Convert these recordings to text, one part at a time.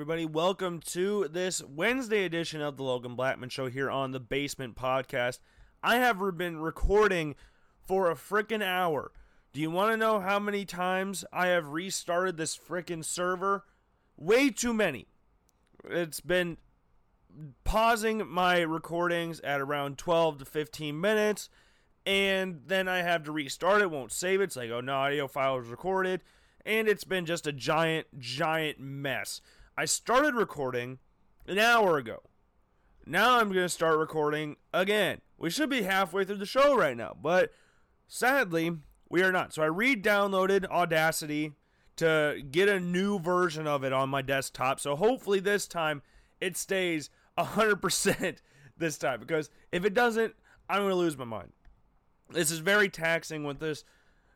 everybody, welcome to this Wednesday edition of the Logan Blackman Show here on the Basement Podcast. I have been recording for a freaking hour. Do you want to know how many times I have restarted this freaking server? Way too many. It's been pausing my recordings at around 12 to 15 minutes, and then I have to restart it, won't save it. It's like, oh, no audio file was recorded, and it's been just a giant, giant mess. I started recording an hour ago. Now I'm going to start recording again. We should be halfway through the show right now, but sadly, we are not. So I re downloaded Audacity to get a new version of it on my desktop. So hopefully this time it stays 100% this time because if it doesn't, I'm going to lose my mind. This is very taxing with this.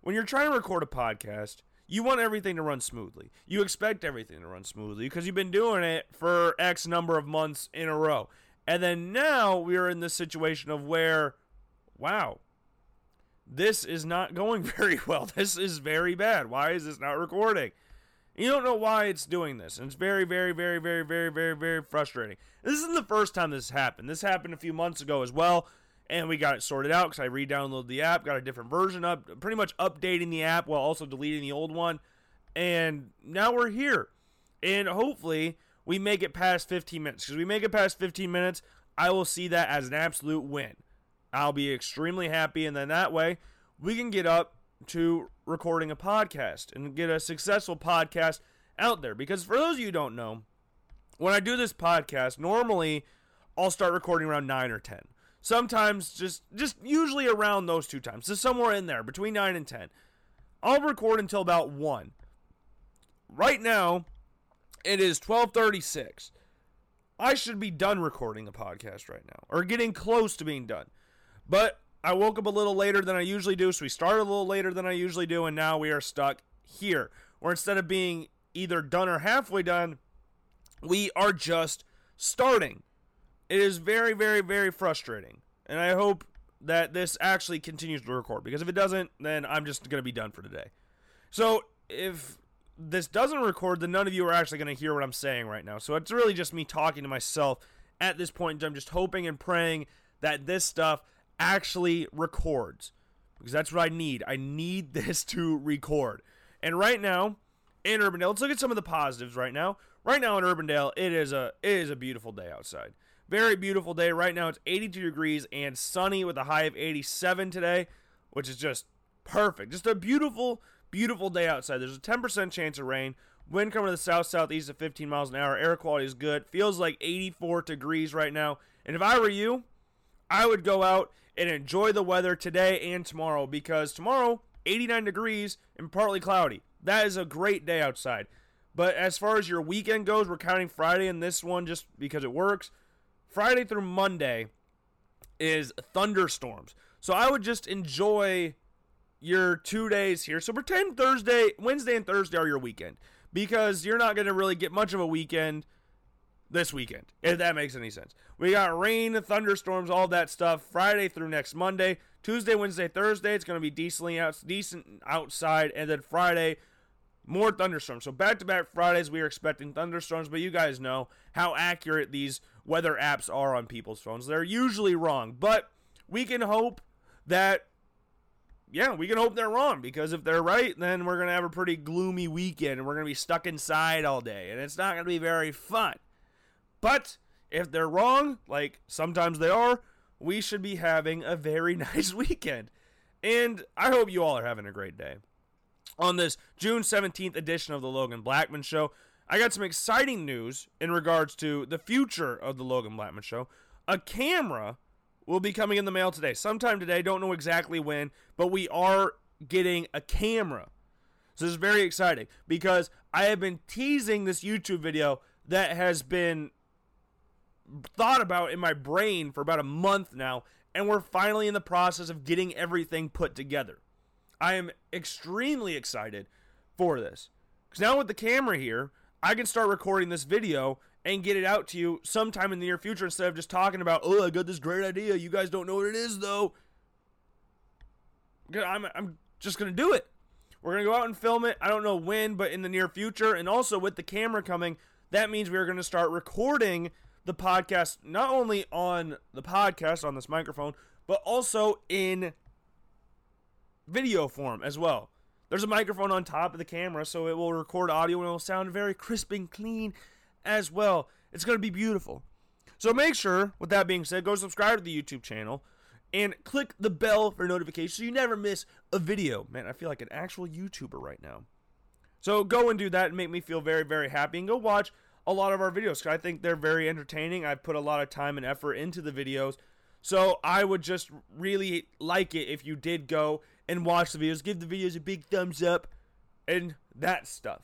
When you're trying to record a podcast, you want everything to run smoothly. You expect everything to run smoothly because you've been doing it for X number of months in a row. And then now we are in this situation of where, wow, this is not going very well. This is very bad. Why is this not recording? You don't know why it's doing this. And it's very, very, very, very, very, very, very frustrating. This isn't the first time this happened. This happened a few months ago as well. And we got it sorted out because I re downloaded the app, got a different version up, pretty much updating the app while also deleting the old one. And now we're here. And hopefully we make it past 15 minutes. Because we make it past 15 minutes, I will see that as an absolute win. I'll be extremely happy. And then that way we can get up to recording a podcast and get a successful podcast out there. Because for those of you don't know, when I do this podcast, normally I'll start recording around 9 or 10. Sometimes just just usually around those two times. So somewhere in there between 9 and 10. I'll record until about 1. Right now, it is 12:36. I should be done recording the podcast right now or getting close to being done. But I woke up a little later than I usually do, so we started a little later than I usually do and now we are stuck here. Where instead of being either done or halfway done, we are just starting. It is very, very, very frustrating. And I hope that this actually continues to record because if it doesn't, then I'm just going to be done for today. So if this doesn't record, then none of you are actually going to hear what I'm saying right now. So it's really just me talking to myself at this point. I'm just hoping and praying that this stuff actually records because that's what I need. I need this to record. And right now in Urbandale, let's look at some of the positives right now. Right now in Urbandale, it is a it is a beautiful day outside. Very beautiful day. Right now it's 82 degrees and sunny with a high of 87 today, which is just perfect. Just a beautiful, beautiful day outside. There's a 10% chance of rain. Wind coming to the south southeast at 15 miles an hour. Air quality is good. Feels like 84 degrees right now. And if I were you, I would go out and enjoy the weather today and tomorrow because tomorrow 89 degrees and partly cloudy. That is a great day outside. But as far as your weekend goes, we're counting Friday and this one just because it works. Friday through Monday is thunderstorms. So I would just enjoy your two days here. So pretend Thursday, Wednesday, and Thursday are your weekend because you're not going to really get much of a weekend this weekend, if that makes any sense. We got rain, thunderstorms, all that stuff Friday through next Monday. Tuesday, Wednesday, Thursday, it's going to be decently out, decent outside, and then Friday, more thunderstorms. So back to back Fridays, we are expecting thunderstorms, but you guys know how accurate these weather apps are on people's phones. They're usually wrong, but we can hope that yeah, we can hope they're wrong because if they're right, then we're going to have a pretty gloomy weekend and we're going to be stuck inside all day and it's not going to be very fun. But if they're wrong, like sometimes they are, we should be having a very nice weekend. And I hope you all are having a great day. On this June 17th edition of the Logan Blackman Show, I got some exciting news in regards to the future of the Logan Blackman Show. A camera will be coming in the mail today, sometime today. Don't know exactly when, but we are getting a camera. So this is very exciting because I have been teasing this YouTube video that has been thought about in my brain for about a month now, and we're finally in the process of getting everything put together. I am extremely excited for this. Because now with the camera here, I can start recording this video and get it out to you sometime in the near future instead of just talking about, oh, I got this great idea. You guys don't know what it is, though. I'm, I'm just going to do it. We're going to go out and film it. I don't know when, but in the near future. And also with the camera coming, that means we're going to start recording the podcast not only on the podcast on this microphone, but also in video form as well. There's a microphone on top of the camera, so it will record audio and it will sound very crisp and clean as well. It's going to be beautiful. So make sure, with that being said, go subscribe to the YouTube channel and click the bell for notifications so you never miss a video. Man, I feel like an actual YouTuber right now. So go and do that and make me feel very, very happy. And go watch a lot of our videos I think they're very entertaining. I've put a lot of time and effort into the videos. So I would just really like it if you did go and watch the videos, give the videos a big thumbs up, and that stuff.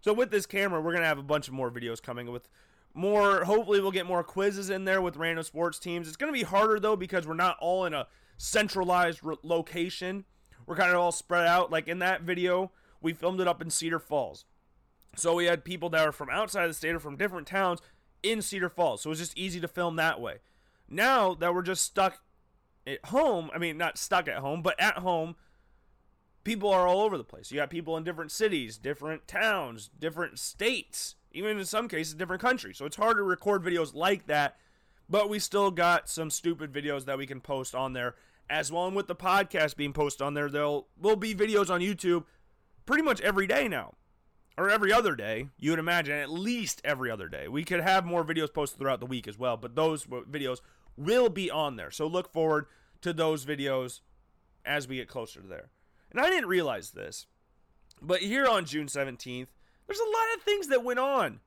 So with this camera, we're gonna have a bunch of more videos coming with more. Hopefully, we'll get more quizzes in there with random sports teams. It's gonna be harder though because we're not all in a centralized re- location. We're kind of all spread out. Like in that video, we filmed it up in Cedar Falls. So we had people that are from outside the state or from different towns in Cedar Falls. So it was just easy to film that way. Now that we're just stuck at home, I mean, not stuck at home, but at home, people are all over the place. You got people in different cities, different towns, different states, even in some cases, different countries. So it's hard to record videos like that, but we still got some stupid videos that we can post on there as well. And with the podcast being posted on there, there'll will be videos on YouTube pretty much every day now. Or every other day, you would imagine, at least every other day. We could have more videos posted throughout the week as well, but those videos will be on there. So look forward to those videos as we get closer to there. And I didn't realize this, but here on June 17th, there's a lot of things that went on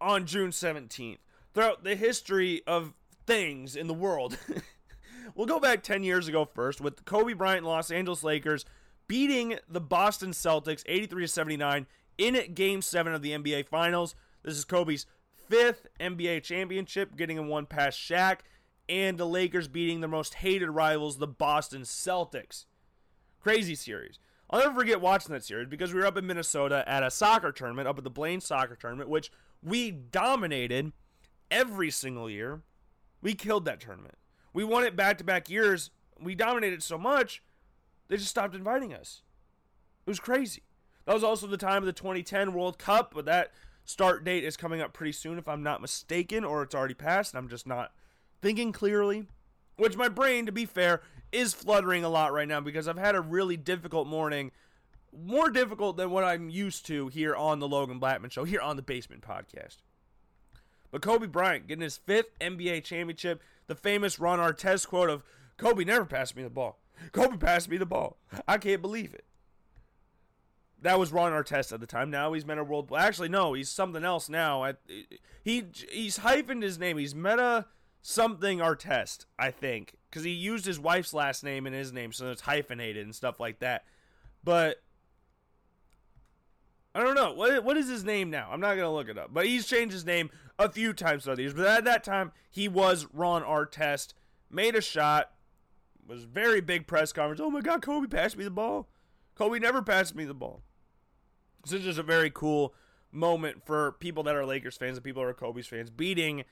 on June 17th throughout the history of things in the world. we'll go back 10 years ago first with Kobe Bryant and Los Angeles Lakers beating the Boston Celtics 83 79 in game 7 of the NBA Finals. This is Kobe's fifth NBA championship, getting him one past Shaq and the Lakers beating their most hated rivals, the Boston Celtics. Crazy series. I'll never forget watching that series because we were up in Minnesota at a soccer tournament, up at the Blaine soccer tournament, which we dominated every single year. We killed that tournament. We won it back to back years. We dominated so much, they just stopped inviting us. It was crazy. That was also the time of the 2010 World Cup, but that start date is coming up pretty soon, if I'm not mistaken, or it's already passed, and I'm just not thinking clearly, which my brain, to be fair, is fluttering a lot right now because I've had a really difficult morning, more difficult than what I'm used to here on the Logan Blackman Show, here on the Basement Podcast. But Kobe Bryant getting his fifth NBA championship, the famous Ron Artest quote of Kobe never passed me the ball. Kobe passed me the ball. I can't believe it. That was Ron Artest at the time. Now he's Metta World. Actually, no, he's something else now. He he's hyphened his name. He's Metta something Artest, I think, because he used his wife's last name and his name, so it's hyphenated and stuff like that. But I don't know what what is his name now. I'm not gonna look it up, but he's changed his name a few times throughout the years. But at that time, he was Ron Artest. Made a shot. Was very big press conference. Oh my God, Kobe passed me the ball. Kobe never passed me the ball. This is just a very cool moment for people that are Lakers fans and people that are Kobe's fans, beating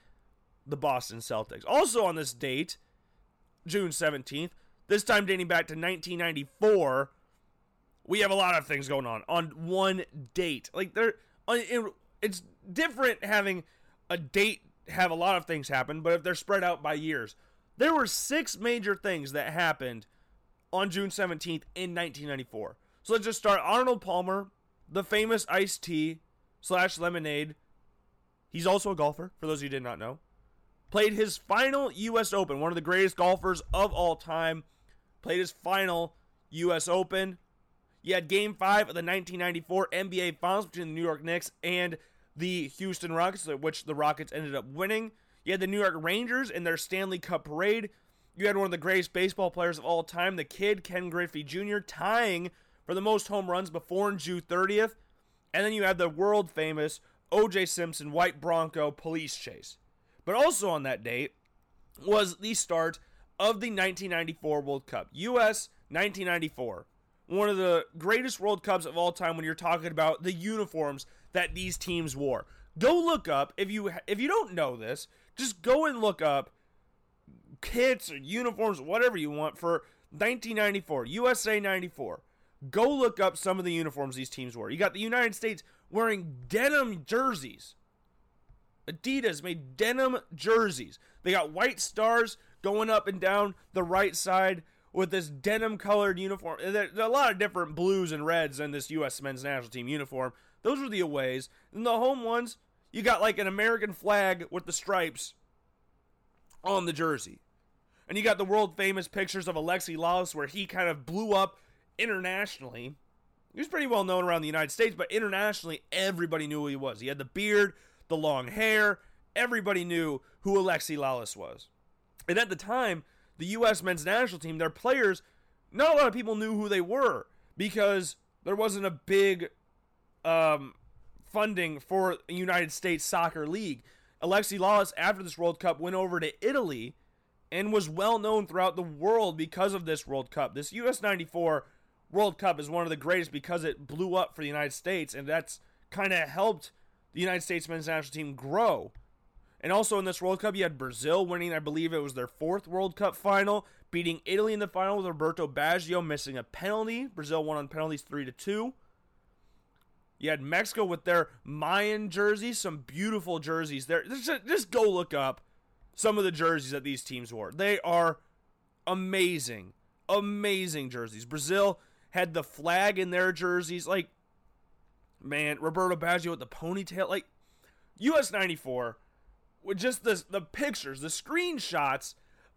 the Boston Celtics. Also on this date, June 17th, this time dating back to 1994, we have a lot of things going on on one date. Like there uh, it's different having a date have a lot of things happen, but if they're spread out by years. There were six major things that happened on June 17th in 1994. So let's just start. Arnold Palmer, the famous iced tea slash lemonade. He's also a golfer, for those of you who did not know played his final U.S. Open, one of the greatest golfers of all time. Played his final U.S. Open. You had Game 5 of the 1994 NBA Finals between the New York Knicks and the Houston Rockets, which the Rockets ended up winning. You had the New York Rangers in their Stanley Cup parade. You had one of the greatest baseball players of all time, the kid Ken Griffey Jr., tying for the most home runs before June 30th. And then you had the world famous O.J. Simpson white Bronco police chase. But also on that date was the start of the 1994 World Cup. US 1994. One of the greatest World Cups of all time when you're talking about the uniforms that these teams wore. Go look up if you if you don't know this, just go and look up kits or uniforms, whatever you want for 1994, USA 94. Go look up some of the uniforms these teams wore. You got the United States wearing denim jerseys. Adidas made denim jerseys. They got white stars going up and down the right side with this denim colored uniform. There, are a lot of different blues and reds in this U.S. men's national team uniform. Those were the aways. And the home ones, you got like an American flag with the stripes on the jersey. And you got the world famous pictures of Alexi Lalas where he kind of blew up internationally. He was pretty well known around the United States, but internationally, everybody knew who he was. He had the beard, the long hair. Everybody knew who Alexi Lalas was. And at the time, the U.S. men's national team, their players, not a lot of people knew who they were because there wasn't a big um, funding for United States Soccer League. Alexi Lalas, after this World Cup, went over to Italy and was well known throughout the world because of this World Cup. This US 94 World Cup is one of the greatest because it blew up for the United States, and that's kind of helped the United States men's national team grow. And also in this World Cup, you had Brazil winning, I believe it was their fourth World Cup final, beating Italy in the final with Roberto Baggio missing a penalty. Brazil won on penalties 3 to 2. You had Mexico with their Mayan jerseys, some beautiful jerseys there. Just, just go look up some of the jerseys that these teams wore. They are amazing, amazing jerseys. Brazil had the flag in their jerseys. Like, man, Roberto Baggio with the ponytail. Like, US 94, with just the, the pictures, the screenshots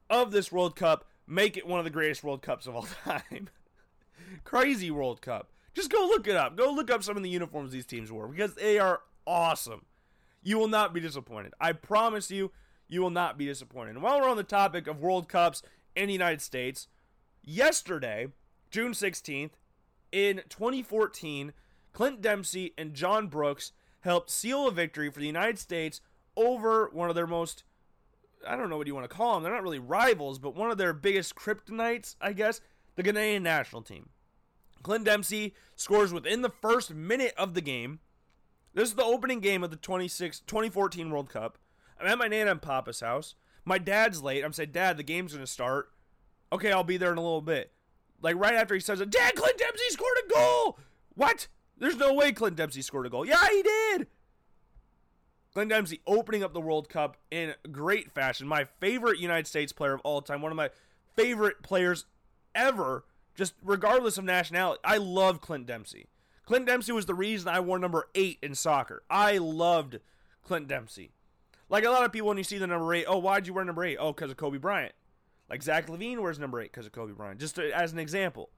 of this World Cup make it one of the greatest World Cups of all time. Crazy World Cup. Just go look it up. Go look up some of the uniforms these teams wore because they are awesome. You will not be disappointed. I promise you, you will not be disappointed. And while we're on the topic of World Cups in the United States, yesterday, June 16th, in 2014, Clint Dempsey and John Brooks helped seal a victory for the United States over one of their most I don't know what you want to call them. They're not really rivals, but one of their biggest kryptonites, I guess, the Ghanaian national team. Clint Dempsey scores within the first minute of the game. This is the opening game of the 26, 2014 World Cup. I'm at my Nana and Papa's house. My dad's late. I'm saying, Dad, the game's going to start. Okay, I'll be there in a little bit. Like right after he says it, Dad, Clint Dempsey scored a goal. What? There's no way Clint Dempsey scored a goal. Yeah, he did. Clint Dempsey opening up the World Cup in great fashion. My favorite United States player of all time. One of my favorite players ever, just regardless of nationality. I love Clint Dempsey. Clint Dempsey was the reason I wore number eight in soccer. I loved Clint Dempsey. Like a lot of people, when you see the number eight, oh, why'd you wear number eight? Oh, because of Kobe Bryant. Like Zach LaVine wears number eight because of Kobe Bryant, just as an example.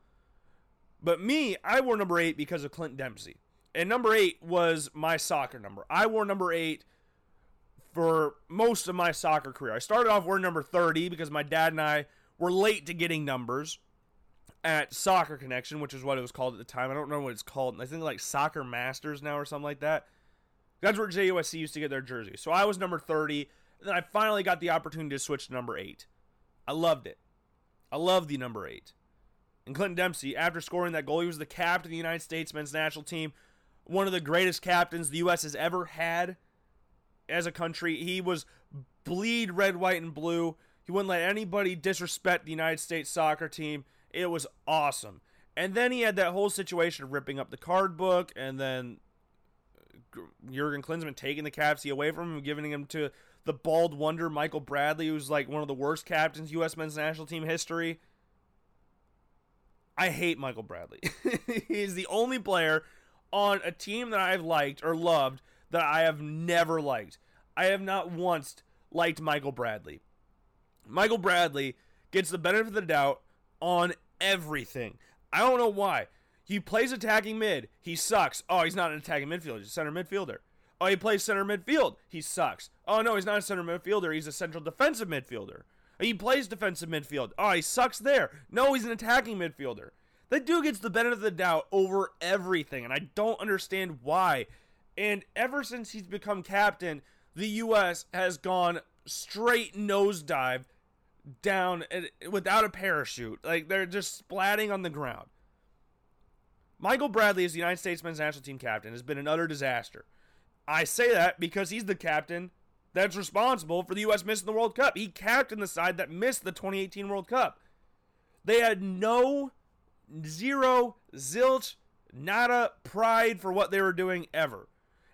But me, I wore number eight because of Clint Dempsey. And number eight was my soccer number. I wore number eight for most of my soccer career. I started off wearing number 30 because my dad and I were late to getting numbers at Soccer Connection, which is what it was called at the time. I don't know what it's called. I think like Soccer Masters now or something like that. That's where JUSC used to get their jersey. So I was number 30. And then I finally got the opportunity to switch to number 8. I loved it. I love the number 8. And Clinton Dempsey, after scoring that goal, he was the captain of the United States men's national team. One of the greatest captains the U.S. has ever had as a country. He was bleed red, white, and blue. He wouldn't let anybody disrespect the United States soccer team. It was awesome. And then he had that whole situation of ripping up the card book and then uh, Jurgen Klinsmann taking the captaincy away from him and giving him to the bald wonder Michael Bradley, who's like one of the worst captains U.S. men's national team history. I hate Michael Bradley. He's the only player on a team that I've liked or loved that I have never liked. I have not once liked Michael Bradley. Michael Bradley gets the benefit of the doubt on everything. I don't know why. He plays attacking mid. He sucks. Oh, he's not an attacking midfielder. He's a center midfielder. Oh, he plays center midfield. He sucks. Oh, no, he's not a center midfielder. He's a central defensive midfielder. He plays defensive midfield. Oh, he sucks there. No, he's an attacking midfielder. That dude gets the benefit of the doubt over everything, and I don't understand why. And ever since he's become captain, the U.S. has gone straight nosedive down without a parachute. Like they're just splatting on the ground. Michael Bradley, is the United States men's national team captain, has been an utter disaster. I say that because he's the captain that's responsible for the U.S. missing the World Cup. He captained the side that missed the 2018 World Cup. They had no zero, zilch, nada pride for what they were doing ever.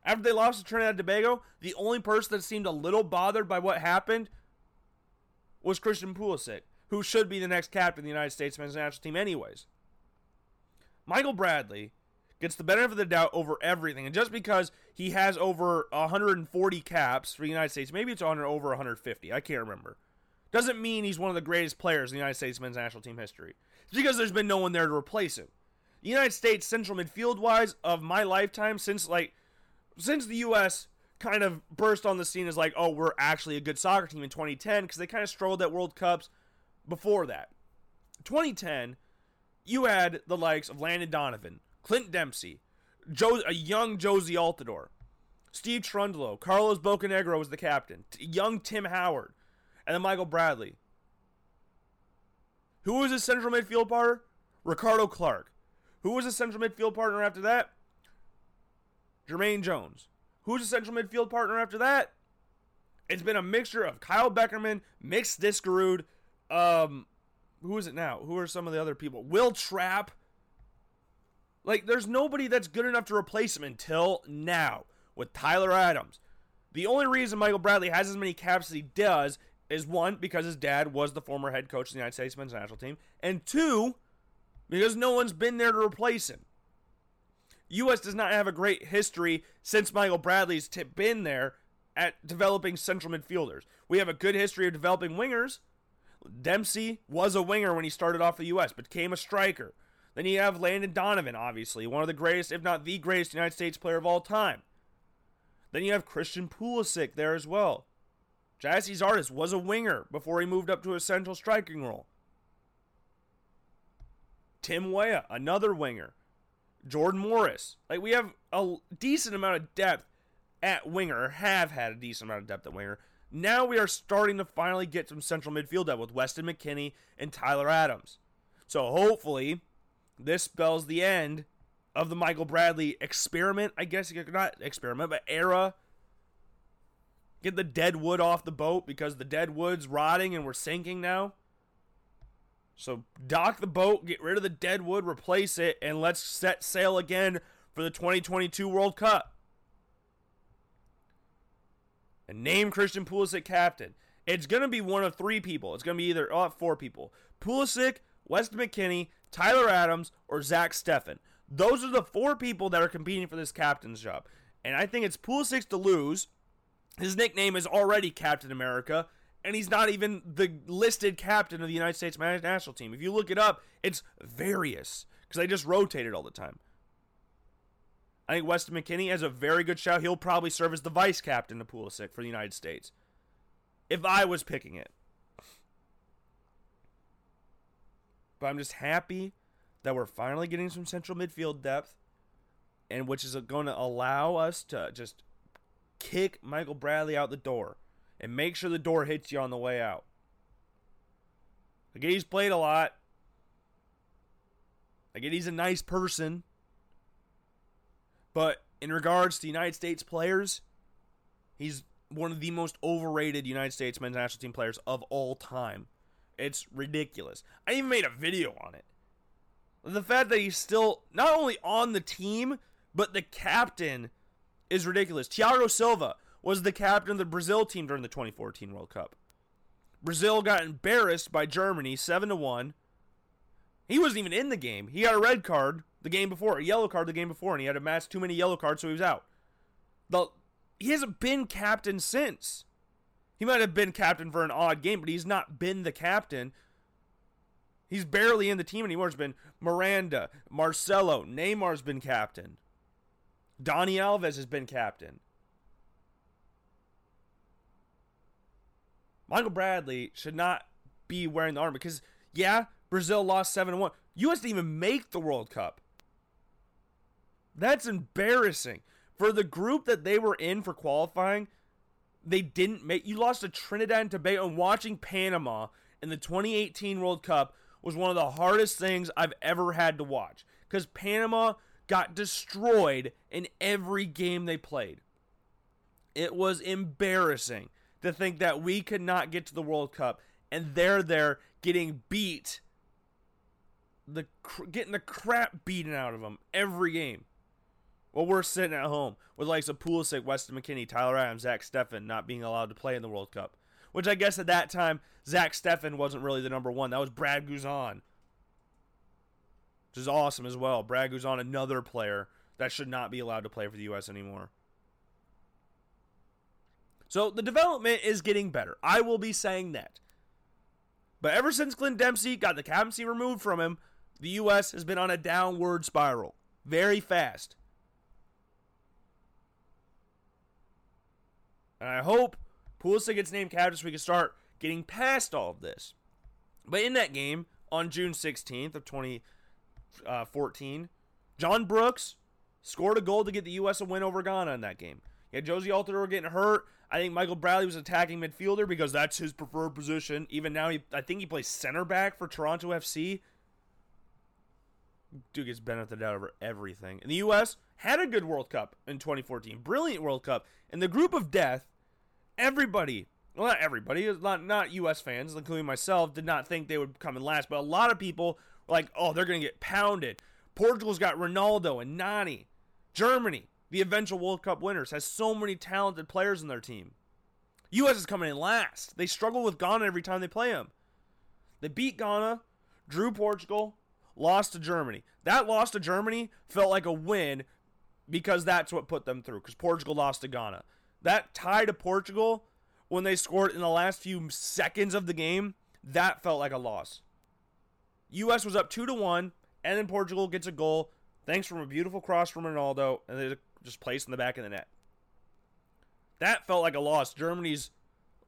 After they lost to Trinidad and Tobago, the only person that seemed a little bothered by what happened was Christian Pulisic, who should be the next captain of the United States men's national team, anyways. Michael Bradley gets the benefit of the doubt over everything, and just because he has over 140 caps for the United States, maybe it's on over 150, I can't remember, doesn't mean he's one of the greatest players in the United States men's national team history. It's because there's been no one there to replace him. The United States central midfield wise of my lifetime since like since the U.S. kind of burst on the scene as like, oh, we're actually a good soccer team in 2010 because they kind of struggled at World Cups before that. 2010, you had the likes of Landon Donovan, Clint Dempsey, Joe, a young Jozy Altidore, Steve Cherundolo, Carlos Bocanegra was the captain, young Tim Howard, and then Michael Bradley. Who was his central midfield partner? Ricardo Clark. Who was his central midfield partner after that? Jermaine Jones. Who's the central midfield partner after that? It's been a mixture of Kyle Beckerman, Mix Diskerud, um, who is it now? Who are some of the other people? Will Trapp. Like, there's nobody that's good enough to replace him until now with Tyler Adams. The only reason Michael Bradley has as many caps as he does is one, because his dad was the former head coach of the United States men's national team, and two, because no one's been there to replace him. U.S. does not have a great history since Michael Bradley's t- been there at developing central midfielders. We have a good history of developing wingers. Dempsey was a winger when he started off the U.S., but became a striker. Then you have Landon Donovan, obviously, one of the greatest, if not the greatest, United States player of all time. Then you have Christian Pulisic there as well. Gyasi Zardes was a winger before he moved up to a central striking role. Tim Weah, another winger. Jordan Morris. Like we have a decent amount of depth at winger, have had a decent amount of depth at winger. Now we are starting to finally get some central midfield depth with Weston McKennie and Tyler Adams. So hopefully, this spells the end of the Michael Bradley experiment. I guess not experiment, but era. Get the dead wood off the boat because the dead wood's rotting and we're sinking now. So dock the boat, get rid of the dead wood, replace it, and let's set sail again for the 2022 World Cup. And name Christian Pulisic captain. It's going to be one of three people. It's going to be either oh, four people: Pulisic, Weston McKennie, Tyler Adams, or Zach Steffen. Those are the four people that are competing for this captain's job. And I think it's Pulisic's to lose. His nickname is already Captain America, and he's not even the listed captain of the United States national team. If you look it up, it's various because they just rotate it all the time. I think Weston McKennie has a very good shout. He'll probably serve as the vice captain of Pulisic for the United States. If I was picking it. But I'm just happy that we're finally getting some central midfield depth, and which is going to allow us to just kick Michael Bradley out the door and make sure the door hits you on the way out. I get he's played a lot. I get he's a nice person. But in regards to United States players, he's one of the most overrated United States men's national team players of all time. It's ridiculous. I even made a video on it. The fact that he's still not only on the team, but the captain is ridiculous. Thiago Silva, was the captain of the Brazil team during the 2014 World Cup. Brazil got embarrassed by Germany 7 to 1. He wasn't even in the game. He got a red card the game before, a yellow card the game before, and he had a match too many yellow cards, so he was out. The he hasn't been captain since. He might have been captain for an odd game, but he's not been the captain. He's barely in the team anymore. It's been Miranda, Marcelo, Neymar's been captain. Dani Alves has been captain. Michael Bradley should not be wearing the armband because, yeah, Brazil lost 7 1. U.S. didn't even make the World Cup. That's embarrassing. For the group that they were in for qualifying, they didn't make. You lost to Trinidad and Tobago. And watching Panama in the 2018 World Cup was one of the hardest things I've ever had to watch because Panama got destroyed in every game they played. It was embarrassing to think that we could not get to the World Cup and they're there getting beat the getting the crap beaten out of them every game. Well, we're sitting at home with likes of Pulisic, Weston McKennie, Tyler Adams, Zach Steffen not being allowed to play in the World Cup. Which I guess at that time, Zach Steffen wasn't really the number one. That was Brad Guzan. Which is awesome as well. Brad Guzan, another player that should not be allowed to play for the U.S. anymore. So the development is getting better. I will be saying that. But ever since Clint Dempsey got the captaincy removed from him, the U.S. has been on a downward spiral very fast. And I hope Pulisic gets named captain so we can start getting past all of this. But in that game on June 16th of 2014, uh, John Brooks scored a goal to get the U.S. a win over Ghana in that game. Yeah, Jozy Altidore getting hurt. I think Michael Bradley was attacking midfielder because that's his preferred position. Even now, he, I think he plays center back for Toronto FC. Dude gets benefited out over everything. In the U.S. had a good World Cup in 2014. Brilliant World Cup. In the group of death, everybody, well, not everybody, not, not U.S. fans, including myself, did not think they would come in last. But a lot of people were like, oh, they're going to get pounded. Portugal's got Ronaldo and Nani. Germany, the eventual World Cup winners, has so many talented players in their team. U.S. is coming in last. They struggle with Ghana every time they play them. They beat Ghana, drew Portugal, lost to Germany. That loss to Germany felt like a win because that's what put them through, because Portugal lost to Ghana. That tie to Portugal, when they scored in the last few seconds of the game, that felt like a loss. U.S. was up 2 to 1, and then Portugal gets a goal thanks from a beautiful cross from Ronaldo, and they just placed in the back of the net. That felt like a loss. Germany's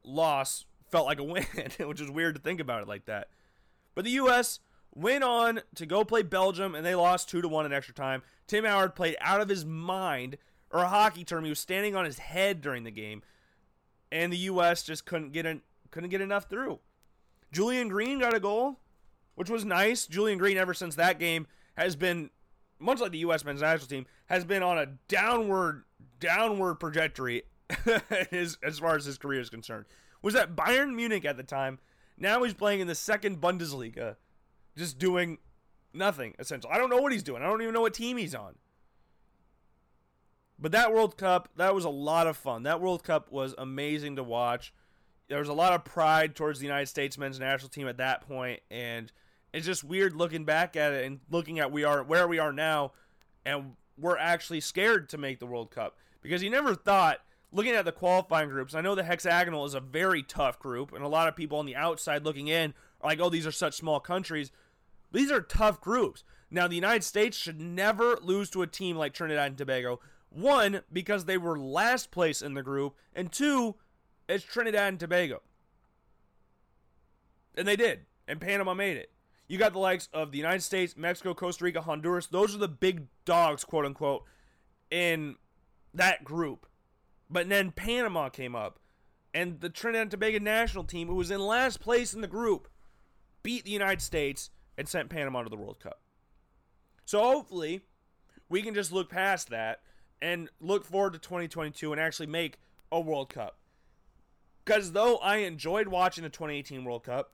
loss felt like a win, which is weird to think about it like that. But the U.S. went on to go play Belgium, and they lost two to one in extra time. Tim Howard played out of his mind, or a hockey term, he was standing on his head during the game, and the U.S. just couldn't get in, couldn't get enough through. Julian Green got a goal, which was nice. Julian Green, ever since that game, has been much like the U.S. men's national team, has been on a downward downward trajectory as, as far as his career is concerned. Was at Bayern Munich at the time. Now he's playing in the second Bundesliga, just doing nothing essentially. I don't know what he's doing. I don't even know what team he's on. But that World Cup, that was a lot of fun. That World Cup was amazing to watch. There was a lot of pride towards the United States men's national team at that point, and it's just weird looking back at it and looking at we are where we are now, and we're actually scared to make the World Cup because you never thought. Looking at the qualifying groups, I know the hexagonal is a very tough group, and a lot of people on the outside looking in are like, "Oh, these are such small countries." These are tough groups. Now, the United States should never lose to a team like Trinidad and Tobago. One, because they were last place in the group, and two, it's Trinidad and Tobago. And they did, and Panama made it. You got the likes of the United States, Mexico, Costa Rica, Honduras. Those are the big dogs, quote unquote, in that group. But then Panama came up, and the Trinidad and Tobago national team, who was in last place in the group, beat the United States and sent Panama to the World Cup. So hopefully, we can just look past that and look forward to 2022 and actually make a World Cup. Because though I enjoyed watching the 2018 World Cup,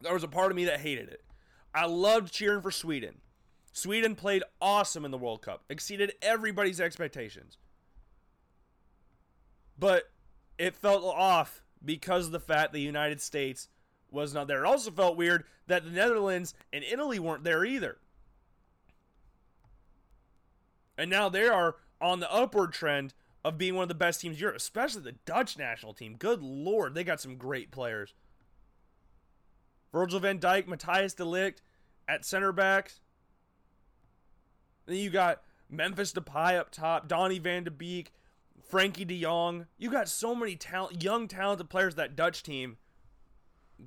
there was a part of me that hated it. I loved cheering for Sweden. Sweden played awesome in the World Cup, exceeded everybody's expectations. But it felt off because of the fact the United States was not there. It also felt weird that the Netherlands and Italy weren't there either. And now they are on the upward trend of being one of the best teams in Europe, especially the Dutch national team. Good lord, they got some great players. Virgil van Dijk, Matthias de Ligt at center backs. Then you got Memphis Depay up top, Donny van de Beek, Frankie de Jong. You got so many talent, young talented players that Dutch team.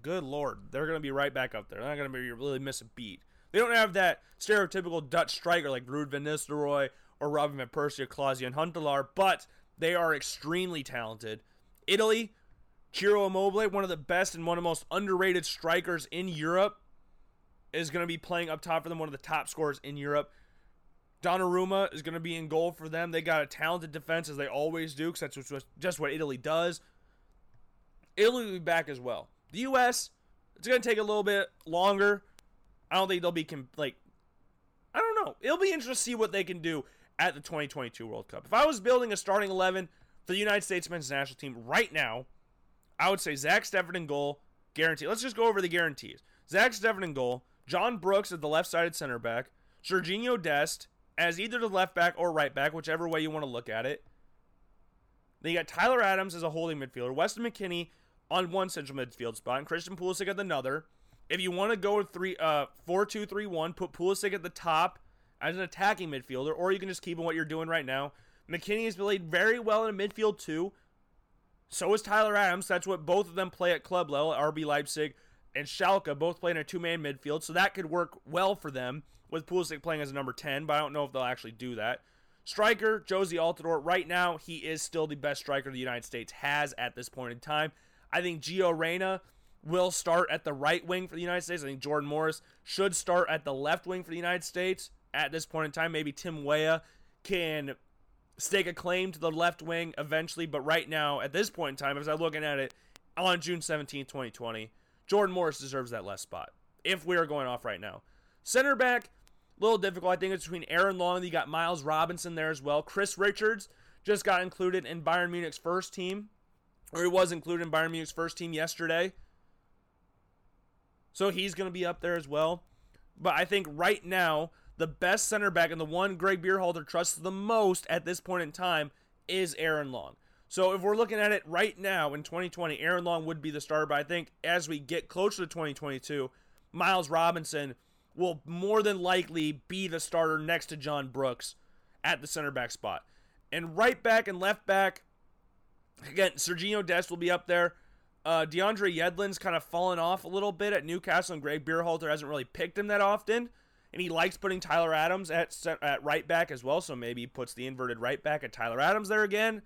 Good lord, they're gonna be right back up there. They're not gonna be really miss a beat. They don't have that stereotypical Dutch striker like Ruud van Nistelrooy or Robin van Persie or Klaas-Jan Huntelaar, but they are extremely talented. Italy, Ciro Immobile, one of the best and one of the most underrated strikers in Europe, is going to be playing up top for them, one of the top scorers in Europe. Donnarumma is going to be in goal for them. They got a talented defense, as they always do, because that's just what Italy does. Italy will be back as well. The U.S., it's going to take a little bit longer I don't think they'll be com- like I don't know. It'll be interesting to see what they can do at the 2022 World Cup. If I was building a starting 11 for the United States men's national team right now, I would say Zach Steffen in goal, guarantee. Let's just go over the guarantees. Zach Steffen in goal, John Brooks at the left-sided center back, Serginho Dest as either the left back or right back, whichever way you want to look at it. Then you got Tyler Adams as a holding midfielder, Weston McKennie on one central midfield spot, and Christian Pulisic at another. If you want to go three, uh, four two three one, put Pulisic at the top as an attacking midfielder, or you can just keep on what you're doing right now. McKennie has played very well in a midfield too. So is Tyler Adams. That's what both of them play at club level. RB Leipzig and Schalke both play in a two-man midfield, so that could work well for them with Pulisic playing as a number 10, but I don't know if they'll actually do that. Striker, Jozy Altidore, right now, he is still the best striker the United States has at this point in time. I think Gio Reyna will start at the right wing for the United States. I think Jordan Morris should start at the left wing for the United States at this point in time. Maybe Tim Weah can stake a claim to the left wing eventually, but right now, at this point in time, as I'm looking at it on June 17, 2020, Jordan Morris deserves that left spot if we are going off right now. Center back, a little difficult. I think it's between Aaron Long. You got Miles Robinson there as well. Chris Richards just got included in Bayern Munich's first team, or he was included in Bayern Munich's first team yesterday. So he's going to be up there as well. But I think right now, the best center back and the one Greg Berhalter trusts the most at this point in time is Aaron Long. So if we're looking at it right now in 2020, Aaron Long would be the starter. But I think as we get closer to 2022, Miles Robinson will more than likely be the starter next to John Brooks at the center back spot. And right back and left back, again, Serginho Dest will be up there. Uh, DeAndre Yedlin's kind of fallen off a little bit at Newcastle, and Greg Berhalter hasn't really picked him that often. And he likes putting Tyler Adams at at right back as well, so maybe he puts the inverted right back at Tyler Adams there again.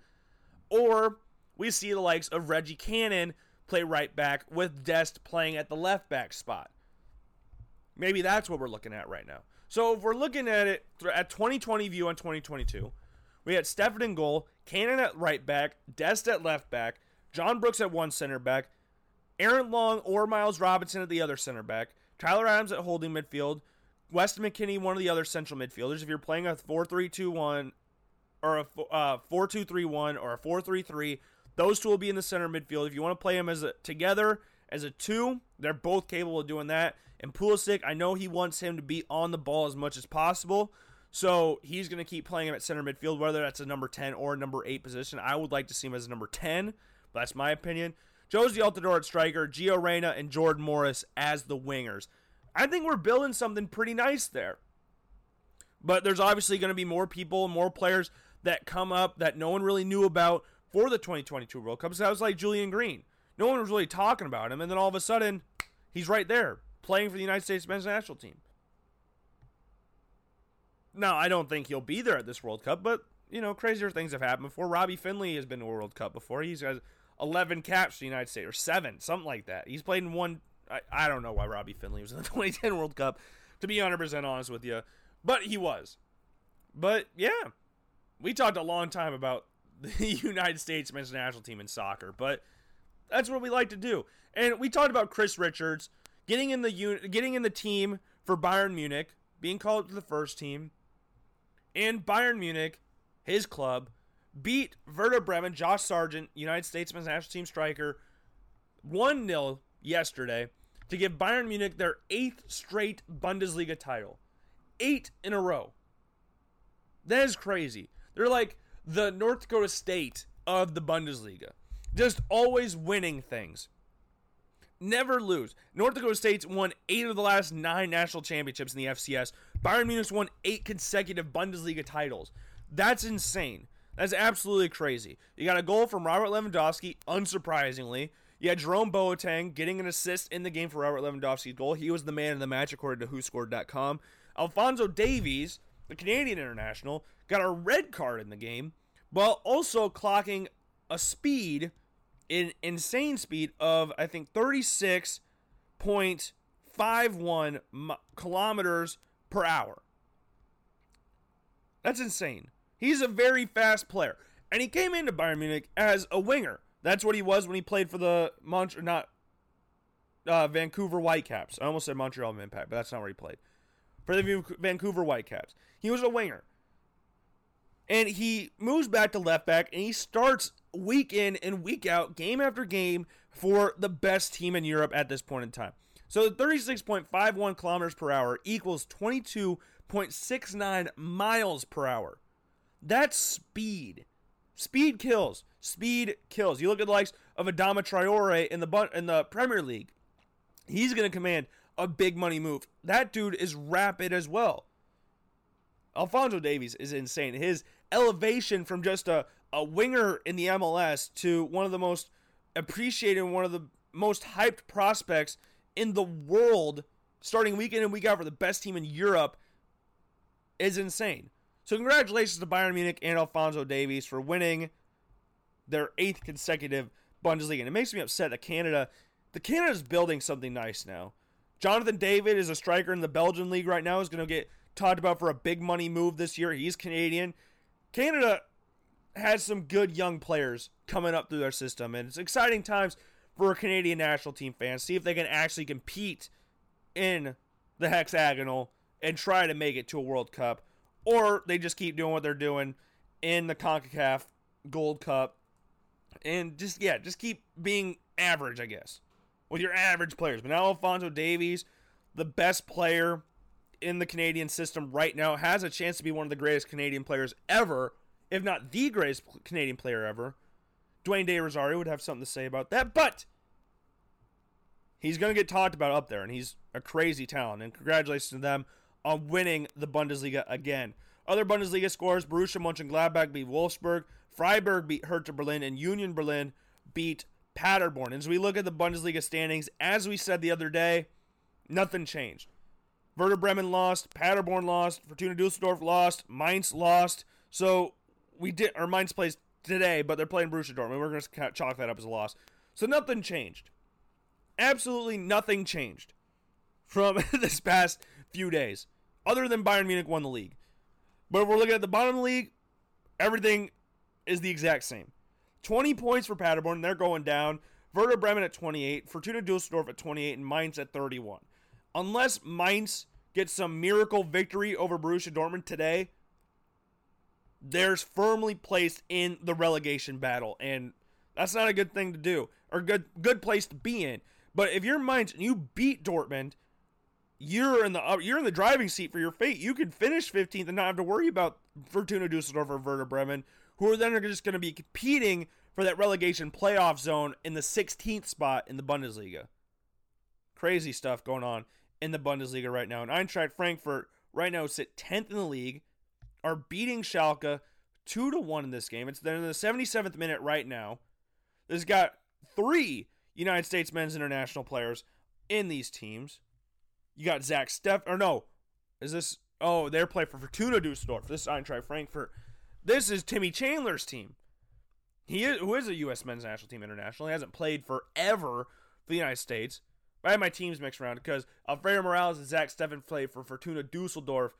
Or we see the likes of Reggie Cannon play right back with Dest playing at the left back spot. Maybe that's what we're looking at right now. So if we're looking at it at 2020 view on 2022, we had Steffen in goal, Cannon at right back, Dest at left back, John Brooks at one center back, Aaron Long or Miles Robinson at the other center back, Tyler Adams at holding midfield, Weston McKennie, one of the other central midfielders. If you're playing a 4-3-2-1 or a uh, 4-2-3-1 or a 4-3-3, those two will be in the center midfield. If you want to play them as a together as a two, they're both capable of doing that. And Pulisic, I know he wants him to be on the ball as much as possible. So he's going to keep playing him at center midfield, whether that's a number 10 or a number 8 position. I would like to see him as a number 10, but that's my opinion. Jozy Altidore at striker, Gio Reyna and Jordan Morris as the wingers. I think we're building something pretty nice there. But there's obviously going to be more people, more players that come up that no one really knew about for the 2022 World Cup. So that was like Julian Green. No one was really talking about him, and then all of a sudden, he's right there playing for the United States men's national team. Now, I don't think he'll be there at this World Cup, but you know, crazier things have happened before. Robbie Findley has been to a World Cup before. He's got 11 caps for the United States, or seven, something like that. He's played in one. I, I don't know why Robbie Findley was in the 2010 World Cup, to be 100% honest with you, but he was. But yeah, we talked a long time about the United States men's national team in soccer, but that's what we like to do. And we talked about Chris Richards getting in the un- getting in the team for Bayern Munich, being called to the first team, and Bayern Munich, his club, beat Werder Bremen, Josh Sargent, United States men's national team striker, 1 0 yesterday to give Bayern Munich their eighth straight Bundesliga title. Eight in a row. That is crazy. They're like the North Dakota State of the Bundesliga. Just always winning things never lose. North Dakota State's won eight of the last nine national championships in the FCS. Bayern Munich's won eight consecutive Bundesliga titles. That's insane. That's absolutely crazy. You got a goal from Robert Lewandowski, unsurprisingly. You had Jerome Boateng getting an assist in the game for Robert Lewandowski's goal. He was the man of the match, according to WhoScored.com. Alphonso Davies, the Canadian international, got a red card in the game, while also clocking a speed – in insane speed of I think 36.51 kilometers per hour. That's insane. He's a very fast player, and he came into Bayern Munich as a winger. That's what he was when he played for the Mont not uh, Vancouver Whitecaps. I almost said Montreal Impact, but that's not where he played. For the Vancouver Whitecaps, he was a winger, and he moves back to left back, and he starts week in and week out, game after game, for the best team in Europe at this point in time. So 36.51 kilometers per hour equals 22.69 miles per hour. That's speed. Speed kills. Speed kills. You look at the likes of Adama Traore in the in the Premier League. He's going to command a big money move. That dude is rapid as well. Alphonso Davies is insane. His elevation from just a, a winger in the MLS to one of the most appreciated, one of the most hyped prospects in the world, starting week in and week out for the best team in Europe, is insane. So congratulations to Bayern Munich and Alphonso Davies for winning their eighth consecutive Bundesliga. And it makes me upset that Canada, the Canada's building something nice now. Jonathan David is a striker in the Belgian league right now. Is going to get talked about for a big money move this year. He's Canadian. Canada has some good young players coming up through their system, and it's exciting times for a Canadian national team fans. See if they can actually compete in the hexagonal and try to make it to a World Cup, or they just keep doing what they're doing in the CONCACAF Gold Cup, and just yeah, just keep being average, I guess, with your average players. But now Alphonso Davies, the best player in the Canadian system right now, has a chance to be one of the greatest Canadian players ever if not the greatest Canadian player ever. Dwayne De Rosario would have something to say about that, but he's going to get talked about up there, and he's a crazy talent. And congratulations to them on winning the Bundesliga again. Other Bundesliga scores: Borussia Mönchengladbach beat Wolfsburg, Freiburg beat Hertha Berlin, and Union Berlin beat Paderborn. As we look at the Bundesliga standings, as we said the other day, nothing changed. Werder Bremen lost, Paderborn lost, Fortuna Dusseldorf lost, Mainz lost. So we did our Mainz plays today, but they're playing Borussia Dortmund. We're going to chalk that up as a loss. So nothing changed. Absolutely nothing changed from this past few days, other than Bayern Munich won the league. But if we're looking at the bottom of the league, everything is the exact same. 20 points for Paderborn, they're going down. Werder Bremen at 28, Fortuna Dusseldorf at 28, and Mainz at 31. Unless Mainz gets some miracle victory over Borussia Dortmund today, there's firmly placed in the relegation battle, and that's not a good thing to do or good good place to be in. But if you're Mainz and you beat Dortmund, you're in the uh, you're in the driving seat for your fate. You can finish 15th and not have to worry about Fortuna Dusseldorf or Werder Bremen, who are then just going to be competing for that relegation playoff zone in the 16th spot in the Bundesliga. Crazy stuff going on in the Bundesliga right now. And Eintracht Frankfurt right now sit 10th in the league are beating Schalke two to one in this game. It's they're in the 77th minute right now. There's got three United States men's international players in these teams. You got Zach Steff or no, is this? Oh, they're playing for Fortuna Dusseldorf. This is Eintracht Frankfurt. This is Timmy Chandler's team. He is who is a U.S. men's national team international. He hasn't played forever for the United States. I had my teams mixed around because Alfredo Morales and Zach Steffen played for Fortuna Dusseldorf.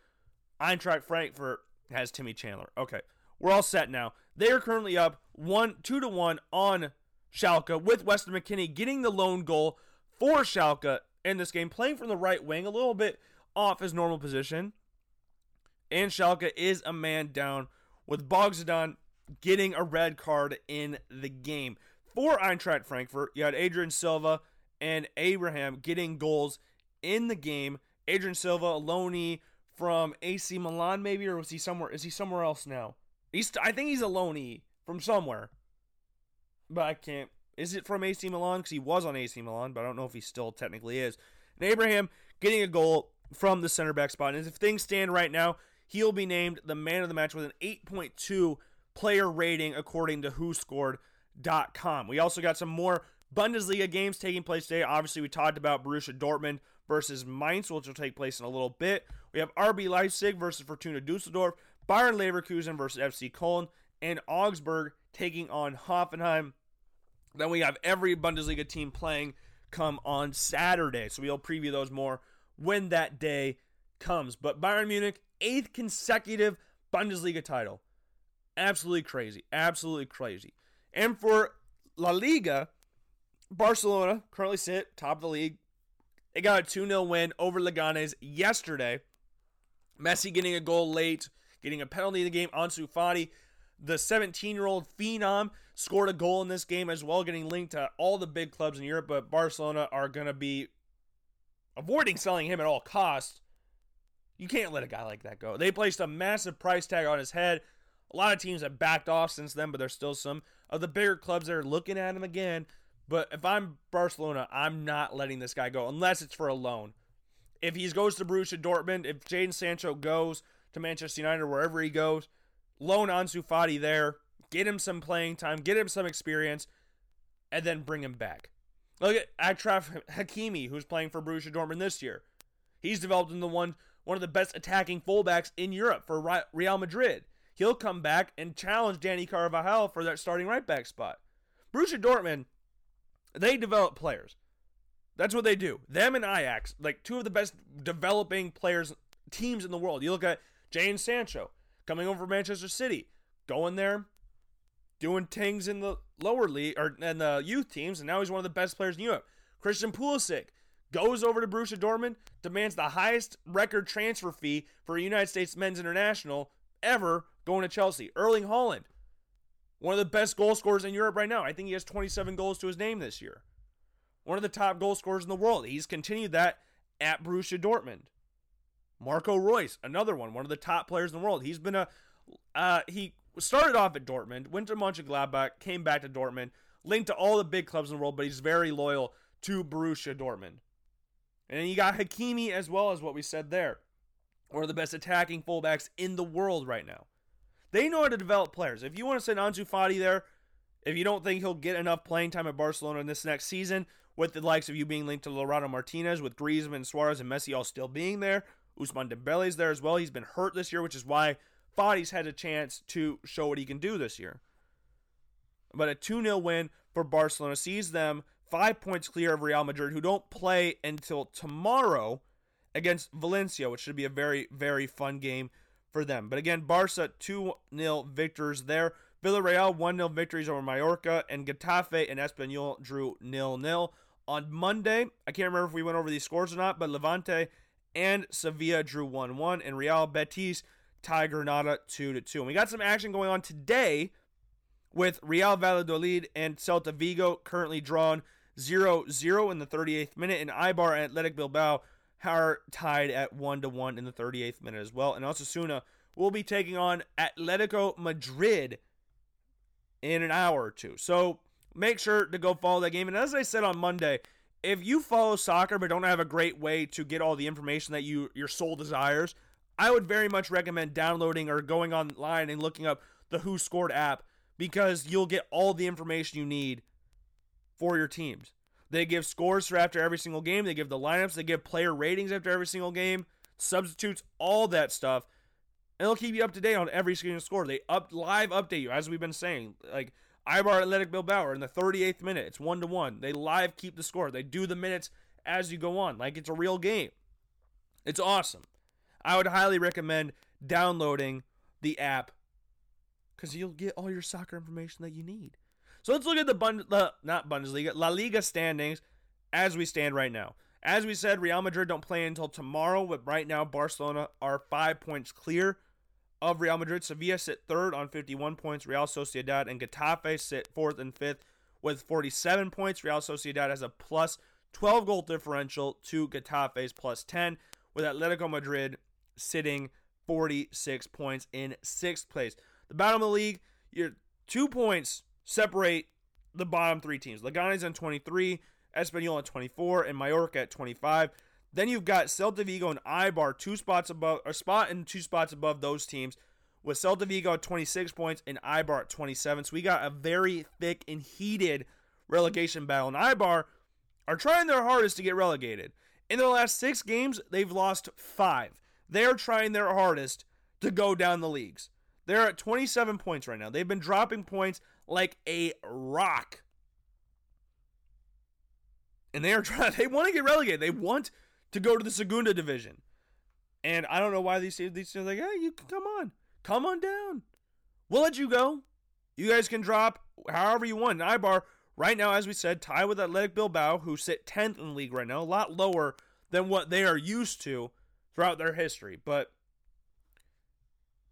Eintracht Frankfurt has Timmy Chandler. Okay, we're all set now. They are currently up one, two to one on Schalke with Weston McKennie getting the lone goal for Schalke in this game, playing from the right wing, a little bit off his normal position. And Schalke is a man down with Bogdan getting a red card in the game. For Eintracht Frankfurt, you had Adrian Silva and Abraham getting goals in the game. Adrian Silva, Aloni, from AC Milan, maybe, or was he somewhere? Is he somewhere else now? He's I think he's a loanee from somewhere, but I can't. Is it from AC Milan? Because he was on AC Milan, but I don't know if he still technically is. And Abraham getting a goal from the center back spot. And if things stand right now, he'll be named the man of the match with an 8.2 player rating according to WhoScored.com. We also got some more Bundesliga games taking place today. Obviously, we talked about Borussia Dortmund versus Mainz, which will take place in a little bit. We have RB Leipzig versus Fortuna Dusseldorf, Bayern Leverkusen versus FC Köln, and Augsburg taking on Hoffenheim. Then we have every Bundesliga team playing come on Saturday. So we'll preview those more when that day comes. But Bayern Munich, eighth consecutive Bundesliga title. Absolutely crazy. Absolutely crazy. And for La Liga, Barcelona currently sit top of the league. They got a 2 0 win over Leganes yesterday. Messi getting a goal late, getting a penalty in the game. Ansu Fati, the 17 year old phenom, scored a goal in this game as well, getting linked to all the big clubs in Europe. But Barcelona are going to be avoiding selling him at all costs. You can't let a guy like that go. They placed a massive price tag on his head. A lot of teams have backed off since then, but there's still some of the bigger clubs that are looking at him again. But if I'm Barcelona, I'm not letting this guy go unless it's for a loan. If he goes to Borussia Dortmund, if Jadon Sancho goes to Manchester United wherever he goes, loan Ansu Fati there, get him some playing time, get him some experience, and then bring him back. Look at Achraf Hakimi, who's playing for Borussia Dortmund this year. He's developed into one one of the best attacking fullbacks in Europe for Real Madrid. He'll come back and challenge Dani Carvajal for that starting right back spot. Borussia Dortmund, they develop players. That's what they do. Them and Ajax, like two of the best developing players teams in the world. You look at Jadon Sancho coming over from Manchester City, going there, doing things in the lower league or in the youth teams, and now he's one of the best players in Europe. Christian Pulisic goes over to Borussia Dortmund, demands the highest record transfer fee for a United States men's international ever going to Chelsea. Erling Haaland, one of the best goal scorers in Europe right now. I think he has 27 goals to his name this year. One of the top goal scorers in the world. He's continued that at Borussia Dortmund. Marco Reus, another one, one of the top players in the world. He's been a uh, he started off at Dortmund, went to Mönchengladbach, came back to Dortmund, linked to all the big clubs in the world, but he's very loyal to Borussia Dortmund. And then you got Hakimi as well as what we said there. One of the best attacking fullbacks in the world right now. They know how to develop players. If you want to send Ansu Fati there, if you don't think he'll get enough playing time at Barcelona in this next season, with the likes of you being linked to Lautaro Martinez, with Griezmann, Suarez, and Messi all still being there, Ousmane is there as well. He's been hurt this year, which is why Fati's had a chance to show what he can do this year. But a 2 0 win for Barcelona sees them five points clear of Real Madrid, who don't play until tomorrow against Valencia, which should be a very, very fun game for them. But again, Barca 2 0 victors there. Villarreal 1 0 victories over Mallorca, and Getafe and Espanyol drew 0 0. On Monday, I can't remember if we went over these scores or not, but Levante and Sevilla drew 1 1, and Real Betis tied Granada 2 2. And we got some action going on today with Real Valladolid and Celta Vigo currently drawn 0 0 in the 38th minute, and Eibar and Athletic Bilbao are tied at 1 1 in the 38th minute as well. And Osasuna will be taking on Atletico Madrid in an hour or two. So make sure to go follow that game. And as I said on Monday, if you follow soccer but don't have a great way to get all the information that you your soul desires, I would very much recommend downloading or going online and looking up the Who Scored app because you'll get all the information you need for your teams. They give scores for after every single game, they give the lineups, they give player ratings after every single game, substitutes, all that stuff. And they'll keep you up to date on every single score. They up live update you, as we've been saying. Like Eibar Athletic Bilbao in the 38th minute, it's one to one. They live keep the score. They do the minutes as you go on, like it's a real game. It's awesome. I would highly recommend downloading the app because you'll get all your soccer information that you need. So let's look at the Bund- not Bundesliga, La Liga standings as we stand right now. As we said, Real Madrid don't play until tomorrow, but right now Barcelona are five points clear of Real Madrid. Sevilla sit third on 51 points. Real Sociedad and Getafe sit fourth and fifth with 47 points. Real Sociedad has a plus 12 goal differential to Getafe's plus 10, with Atletico Madrid sitting 46 points in sixth place. The bottom of the league, you're two points separate the bottom three teams. Leganes on 23, Espanyol on 24, and Mallorca at 25. Then you've got Celta Vigo and Eibar, two spots above, a spot and two spots above those teams, with Celta Vigo at 26 points and Eibar at 27. So we got a very thick and heated relegation battle. And Eibar are trying their hardest to get relegated. In their last six games, they've lost five. They're trying their hardest to go down the leagues. They're at 27 points right now. They've been dropping points like a rock. And they are trying they want to get relegated. They want to go to the Segunda division. And I don't know why these teams these teams like, hey, you come on. Come on down. We'll let you go. You guys can drop however you want. And Eibar right now, as we said, tie with Athletic Bilbao, who sit 10th in the league right now, a lot lower than what they are used to throughout their history. But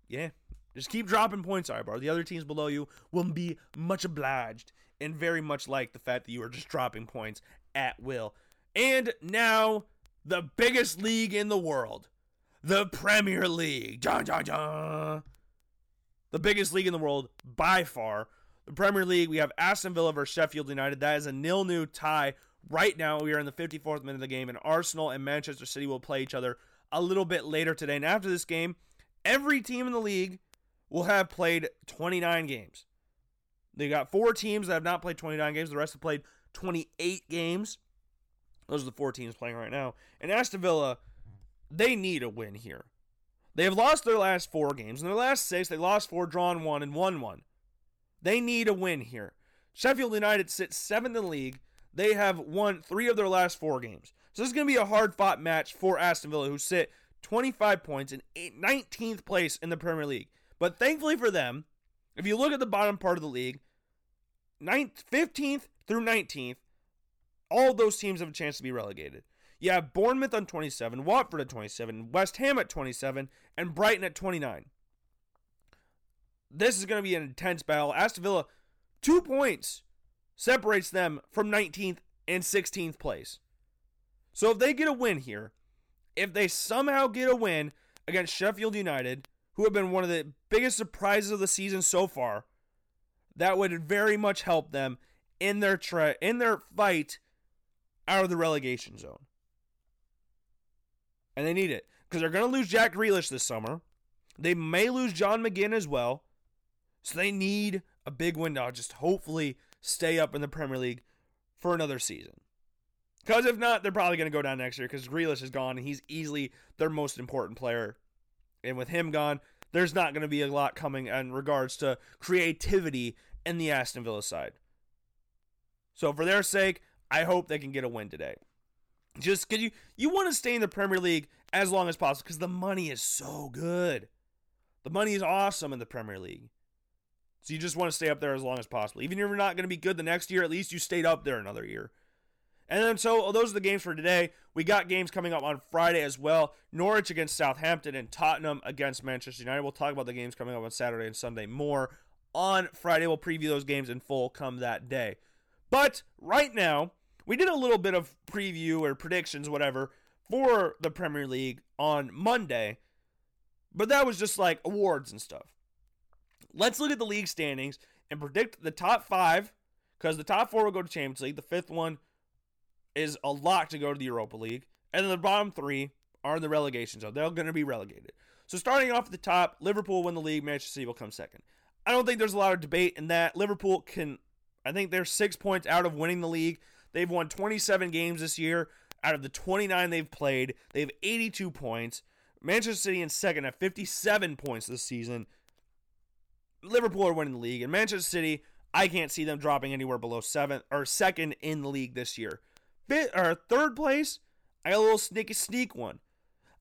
yeah, just keep dropping points, Eibar. The other teams below you will be much obliged and very much like the fact that you are just dropping points at will. And now, the biggest league in the world, the Premier League. Dun, dun, dun. The biggest league in the world by far. The Premier League, we have Aston Villa versus Sheffield United. That is a nil-nil tie. Right now, we are in the 54th minute of the game, and Arsenal and Manchester City will play each other a little bit later today. And after this game, every team in the league will have played 29 games. They got four teams that have not played 29 games. The rest have played 28 games. Those are the four teams playing right now. And Aston Villa, they need a win here. They have lost their last four games. In their last six, they lost four, drawn one, and won one. They need a win here. Sheffield United sits seventh in the league. They have won three of their last four games. So this is going to be a hard fought match for Aston Villa, who sit 25 points in 19th place in the Premier League. But thankfully for them, if you look at the bottom part of the league, 9th, 15th through 19th, all those teams have a chance to be relegated. You have Bournemouth on 27, Watford at 27, West Ham at 27, and Brighton at 29. This is going to be an intense battle. Aston Villa, two points separates them from 19th and 16th place. So if they get a win here, if they somehow get a win against Sheffield United, who have been one of the biggest surprises of the season so far, that would very much help them in their tra- in their fight out of the relegation zone. And they need it because they're going to lose Jack Grealish this summer. They may lose John McGinn as well. So they need a big win now. Just hopefully stay up in the Premier League for another season. Because if not, they're probably going to go down next year because Grealish is gone and he's easily their most important player. And with him gone, there's not going to be a lot coming in regards to creativity in the Aston Villa side. So for their sake, I hope they can get a win today. Just because you, you want to stay in the Premier League as long as possible because the money is so good. The money is awesome in the Premier League. So you just want to stay up there as long as possible. Even if you're not going to be good the next year, at least you stayed up there another year. And then, so those are the games for today. We got games coming up on Friday as well Norwich against Southampton and Tottenham against Manchester United. We'll talk about the games coming up on Saturday and Sunday more. On Friday, we'll preview those games in full come that day. But right now, we did a little bit of preview or predictions, whatever, for the Premier League on Monday. But that was just like awards and stuff. Let's look at the league standings and predict the top five, because the top four will go to Champions League. The fifth one is a lot to go to the Europa League. And then the bottom three are in the relegation zone. They're going to be relegated. So starting off at the top, Liverpool win the league. Manchester City will come second. I don't think there's a lot of debate in that. Liverpool can, I think they're six points out of winning the league. They've won 27 games this year. Out of the 29 they've played, they have 82 points. Manchester City in second at 57 points this season. Liverpool are winning the league, and Manchester City, I can't see them dropping anywhere below seventh or second in the league this year. Fifth or third place, I got a little sneaky sneak one.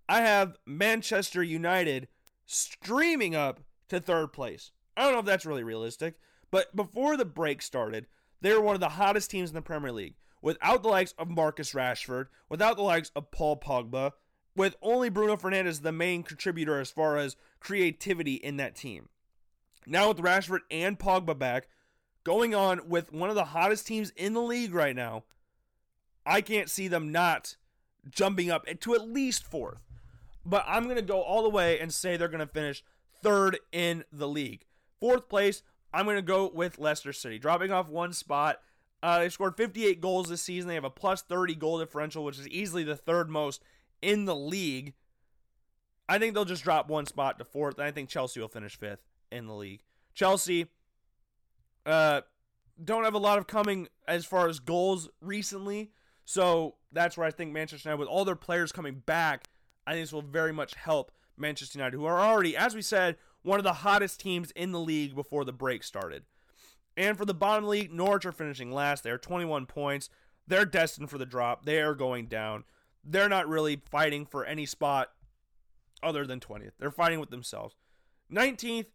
I have Manchester United streaming up to third place. I don't know if that's really realistic, but before the break started, they were one of the hottest teams in the Premier League. Without the likes of Marcus Rashford, without the likes of Paul Pogba, with only Bruno Fernandes the main contributor as far as creativity in that team. Now with Rashford and Pogba back, going on with one of the hottest teams in the league right now, I can't see them not jumping up to at least fourth. But I'm going to go all the way and say they're going to finish third in the league. Fourth place, I'm going to go with Leicester City, dropping off one spot. Uh, they've scored 58 goals this season. They have a plus 30 goal differential, which is easily the third most in the league. I think they'll just drop one spot to fourth, and I think Chelsea will finish fifth in the league. Chelsea uh, don't have a lot of coming as far as goals recently. So that's where I think Manchester United, with all their players coming back, I think this will very much help Manchester United, who are already, as we said, one of the hottest teams in the league before the break started. And for the bottom league, Norwich are finishing last. They're 21 points. They're destined for the drop. They are going down. They're not really fighting for any spot other than 20th. They're fighting with themselves. 19th,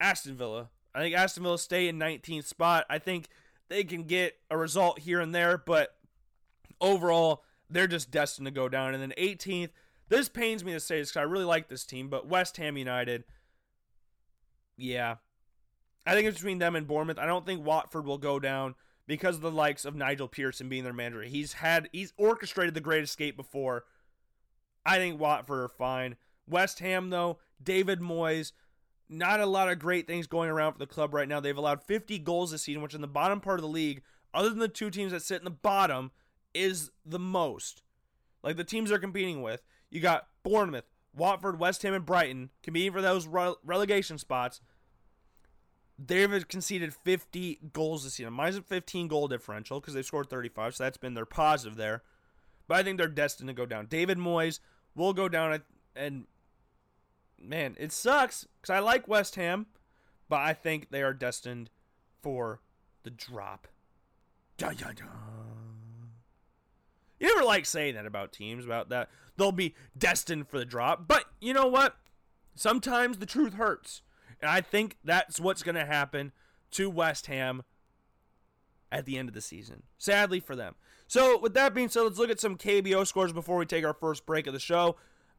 Aston Villa. I think Aston Villa stay in 19th spot. I think they can get a result here and there, but overall, they're just destined to go down. And then 18th, this pains me to say this because I really like this team, but West Ham United, yeah. I think it's between them and Bournemouth. I don't think Watford will go down because of the likes of Nigel Pearson being their manager. He's had he's orchestrated the Great Escape before. I think Watford are fine. West Ham though, David Moyes, not a lot of great things going around for the club right now. They've allowed 50 goals this season, which in the bottom part of the league, other than the two teams that sit in the bottom, is the most. Like the teams they're competing with. You got Bournemouth, Watford, West Ham, and Brighton competing for those relegation spots. They've conceded 50 goals this season. Mine's a 15 goal differential because they've scored 35, so that's been their positive there. But I think they're destined to go down. David Moyes will go down, and man, it sucks because I like West Ham, but I think they are destined for the drop. You never like saying that about teams, about that they'll be destined for the drop. But you know what? Sometimes the truth hurts. And I think that's what's going to happen to West Ham at the end of the season. Sadly for them. So, with that being said, let's look at some KBO scores before we take our first break of the show.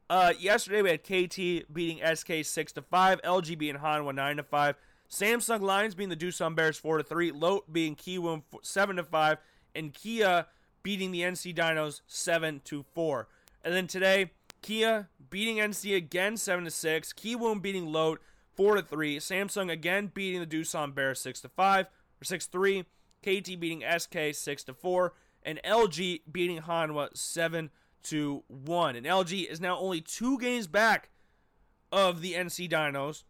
Uh, yesterday we had KT beating SK six to five, LG beating Hanwha nine to five, Samsung Lions beating the Doosan Bears four to three, Lotte beating Kiwoom seven to five, and Kia beating the NC Dinos seven to four. And then today, Kia beating NC again 7 to 6. Kiwoom beating Lotte 4 to 3. Samsung again beating the Doosan Bears 6 to 5 or 6 3. KT beating SK 6 to 4 and LG beating Hanwha 7 to 1. And LG is now only 2 games back of the NC Dinos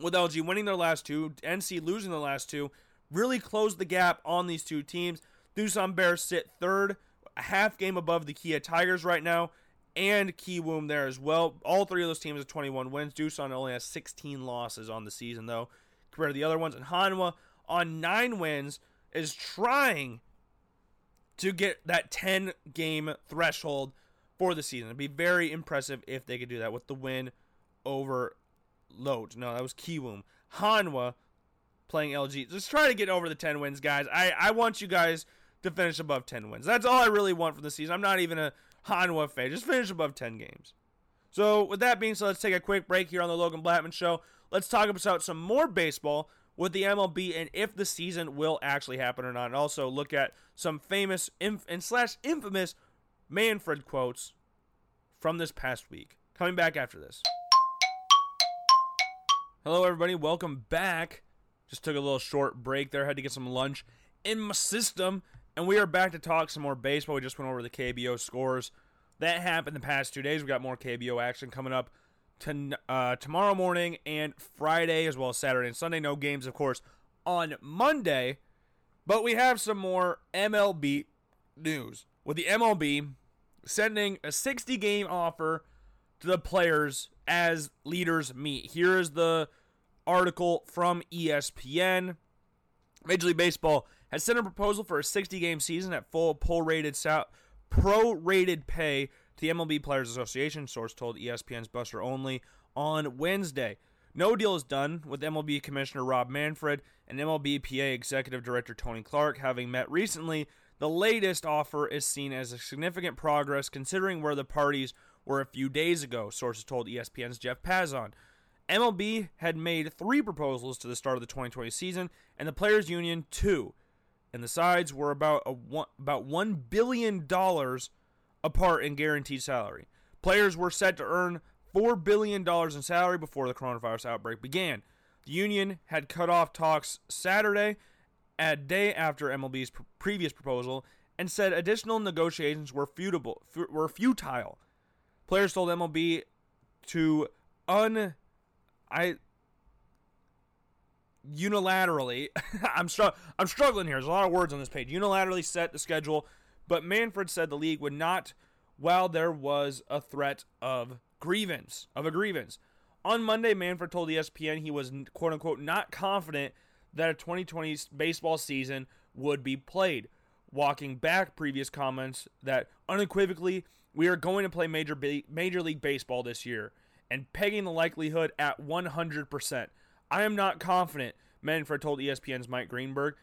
with LG winning their last two, NC losing the last two, really closed the gap on these two teams. Doosan Bears sit third a half game above the Kia Tigers right now, and Kiwoom there as well. All three of those teams have 21 wins. Doosan only has 16 losses on the season, though, compared to the other ones. And Hanwha, on nine wins, is trying to get that 10 game threshold for the season. It'd be very impressive if they could do that with the win over Lotte. No, that was Kiwoom. Hanwha playing LG. Just try to get over the 10 wins, guys. I, I want you guys to finish above 10 wins. That's all I really want for the season. I'm not even a Hanwha fan. Just finish above 10 games. So, with that being said, let's take a quick break here on the Logan Blackman Show. Let's talk about some more baseball with the MLB and if the season will actually happen or not. And also look at some famous inf- and slash infamous Manfred quotes from this past week. Coming back after this. Hello, everybody. Welcome back. Just took a little short break there. Had to get some lunch in my system. And we are back to talk some more baseball. We just went over the KBO scores. That happened the past two days. We got more KBO action coming up to, uh, tomorrow morning and Friday, as well as Saturday and Sunday. No games, of course, on Monday. But we have some more MLB news. With the MLB sending a 60 game offer to the players as leaders meet. Here is the article from ESPN. Major League Baseball has sent a proposal for a 60 game season at full prorated pro-rated pay to the MLB Players Association, source told ESPN's Buster Olney on Wednesday. No deal is done, with MLB Commissioner Rob Manfred and MLBPA Executive Director Tony Clark having met recently. The latest offer is seen as a significant progress considering where the parties were a few days ago, sources told ESPN's Jeff Passan. MLB had made three proposals to the start of the 2020 season, and the Players Union two and the sides were about a one, about one billion dollars apart in guaranteed salary. Players were set to earn four billion dollars in salary before the coronavirus outbreak began. The union had cut off talks Saturday, a day after MLB's pr- previous proposal, and said additional negotiations were futile. F- were futile. Players told MLB to un I unilaterally, I'm str- I'm struggling here. There's a lot of words on this page. Unilaterally set the schedule, but Manfred said the league would not while there was a threat of grievance of a grievance. On Monday, Manfred told ESPN he was quote unquote not confident that a 2020 baseball season would be played, walking back previous comments that unequivocally we are going to play major major league baseball this year and pegging the likelihood at 100%. I am not confident, Manfred told ESPN's Mike Greenberg.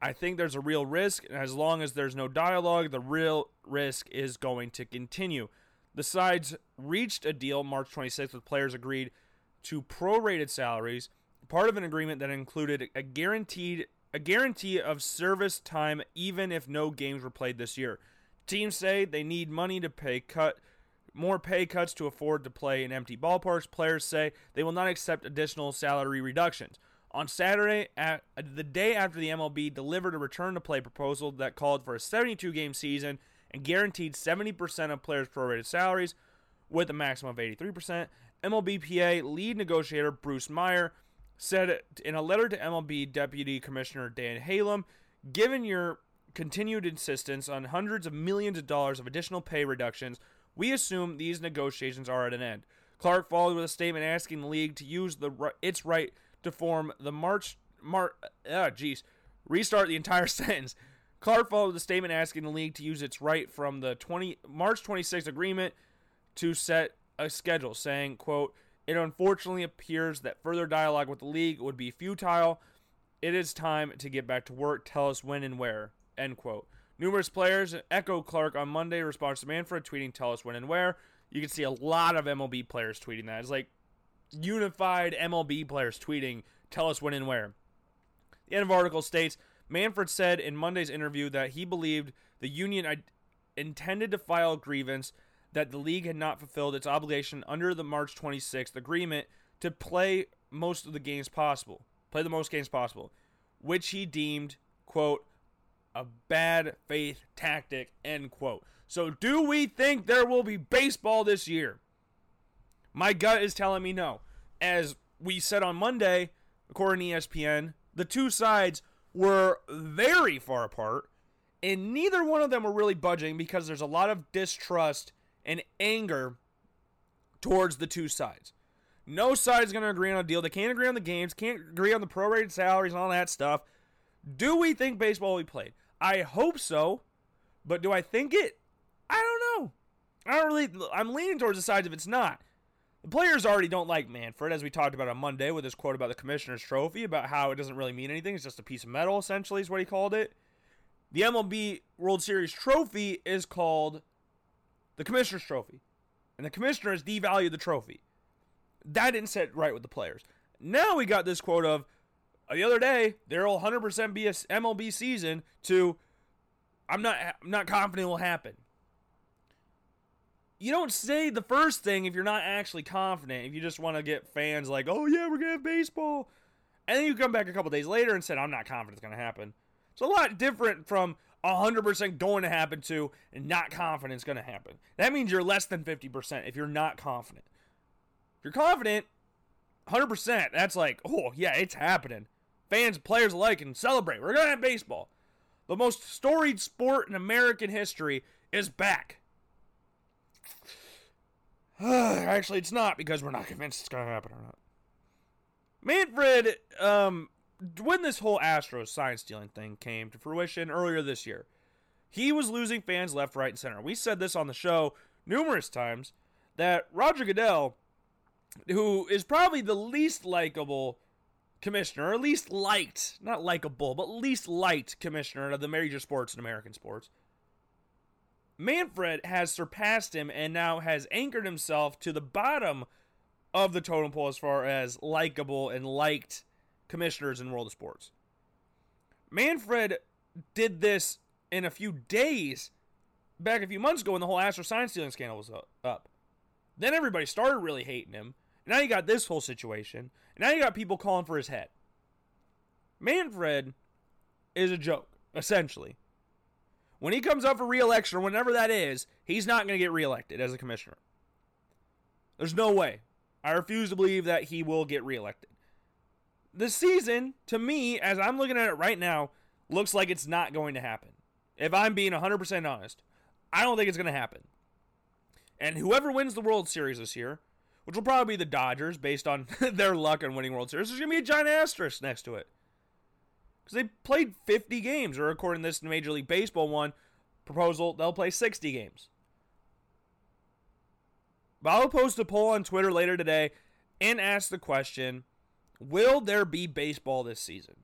I think there's a real risk, and as long as there's no dialogue, the real risk is going to continue. The sides reached a deal March 26th with players agreed to prorated salaries, part of an agreement that included a guaranteed a guarantee of service time even if no games were played this year. Teams say they need money to pay cut more pay cuts to afford to play in empty ballparks. Players say they will not accept additional salary reductions. On Saturday, at the day after the MLB delivered a return to play proposal that called for a 72 game season and guaranteed 70% of players' prorated salaries with a maximum of 83%, MLBPA lead negotiator Bruce Meyer said in a letter to MLB Deputy Commissioner Dan Halem, given your continued insistence on hundreds of millions of dollars of additional pay reductions, we assume these negotiations are at an end. Clark followed with a statement asking the league to use the its right to form the March Mar ah jeez restart the entire sentence. Clark followed a statement asking the league to use its right from the 20 March 26th agreement to set a schedule, saying, "quote It unfortunately appears that further dialogue with the league would be futile. It is time to get back to work. Tell us when and where." End quote. Numerous players echo Clark on Monday response to Manfred tweeting, "Tell us when and where." You can see a lot of MLB players tweeting that. It's like unified MLB players tweeting, "Tell us when and where." The end of article states Manfred said in Monday's interview that he believed the union intended to file a grievance that the league had not fulfilled its obligation under the March 26th agreement to play most of the games possible, play the most games possible, which he deemed quote a bad faith tactic, end quote. So, do we think there will be baseball this year? My gut is telling me no. As we said on Monday, according to ESPN, the two sides were very far apart, and neither one of them were really budging because there's a lot of distrust and anger towards the two sides. No side is going to agree on a deal. They can't agree on the games, can't agree on the prorated salaries and all that stuff. Do we think baseball will be played? I hope so, but do I think it? I don't know. I don't really. I'm leaning towards the sides if it's not. The players already don't like Manfred, as we talked about on Monday with his quote about the commissioner's trophy, about how it doesn't really mean anything. It's just a piece of metal, essentially, is what he called it. The MLB World Series trophy is called the commissioner's trophy, and the commissioner has devalued the trophy. That didn't sit right with the players. Now we got this quote of Uh, the other day, there will 100% be a MLB season to I'm not I'm not confident it will happen. You don't say the first thing if you're not actually confident. If you just want to get fans like, "Oh yeah, we're going to have baseball." And then you come back a couple days later and said, "I'm not confident it's going to happen." It's a lot different from 100% going to happen to and not confident it's going to happen. That means you're less than 50% if you're not confident. If you're confident, 100%, that's like, "Oh, yeah, it's happening." Fans, and players alike, can celebrate. We're going to have baseball. The most storied sport in American history is back. Actually, it's not because we're not convinced it's going to happen or not. Manfred, um, when this whole Astros sign stealing thing came to fruition earlier this year, he was losing fans left, right, and center. We said this on the show numerous times that Roger Goodell, who is probably the least likable commissioner, or at least liked, not likable, but least liked commissioner of the major sports in American sports. Manfred has surpassed him and now has anchored himself to the bottom of the totem pole as far as likable and liked commissioners in world of sports. Manfred did this in a few days back a few months ago when the whole Astro sign stealing scandal was up. Then everybody started really hating him. Now you got this whole situation. Now you got people calling for his head. Manfred is a joke, essentially. When he comes up for reelection or whenever that is, he's not going to get reelected as a commissioner. There's no way. I refuse to believe that he will get reelected. The season, to me, as I'm looking at it right now, looks like it's not going to happen. If I'm being 100% honest, I don't think it's going to happen. And whoever wins the World Series this year, which will probably be the Dodgers based on their luck in winning World Series. There's going to be a giant asterisk next to it. Because they played 50 games, or according to this Major League Baseball one proposal, they'll play 60 games. But I'll post a poll on Twitter later today and ask the question Will there be baseball this season?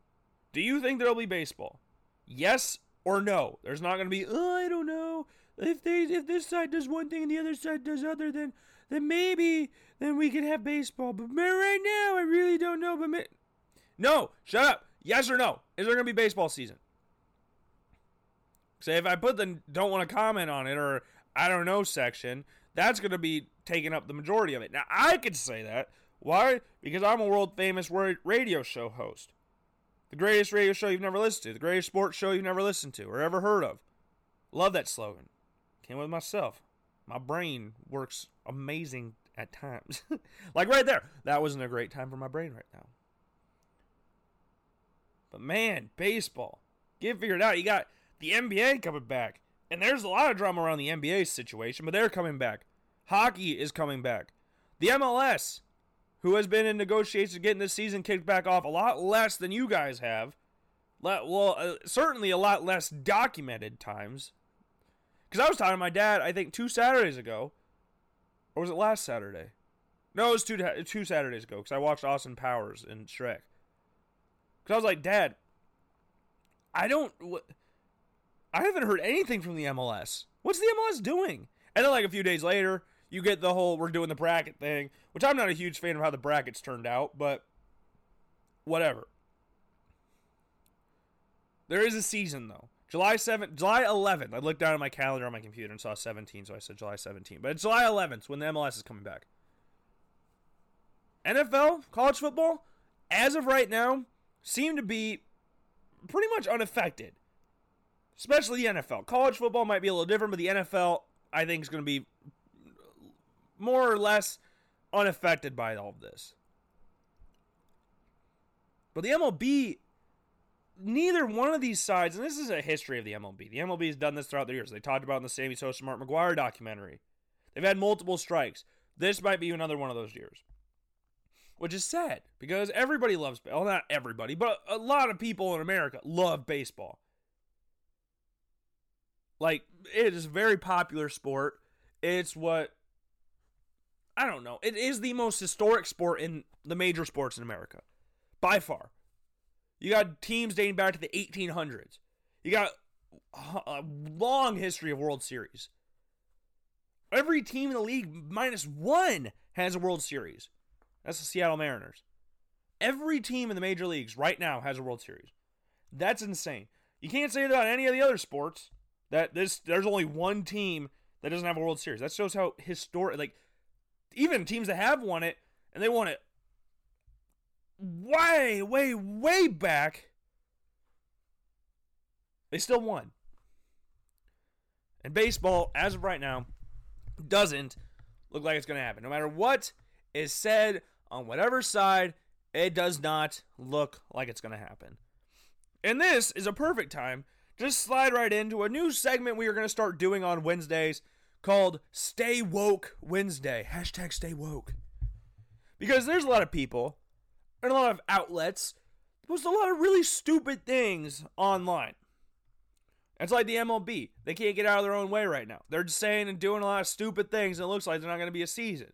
Do you think there will be baseball? Yes or no? There's not going to be, oh, I don't know. If they if this side does one thing and the other side does other, then then maybe then we can have baseball. But right now, I really don't know. But no, shut up. Yes or no? Is there to be baseball season? Say if I put the don't want to comment on it or I don't know section, that's to be taking up the majority of it. Now I could say that. Why? Because I'm a world famous radio show host. The greatest radio show you've never listened to, the greatest sports show you've never listened to or ever heard of. Love that slogan. Came with myself. My brain works amazing at times. like right there. That wasn't a great time for my brain right now. But man, baseball. Get figured out. You got the NBA coming back. And there's a lot of drama around the NBA situation, but they're coming back. Hockey is coming back. The MLS who has been in negotiations getting this season kicked back off a lot less than you guys have. Well, uh, certainly a lot less documented times. Because I was talking to my dad, I think two Saturdays ago, or was it last Saturday? No, it was two two Saturdays ago because I watched Austin Powers and Shrek. Because I was like, Dad, I don't, I haven't heard anything from the MLS. What's the MLS doing? And then like a few days later, you get the whole we're doing the bracket thing, which I'm not a huge fan of how the brackets turned out, but whatever. There is a season though. July 7th, July 11th. I looked down at my calendar on my computer and saw 17, so I said July 17. But it's July 11th when the MLS is coming back. NFL, college football, as of right now, seem to be pretty much unaffected. Especially the NFL. College football might be a little different, but the NFL, I think, is going to be more or less unaffected by all of this. But the MLB, neither one of these sides, and this is a history of the MLB. The MLB has done this throughout the years. They talked about in the Sammy Sosa Mark McGwire documentary. They've had multiple strikes. This might be another one of those years. Which is sad because everybody loves well, not everybody, but a lot of people in America love baseball. Like it is a very popular sport. It's what I don't know. It is the most historic sport in the major sports in America, by far. You got teams dating back to the 1800s. You got a long history of World Series. Every team in the league, minus one, has a World Series. That's the Seattle Mariners. Every team in the major leagues right now has a World Series. That's insane. You can't say that about any of the other sports. That this there's only one team that doesn't have a World Series. That shows how historic, like even teams that have won it and they won it way, way, way back, they still won. And baseball, as of right now, doesn't look like it's going to happen. No matter what is said on whatever side, it does not look like it's going to happen. And this is a perfect time to slide right into a new segment we are going to start doing on Wednesdays called Stay Woke Wednesday. Hashtag Stay Woke. Because there's a lot of people and a lot of outlets post a lot of really stupid things online. It's like the MLB. They can't get out of their own way right now. They're just saying and doing a lot of stupid things, and it looks like they're not going to be a season.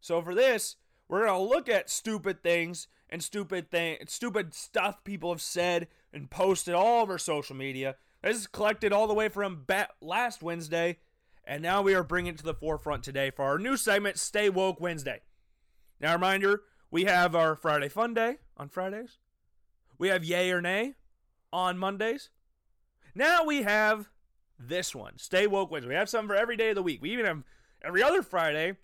So for this, we're going to look at stupid things and stupid thing, stupid stuff people have said and posted all over social media. This is collected all the way from last Wednesday and now we are bringing it to the forefront today for our new segment, Stay Woke Wednesday. Now, reminder we have our Friday Fun Day on Fridays. We have Yay or Nay on Mondays. Now we have this one, Stay Woke Wednesday. We have some for every day of the week. We even have every other Friday,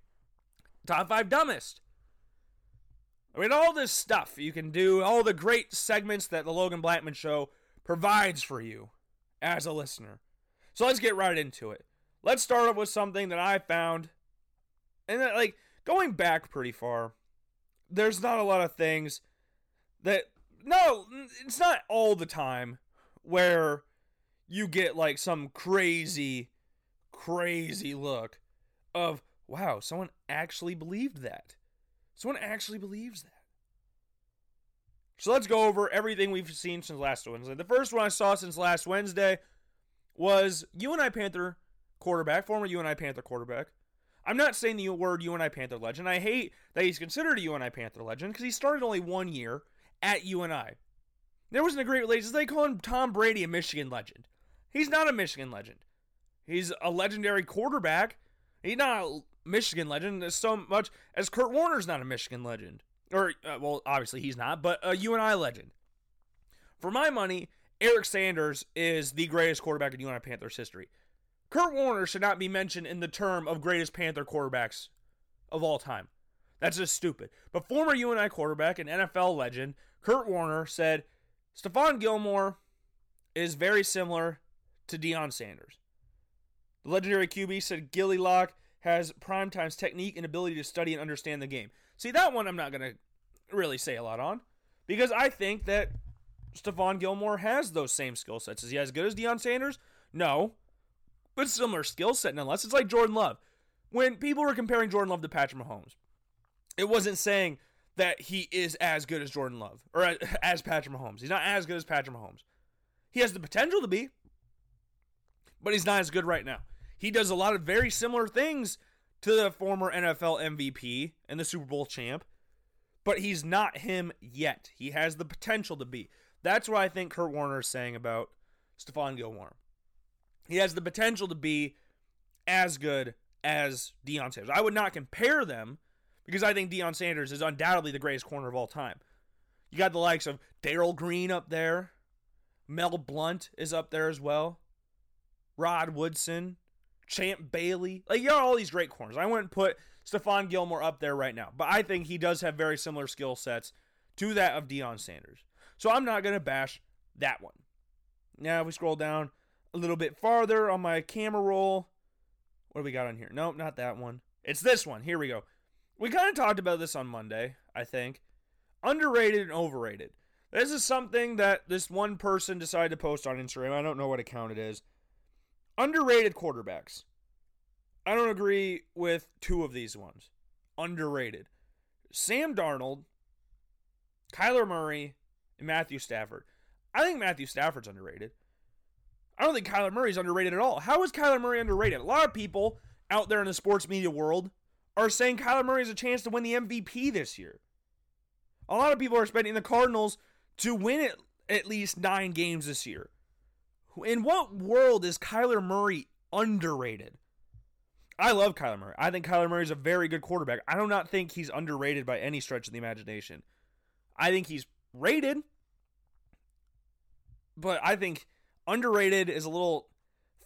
Top 5 Dumbest. I mean, all this stuff you can do, all the great segments that the Logan Blackman Show provides for you as a listener. So let's get right into it let's start off with something that I found, and that, like going back pretty far. There's not a lot of things that no, it's not all the time where you get like some crazy, crazy look of wow, someone actually believed that. Someone actually believes that. So let's go over everything we've seen since last Wednesday. The first one I saw since last Wednesday was UNI Panther quarterback, former UNI Panther quarterback. I'm not saying the word UNI Panther legend. I hate that he's considered a UNI Panther legend because he started only one year at UNI. There wasn't a great relationship. They call him Tom Brady a Michigan legend. He's not a Michigan legend. He's a legendary quarterback. He's not a Michigan legend as so much as Kurt Warner's not a Michigan legend. Or, uh, well, obviously he's not, but a UNI legend. For my money, Eric Sanders is the greatest quarterback in UNI Panthers history. Kurt Warner should not be mentioned in the term of greatest Panther quarterbacks of all time. That's just stupid. But former UNI quarterback and NFL legend Kurt Warner said Stephon Gilmore is very similar to Deion Sanders. The legendary QB said Gilly Lock has prime time's technique and ability to study and understand the game. See, that one I'm not going to really say a lot on because I think that Stephon Gilmore has those same skill sets. Is he as good as Deion Sanders? No. But similar skill set nonetheless. It's like Jordan Love. When people were comparing Jordan Love to Patrick Mahomes, it wasn't saying that he is as good as Jordan Love or as Patrick Mahomes. He's not as good as Patrick Mahomes. He has the potential to be, but he's not as good right now. He does a lot of very similar things to the former NFL MVP and the Super Bowl champ, but he's not him yet. He has the potential to be. That's what I think Kurt Warner is saying about Stephon Gilmore. He has the potential to be as good as Deion Sanders. I would not compare them because I think Deion Sanders is undoubtedly the greatest corner of all time. You got the likes of Darrell Green up there. Mel Blount is up there as well. Rod Woodson, Champ Bailey. Like, you got all these great corners. I wouldn't put Stephon Gilmore up there right now, but I think he does have very similar skill sets to that of Deion Sanders. So I'm not going to bash that one. Now, if we scroll down a little bit farther on my camera roll, what do we got on here? Nope, not that one. It's this one. Here we go. We kind of talked about this on Monday, I think. Underrated and overrated. This is something that this one person decided to post on Instagram. I don't know what account it is. Underrated quarterbacks. I don't agree with two of these ones. Underrated. Sam Darnold, Kyler Murray, and Matthew Stafford. I think Matthew Stafford's underrated. I don't think Kyler Murray's underrated at all. How is Kyler Murray underrated? A lot of people out there in the sports media world are saying Kyler Murray has a chance to win the MVP this year. A lot of people are expecting the Cardinals to win at, at least nine games this year. In what world is Kyler Murray underrated? I love Kyler Murray. I think Kyler Murray is a very good quarterback. I do not think he's underrated by any stretch of the imagination. I think he's rated, but I think underrated is a little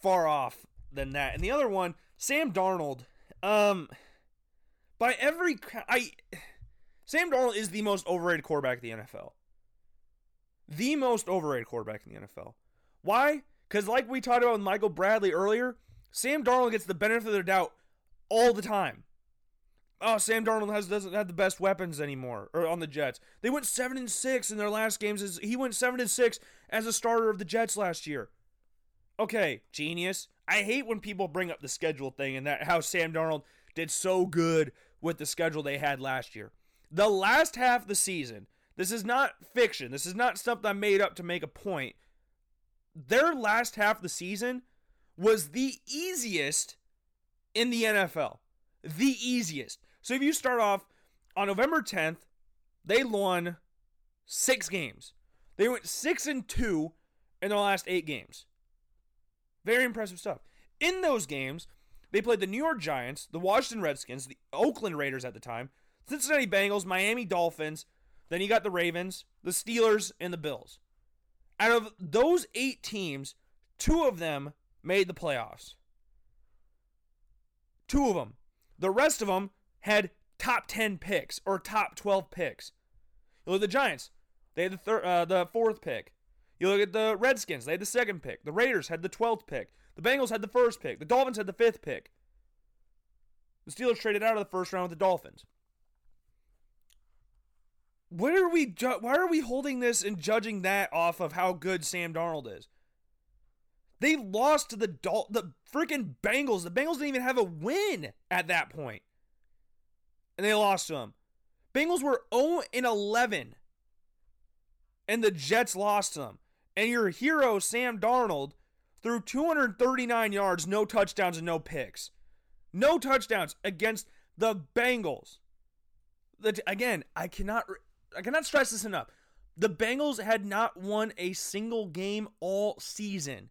far off than that. And the other one, Sam Darnold. Um, by every I Sam Darnold is the most overrated quarterback in the NFL. The most overrated quarterback in the NFL. Why? Because like we talked about with Michael Bradley earlier, Sam Darnold gets the benefit of the doubt all the time. Oh, Sam Darnold has doesn't have the best weapons anymore, or on the Jets. They went seven and six in their last games. As he went seven and six as a starter of the Jets last year. Okay, genius. I hate when people bring up the schedule thing and that how Sam Darnold did so good with the schedule they had last year. The last half of the season, this is not fiction. This is not stuff that I made up to make a point. Their last half of the season was the easiest in the NFL. The easiest. So if you start off on November 10th, they won six games. They went six and two in their last eight games. Very impressive stuff. In those games, they played the New York Giants, the Washington Redskins, the Oakland Raiders at the time, Cincinnati Bengals, Miami Dolphins. Then you got the Ravens, the Steelers, and the Bills. Out of those eight teams, two of them made the playoffs. Two of them. The rest of them had top 10 picks or top 12 picks. You look at the Giants, they had the, thir- uh, the fourth pick. You look at the Redskins, they had the second pick. The Raiders had the 12th pick. The Bengals had the first pick. The Dolphins had the fifth pick. The Steelers traded out of the first round with the Dolphins. What are we? Ju- why are we holding this and judging that off of how good Sam Darnold is? They lost to the Dol- the freaking Bengals. The Bengals didn't even have a win at that point, and they lost to them. Bengals were 0 and 11, and the Jets lost to them. And your hero Sam Darnold threw 239 yards, no touchdowns, and no picks. No touchdowns against the Bengals. The, again, I cannot I cannot stress this enough. The Bengals had not won a single game all season.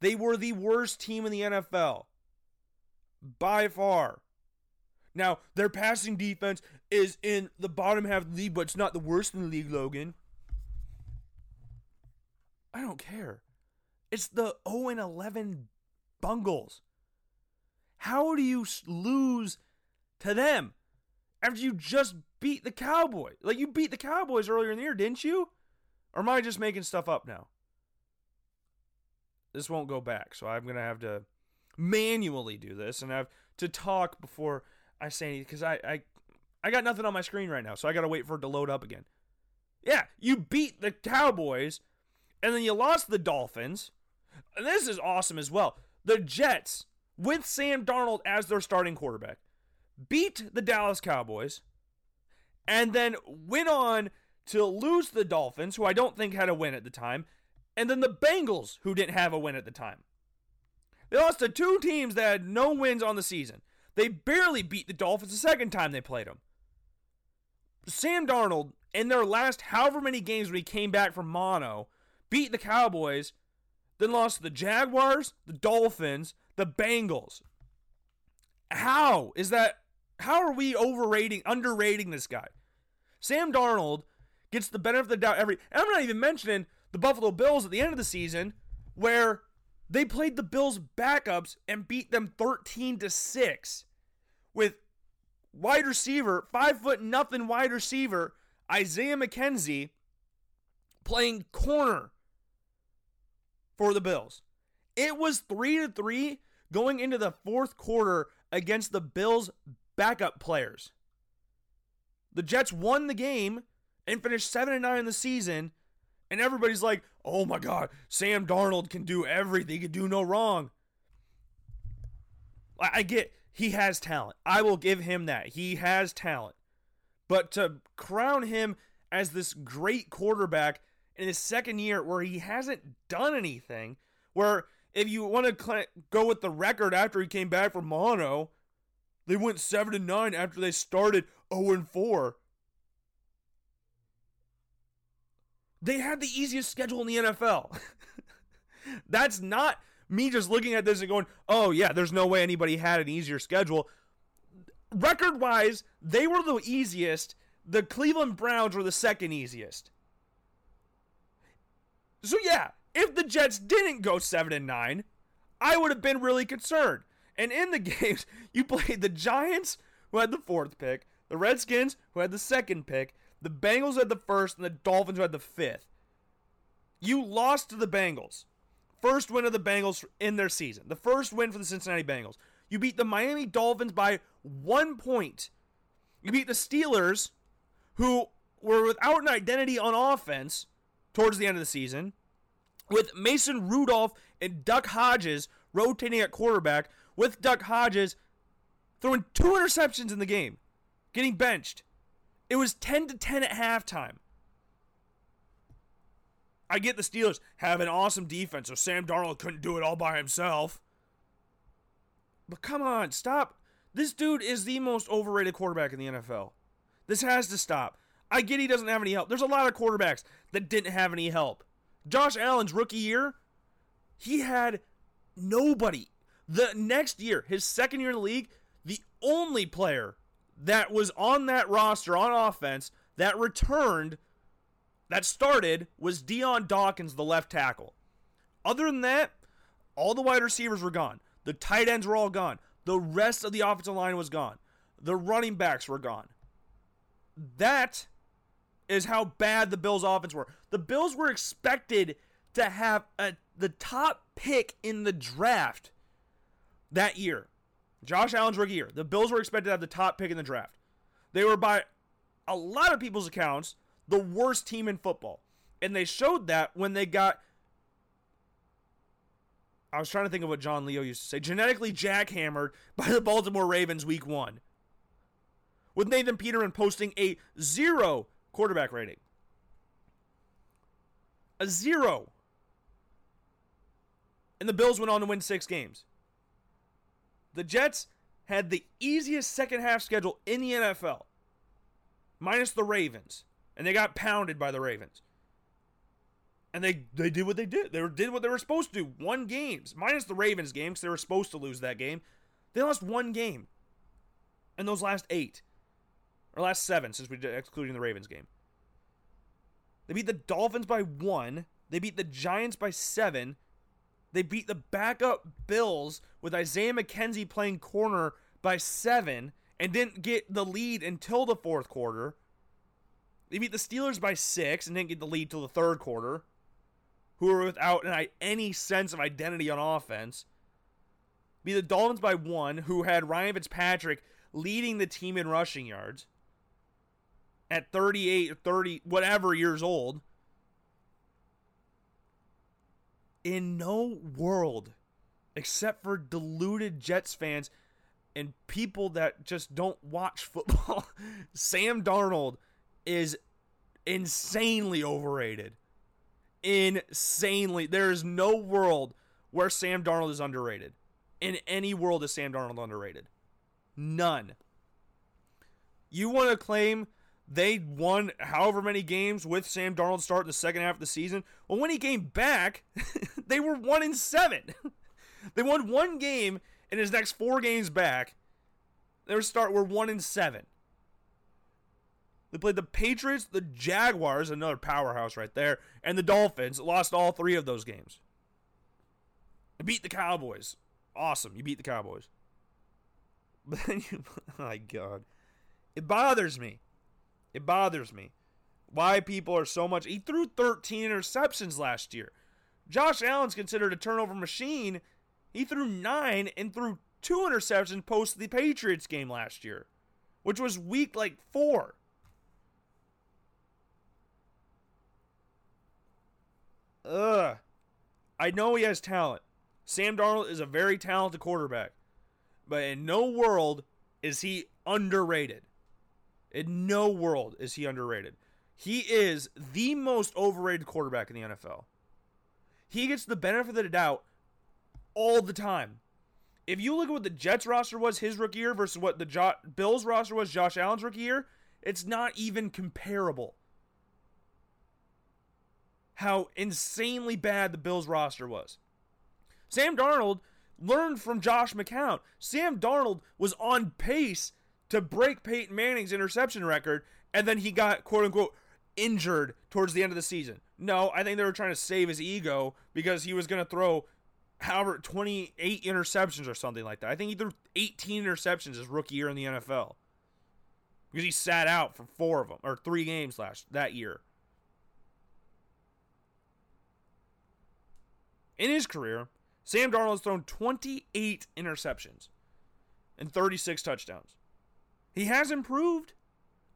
They were the worst team in the NFL by far. Now, their passing defense is in the bottom half of the league, but it's not the worst in the league, Logan. I don't care. It's the 0 11 Bungles. How do you lose to them after you just beat the Cowboys? Like, you beat the Cowboys earlier in the year, didn't you? Or am I just making stuff up now? This won't go back, so I'm going to have to manually do this and have to talk before I say anything because I, I, I got nothing on my screen right now, so I got to wait for it to load up again. Yeah, you beat the Cowboys and then you lost the Dolphins. And this is awesome as well. The Jets, with Sam Darnold as their starting quarterback, beat the Dallas Cowboys and then went on to lose the Dolphins, who I don't think had a win at the time, and then the Bengals, who didn't have a win at the time. They lost to two teams that had no wins on the season. They barely beat the Dolphins the second time they played them. Sam Darnold, in their last however many games when he came back from mono, beat the Cowboys, then lost to the Jaguars, the Dolphins, the Bengals. How is that? How are we overrating, underrating this guy? Sam Darnold gets the benefit of the doubt every. And I'm not even mentioning the Buffalo Bills at the end of the season, where they played the Bills backups and beat them 13 to 6 with wide receiver, five foot nothing wide receiver, Isaiah McKenzie playing corner for the Bills. It was 3 to 3 going into the fourth quarter against the Bills backup players. The Jets won the game and finished 7 and 9 in the season and everybody's like, "Oh my god, Sam Darnold can do everything. He can do no wrong." I get he has talent. I will give him that. He has talent. But to crown him as this great quarterback in his second year where he hasn't done anything, where if you want to go with the record after he came back from mono, they went 7 and 9 after they started 0 and 4. They had the easiest schedule in the NFL. That's not me just looking at this and going, oh, yeah, there's no way anybody had an easier schedule. Record wise, they were the easiest. The Cleveland Browns were the second easiest. So, yeah, if the Jets didn't go 7 and 9, I would have been really concerned. And in the games, you played the Giants, who had the fourth pick, the Redskins, who had the second pick, the Bengals had the first, and the Dolphins who had the fifth. You lost to the Bengals. First win of the Bengals in their season. The first win for the Cincinnati Bengals. You beat the Miami Dolphins by one point. You beat the Steelers, who were without an identity on offense towards the end of the season, with Mason Rudolph and Duck Hodges rotating at quarterback, with Duck Hodges throwing two interceptions in the game, getting benched. It was 10 to 10 at halftime. I get the Steelers have an awesome defense, so Sam Darnold couldn't do it all by himself. But come on, stop. This dude is the most overrated quarterback in the NFL. This has to stop. I get he doesn't have any help. There's a lot of quarterbacks that didn't have any help. Josh Allen's rookie year, he had nobody. The next year, his second year in the league, the only player that was on that roster on offense that returned, that started, was Dion Dawkins, the left tackle. Other than that, all the wide receivers were gone. The tight ends were all gone. The rest of the offensive line was gone. The running backs were gone. That is how bad the Bills' offense were. The Bills were expected to have a, the top pick in the draft that year. Josh Allen's rookie year. The Bills were expected to have the top pick in the draft. They were, by a lot of people's accounts, the worst team in football. And they showed that when they got. I was trying to think of what John Leo used to say genetically jackhammered by the Baltimore Ravens week one. With Nathan Peterman posting a zero quarterback rating. A zero. And the Bills went on to win six games. The Jets had the easiest second half schedule in the NFL, minus the Ravens. And they got pounded by the Ravens. And they they did what they did. They did what they were supposed to do. Won games, minus the Ravens game because they were supposed to lose that game. They lost one game. In those last eight, or last seven, since we did excluding the Ravens game. They beat the Dolphins by one. They beat the Giants by seven. They beat the backup Bills with Isaiah McKenzie playing corner by seven and didn't get the lead until the fourth quarter. They beat the Steelers by six and didn't get the lead till the third quarter, who were without any sense of identity on offense. Beat the Dolphins by one, who had Ryan Fitzpatrick leading the team in rushing yards at 38 or 30, whatever years old. In no world, except for deluded Jets fans and people that just don't watch football, Sam Darnold is insanely overrated. Insanely. There is no world where Sam Darnold is underrated. In any world is Sam Darnold underrated. None. You want to claim they won however many games with Sam Darnold start in the second half of the season. Well, when he came back, they were one in seven. they won one game in his next four games back. Their start were one in seven. They played the Patriots, the Jaguars, another powerhouse right there, and the Dolphins. Lost all three of those games. They beat the Cowboys. Awesome. You beat the Cowboys. But then you, my God. It bothers me it bothers me why people are so much. He threw 13 interceptions last year. Josh Allen's considered a turnover machine. He threw nine and threw two interceptions post the Patriots game last year, which was week like four. Ugh. I know he has talent. Sam Darnold is a very talented quarterback, but in no world is he underrated. In no world is he underrated. He is the most overrated quarterback in the NFL. He gets the benefit of the doubt all the time. If you look at what the Jets roster was his rookie year versus what the jo- Bills roster was Josh Allen's rookie year, it's not even comparable. How insanely bad the Bills roster was. Sam Darnold learned from Josh McCown. Sam Darnold was on pace to break Peyton Manning's interception record, and then he got quote unquote injured towards the end of the season. No, I think they were trying to save his ego because he was going to throw however 28 interceptions or something like that. I think he threw 18 interceptions his rookie year in the NFL because he sat out for four of them or three games last that year. In his career, Sam Darnold has thrown 28 interceptions and 36 touchdowns. He has improved.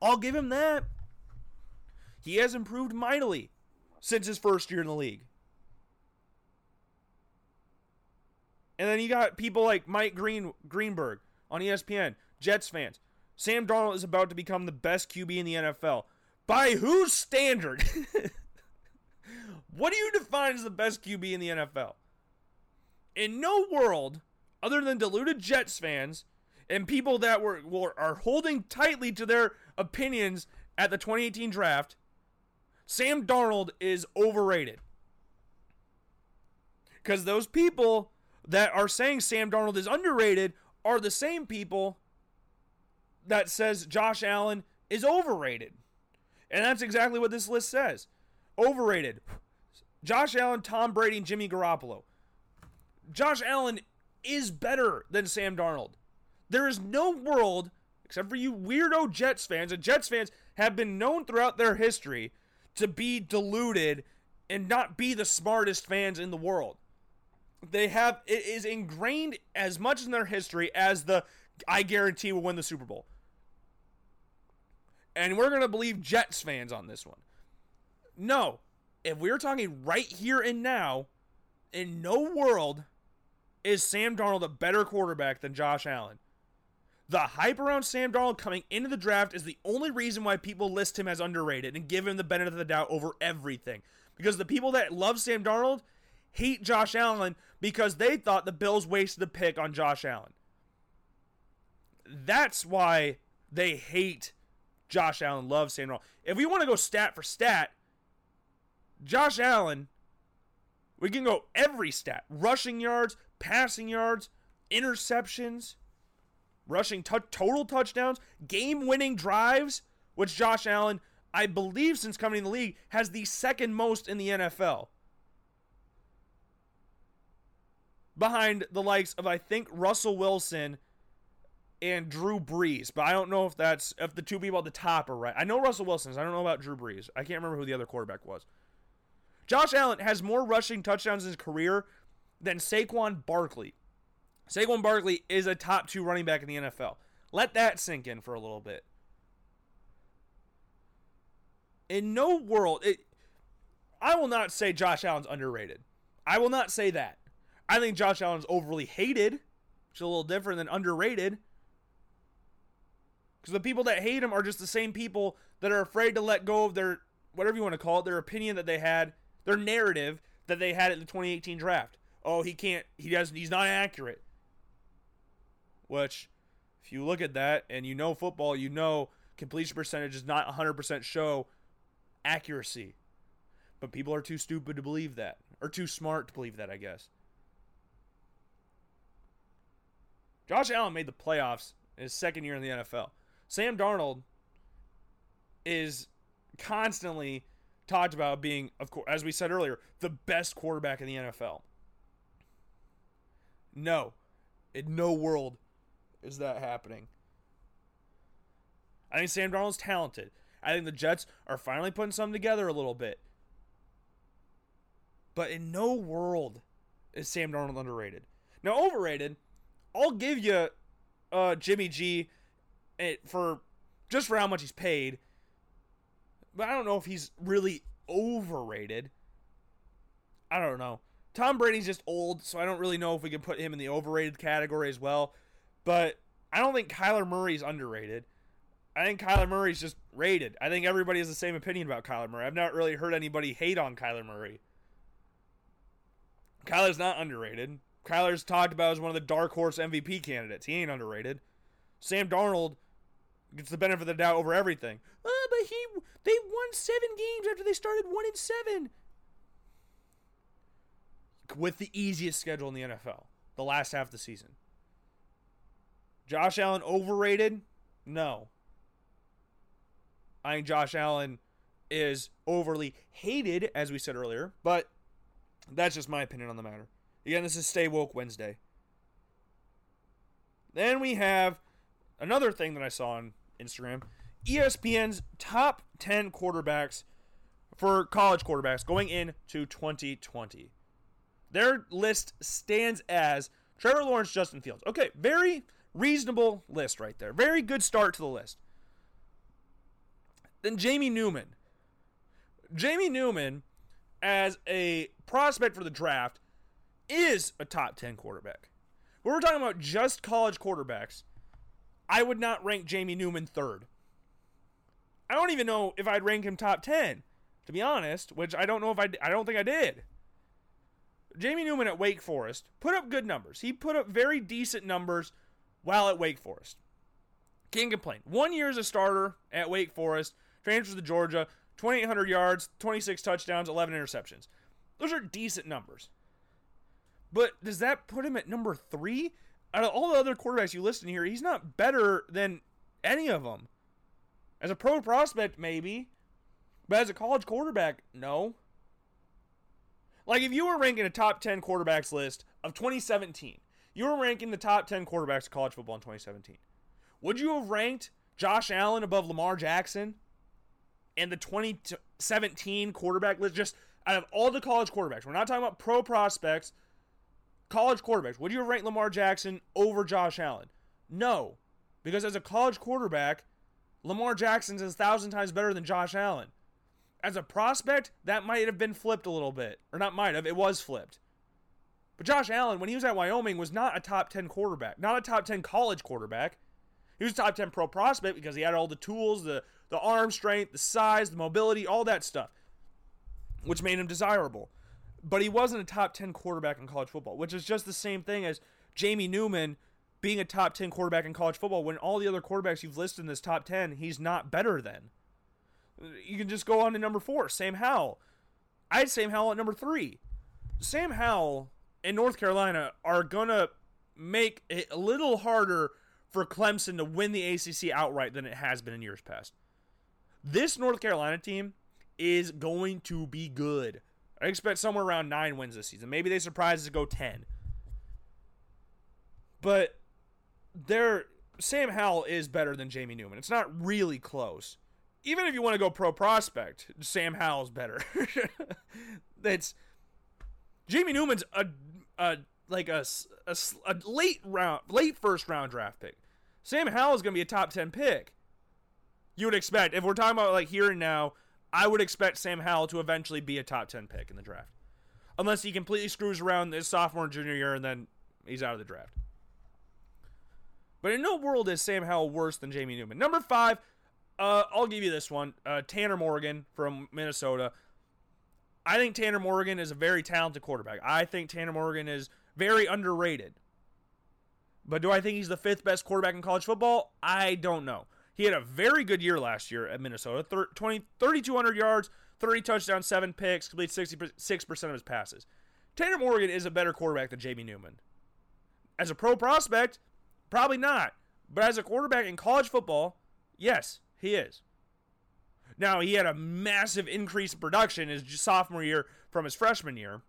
I'll give him that. He has improved mightily since his first year in the league. And then you got people like Mike Green Greenberg on ESPN, Jets fans. Sam Darnold is about to become the best QB in the NFL. By whose standard? what do you define as the best QB in the NFL? In no world, other than deluded Jets fans and people that were, were are holding tightly to their opinions at the 2018 draft, Sam Darnold is overrated. Because those people that are saying Sam Darnold is underrated are the same people that says Josh Allen is overrated. And that's exactly what this list says. Overrated. Josh Allen, Tom Brady, and Jimmy Garoppolo. Josh Allen is better than Sam Darnold. There is no world, except for you weirdo Jets fans, and Jets fans have been known throughout their history to be deluded and not be the smartest fans in the world. They have it is ingrained as much in their history as the I guarantee will win the Super Bowl. And we're going to believe Jets fans on this one. No, if we're talking right here and now, in no world is Sam Darnold a better quarterback than Josh Allen. The hype around Sam Darnold coming into the draft is the only reason why people list him as underrated and give him the benefit of the doubt over everything. Because the people that love Sam Darnold hate Josh Allen because they thought the Bills wasted the pick on Josh Allen. That's why they hate Josh Allen loves Sam Darnold. If we want to go stat for stat, Josh Allen, we can go every stat rushing yards, passing yards, interceptions, rushing t- total touchdowns, game winning drives, which Josh Allen, I believe, since coming in the league, has the second most in the NFL. Behind the likes of, I think, Russell Wilson and Drew Brees, but I don't know if that's if the two people at the top are right. I know Russell Wilson's. I don't know about Drew Brees. I can't remember who the other quarterback was. Josh Allen has more rushing touchdowns in his career than Saquon Barkley. Saquon Barkley is a top two running back in the NFL. Let that sink in for a little bit. In no world, it, I will not say Josh Allen's underrated. I will not say that. I think Josh Allen's overly hated, which is a little different than underrated. Because the people that hate him are just the same people that are afraid to let go of their, whatever you want to call it, their opinion that they had, their narrative that they had at the 2018 draft. Oh, he can't, he doesn't, he's not accurate. Which, if you look at that and you know football, you know completion percentage is not 100% show accuracy. But people are too stupid to believe that, or too smart to believe that, I guess. Josh Allen made the playoffs in his second year in the NFL. Sam Darnold is constantly talked about being, of course, as we said earlier, the best quarterback in the NFL. No, in no world is that happening. I think Sam Darnold's talented. I think the Jets are finally putting something together a little bit. But in no world is Sam Darnold underrated. Now, overrated, I'll give you uh, Jimmy G it, for just for how much he's paid. But I don't know if he's really overrated. I don't know. Tom Brady's just old, so I don't really know if we can put him in the overrated category as well. But I don't think Kyler Murray's underrated. I think Kyler Murray's just rated. I think everybody has the same opinion about Kyler Murray. I've not really heard anybody hate on Kyler Murray. Kyler's not underrated. Kyler's talked about as one of the dark horse MVP candidates. He ain't underrated. Sam Darnold gets the benefit of the doubt over everything. Uh, But he they won seven games after they started one and seven. With the easiest schedule in the NFL, the last half of the season. Josh Allen overrated? No. I think Josh Allen is overly hated, as we said earlier, but that's just my opinion on the matter. Again, this is Stay Woke Wednesday. Then we have another thing that I saw on Instagram ESPN's top 10 quarterbacks for college quarterbacks going into 2020. Their list stands as Trevor Lawrence, Justin Fields. Okay, very reasonable list right there. Very good start to the list. Then Jamie Newman. Jamie Newman, as a prospect for the draft, is a top 10 quarterback. When we're talking about just college quarterbacks, I would not rank Jamie Newman third. I don't even know if I'd rank him top 10, to be honest, which I don't know if I I don't think I did. Jamie Newman at Wake Forest put up good numbers. He put up very decent numbers while at Wake Forest. Can't complain. One year as a starter at Wake Forest, transfers to Georgia, 2,800 yards, 26 touchdowns, 11 interceptions. Those are decent numbers. But does that put him at number three? Out of all the other quarterbacks you listed here, he's not better than any of them. As a pro prospect, maybe. But as a college quarterback, no. Like if you were ranking a top 10 quarterbacks list of 2017, you were ranking the top 10 quarterbacks of college football in 2017. Would you have ranked Josh Allen above Lamar Jackson and the 2017 quarterback list just out of all the college quarterbacks? We're not talking about pro prospects college quarterbacks, would you rank Lamar Jackson over Josh Allen? No, because as a college quarterback, Lamar Jackson is a thousand times better than Josh Allen. As a prospect, that might have been flipped a little bit. Or not might have, it was flipped. But Josh Allen, when he was at Wyoming, was not a top 10 quarterback, not a top 10 college quarterback. He was top 10 pro prospect because he had all the tools, the, the arm strength, the size, the mobility, all that stuff, which made him desirable but he wasn't a top 10 quarterback in college football, which is just the same thing as Jamie Newman being a top 10 quarterback in college football when all the other quarterbacks you've listed in this top 10, he's not better than. You can just go on to number four, Sam Howell. I'd Sam Howell at number three. Sam Howell and North Carolina are going to make it a little harder for Clemson to win the ACC outright than it has been in years past. This North Carolina team is going to be good. I expect somewhere around nine wins this season. Maybe they surprise us to go 10. But they're Sam Howell is better than Jamie Newman. It's not really close. Even if you want to go pro prospect, Sam Howell's better. That's Jamie Newman's a, a like a, a, a late round, late first round draft pick. Sam Howell is going to be a top 10 pick. You would expect, if we're talking about like here and now, I would expect Sam Howell to eventually be a top 10 pick in the draft. Unless he completely screws around his sophomore and junior year and then he's out of the draft. But in no world is Sam Howell worse than Jamie Newman. Number five, uh, I'll give you this one. Uh, Tanner Morgan from Minnesota. I think Tanner Morgan is a very talented quarterback. I think Tanner Morgan is very underrated. But do I think he's the fifth best quarterback in college football? I don't know. He had a very good year last year at Minnesota 20, 3,200 yards, 30 touchdowns, 7 picks, completed 66% of his passes. Tanner Morgan is a better quarterback than Jamie Newman. As a pro prospect, Probably not. But as a quarterback in college football, yes, he is. Now, he had a massive increase in production his sophomore year from his freshman year.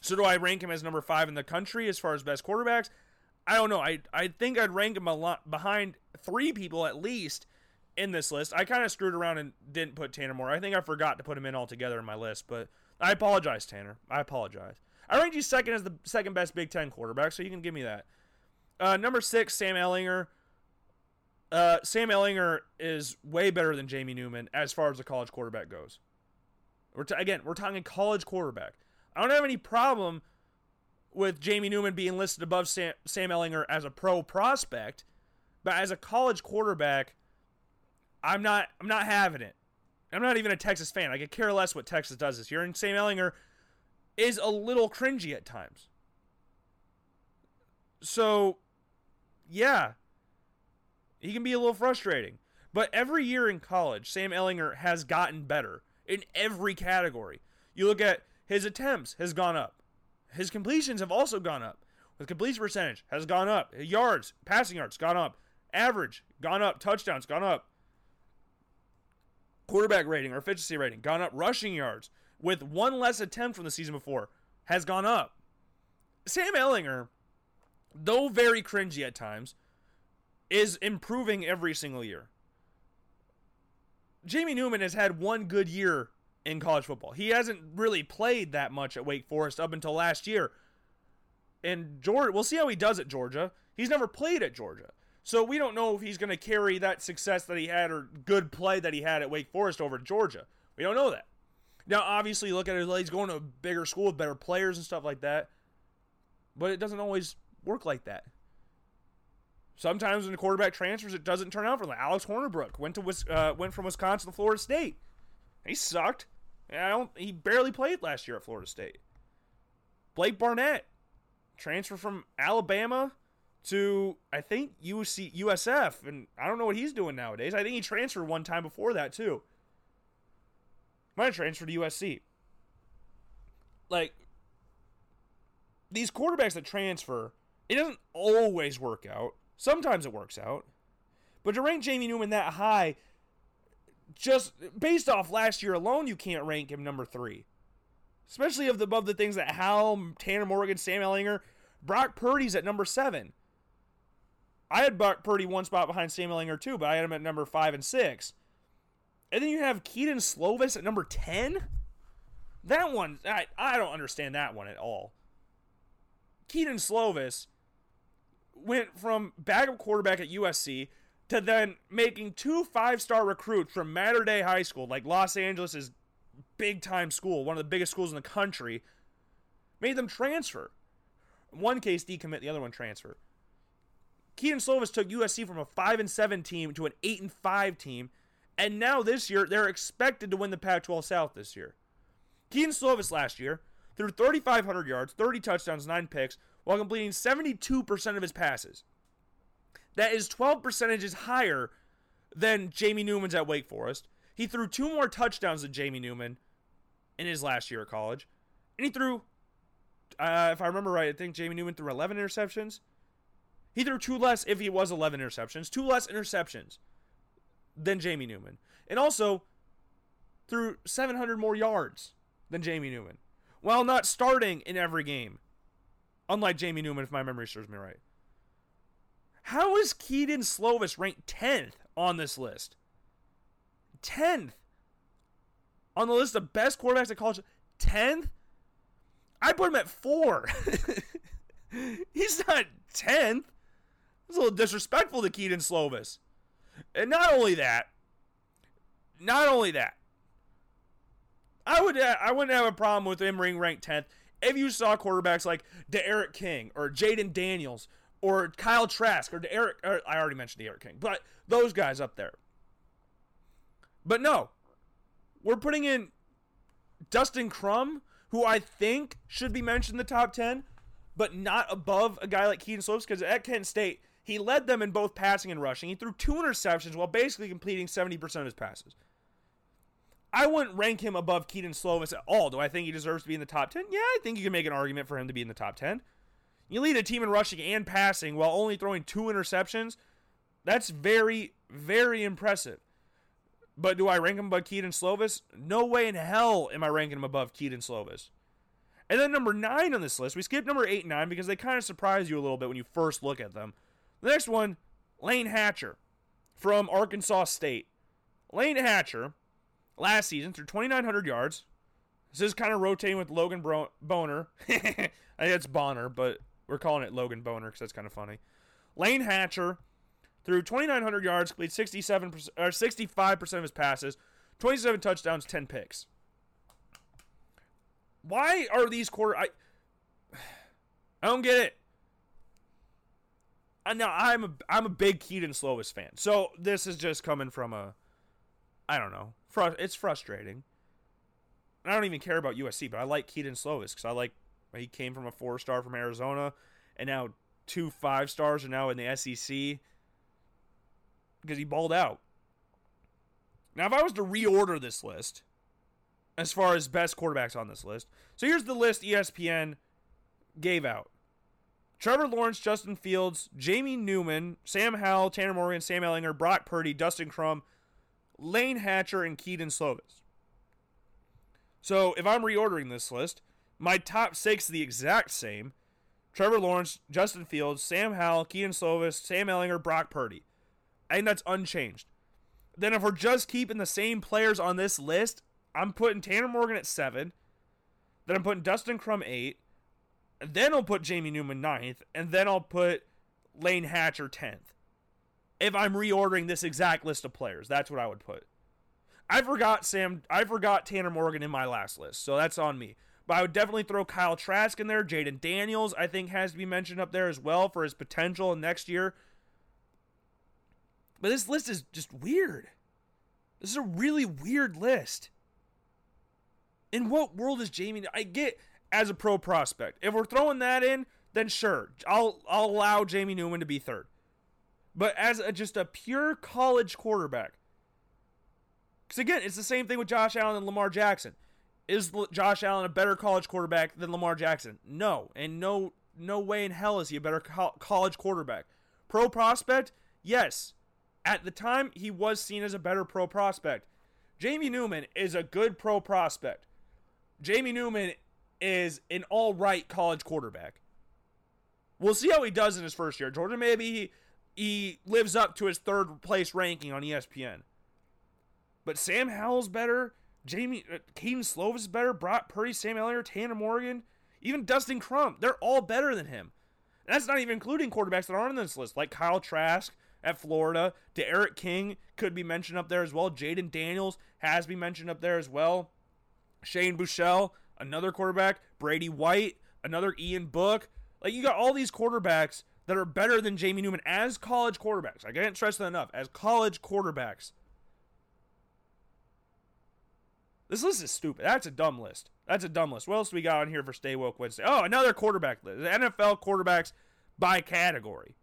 So, do I rank him as number five in the country as far as best quarterbacks? I don't know. I, I think I'd rank him a lot behind three people at least in this list. I kind of screwed around and didn't put Tanner Moore. I think I forgot to put him in altogether in my list, but I apologize, Tanner. I apologize. I ranked you second as the second best Big Ten quarterback, so you can give me that. Uh, number six, Sam Ehlinger. Uh, Sam Ehlinger is way better than Jamie Newman as far as the college quarterback goes. We're t- again, we're talking college quarterback. I don't have any problem with Jamie Newman being listed above Sam, Sam Ehlinger as a pro prospect, but as a college quarterback, I'm not. I'm not having it. I'm not even a Texas fan. I could care less what Texas does this year. And Sam Ehlinger is a little cringy at times. So yeah, he can be a little frustrating. But every year in college, Sam Ehlinger has gotten better in every category. You look at his attempts has gone up. His completions have also gone up. His completion percentage has gone up. Yards, passing yards, gone up. Average, gone up. Touchdowns, gone up. Quarterback rating or efficiency rating, gone up. Rushing yards, with one less attempt from the season before, has gone up. Sam Ehlinger though very cringy at times, is improving every single year. Jamie Newman has had one good year in college football. He hasn't really played that much at Wake Forest up until last year. And Georgia, we'll see how he does at Georgia. He's never played at Georgia. So we don't know if he's going to carry that success that he had or good play that he had at Wake Forest over Georgia. We don't know that. Now, obviously, look at it, he's going to a bigger school with better players and stuff like that. But it doesn't always work like that. Sometimes when the quarterback transfers, it doesn't turn out for them. Alex Hornibrook went to uh, went from Wisconsin to Florida State. He sucked. I don't. He barely played last year at Florida State. Blake Barnett transferred from Alabama to I think UC USF, and I don't know what he's doing nowadays. I think he transferred one time before that too. Might have transferred to USC. Like these quarterbacks that transfer it doesn't always work out. Sometimes it works out. But to rank Jamie Newman that high, just based off last year alone, you can't rank him number three. Especially of the, above the things that Hal, Tanner Morgan, Sam Ehlinger, Brock Purdy's at number seven. I had Brock Purdy one spot behind Sam Ehlinger too, but I had him at number five and six. And then you have Kedon Slovis at number 10? That one, I, I don't understand that one at all. Kedon Slovis went from backup quarterback at USC to then making two five star recruits from Mater Dei High School, like Los Angeles' big time school, one of the biggest schools in the country, made them transfer. one case decommit, the other one transfer. Kedon Slovis took USC from a five and seven team to an eight and five team, and now this year they're expected to win the Pac-12 South this year. Kedon Slovis last year threw 3,500 yards, 30 touchdowns, nine picks, while completing 72% of his passes. that is 12 percentages higher than Jamie Newman's at Wake Forest. He threw two more touchdowns than Jamie Newman in his last year of college. And he threw, uh, if I remember right, I think Jamie Newman threw 11 interceptions. He threw two less if he was 11 interceptions, two less interceptions than Jamie Newman. And also threw 700 more yards than Jamie Newman while not starting in every game. Unlike Jamie Newman, if my memory serves me right. How is Kedon Slovis ranked 10th on this list? 10th on the list of best quarterbacks at college. 10th? I put him at 4. He's not 10th. It's a little disrespectful to Kedon Slovis. And not only that, not only that, I would I wouldn't have a problem with him being ranked 10th if you saw quarterbacks like D'Eriq King or Jayden Daniels or Kyle Trask or Eric. I already mentioned D'Eriq King, but those guys up there. But no, we're putting in Dustin Crum, who I think should be mentioned in the top 10, but not above a guy like Kedon Slovis because at Kent State, he led them in both passing and rushing. He threw two interceptions while basically completing 70% of his passes. I wouldn't rank him above Kedon Slovis at all. Do I think he deserves to be in the top 10? Yeah, I think you can make an argument for him to be in the top 10. You lead a team in rushing and passing while only throwing two interceptions. That's very, very impressive. But do I rank him above Kedon Slovis? No way in hell am I ranking him above Kedon Slovis. And then number nine on this list, we skipped number eight and nine because they kind of surprise you a little bit when you first look at them. The next one, Layne Hatcher from Arkansas State. Layne Hatcher, last season, threw 2,900 yards. This is kind of rotating with Logan Bro- Boner. It's Bonner, but we're calling it Logan Boner because that's kind of funny. Layne Hatcher threw 2,900 yards, completed 67 or 65% of his passes, 27 touchdowns, 10 picks. Why are these quarter? I I don't get it. I know I'm a I'm a big Kedon Slovis fan, so this is just coming from a I don't know. Fru- it's frustrating. I don't even care about USC, but I like Kedon Slovis because I like he came from a four star from Arizona, and now two five stars are now in the SEC because he balled out. Now, if I was to reorder this list, as far as best quarterbacks on this list, so here's the list ESPN gave out Trevor Lawrence, Justin Fields, Jamie Newman, Sam Howell, Tanner Morgan, Sam Ehlinger, Brock Purdy, Dustin Crum, Layne Hatcher, and Kedon Slovis. So if I'm reordering this list, my top six are the exact same. Trevor Lawrence, Justin Fields, Sam Howell, Kedon Slovis, Sam Ehlinger, Brock Purdy. I think that's unchanged. Then if we're just keeping the same players on this list, I'm putting Tanner Morgan at seven. Then I'm putting Dustin Crum eight. And then I'll put Jamie Newman ninth. And then I'll put Layne Hatcher tenth. If I'm reordering this exact list of players, that's what I would put. I forgot Sam. I forgot Tanner Morgan in my last list, so that's on me. But I would definitely throw Kyle Trask in there. Jayden Daniels, I think, has to be mentioned up there as well for his potential next year. But this list is just weird. This is a really weird list. In what world is Jamie? I get as a pro prospect. If we're throwing that in, then sure, I'll I'll allow Jamie Newman to be third. But as a, just a pure college quarterback, because again, it's the same thing with Josh Allen and Lamar Jackson. Is Josh Allen a better college quarterback than Lamar Jackson? No, and no no way in hell is he a better co- college quarterback. Pro prospect, yes. At the time, he was seen as a better pro prospect. Jamie Newman is a good pro prospect. Jamie Newman is an all right college quarterback. We'll see how he does in his first year. Georgia, maybe he, he lives up to his third place ranking on ESPN. But Sam Howell's better. Jamie, uh, Kedon Slovis is better. Brock Purdy, Sam Ehlinger, Tanner Morgan, even Dustin Crum. They're all better than him. And that's not even including quarterbacks that aren't on this list, like Kyle Trask, at Florida. D'Eriq King could be mentioned up there as well. Jayden Daniels has been mentioned up there as well. Shane Buechele, another quarterback. Brady White, another Ian Book. Like you got all these quarterbacks that are better than Jamie Newman as college quarterbacks. I can't stress that enough. As college quarterbacks. This list is stupid. That's a dumb list. That's a dumb list. What else do we got on here for Stay Woke Wednesday? Oh, another quarterback list. NFL quarterbacks by category.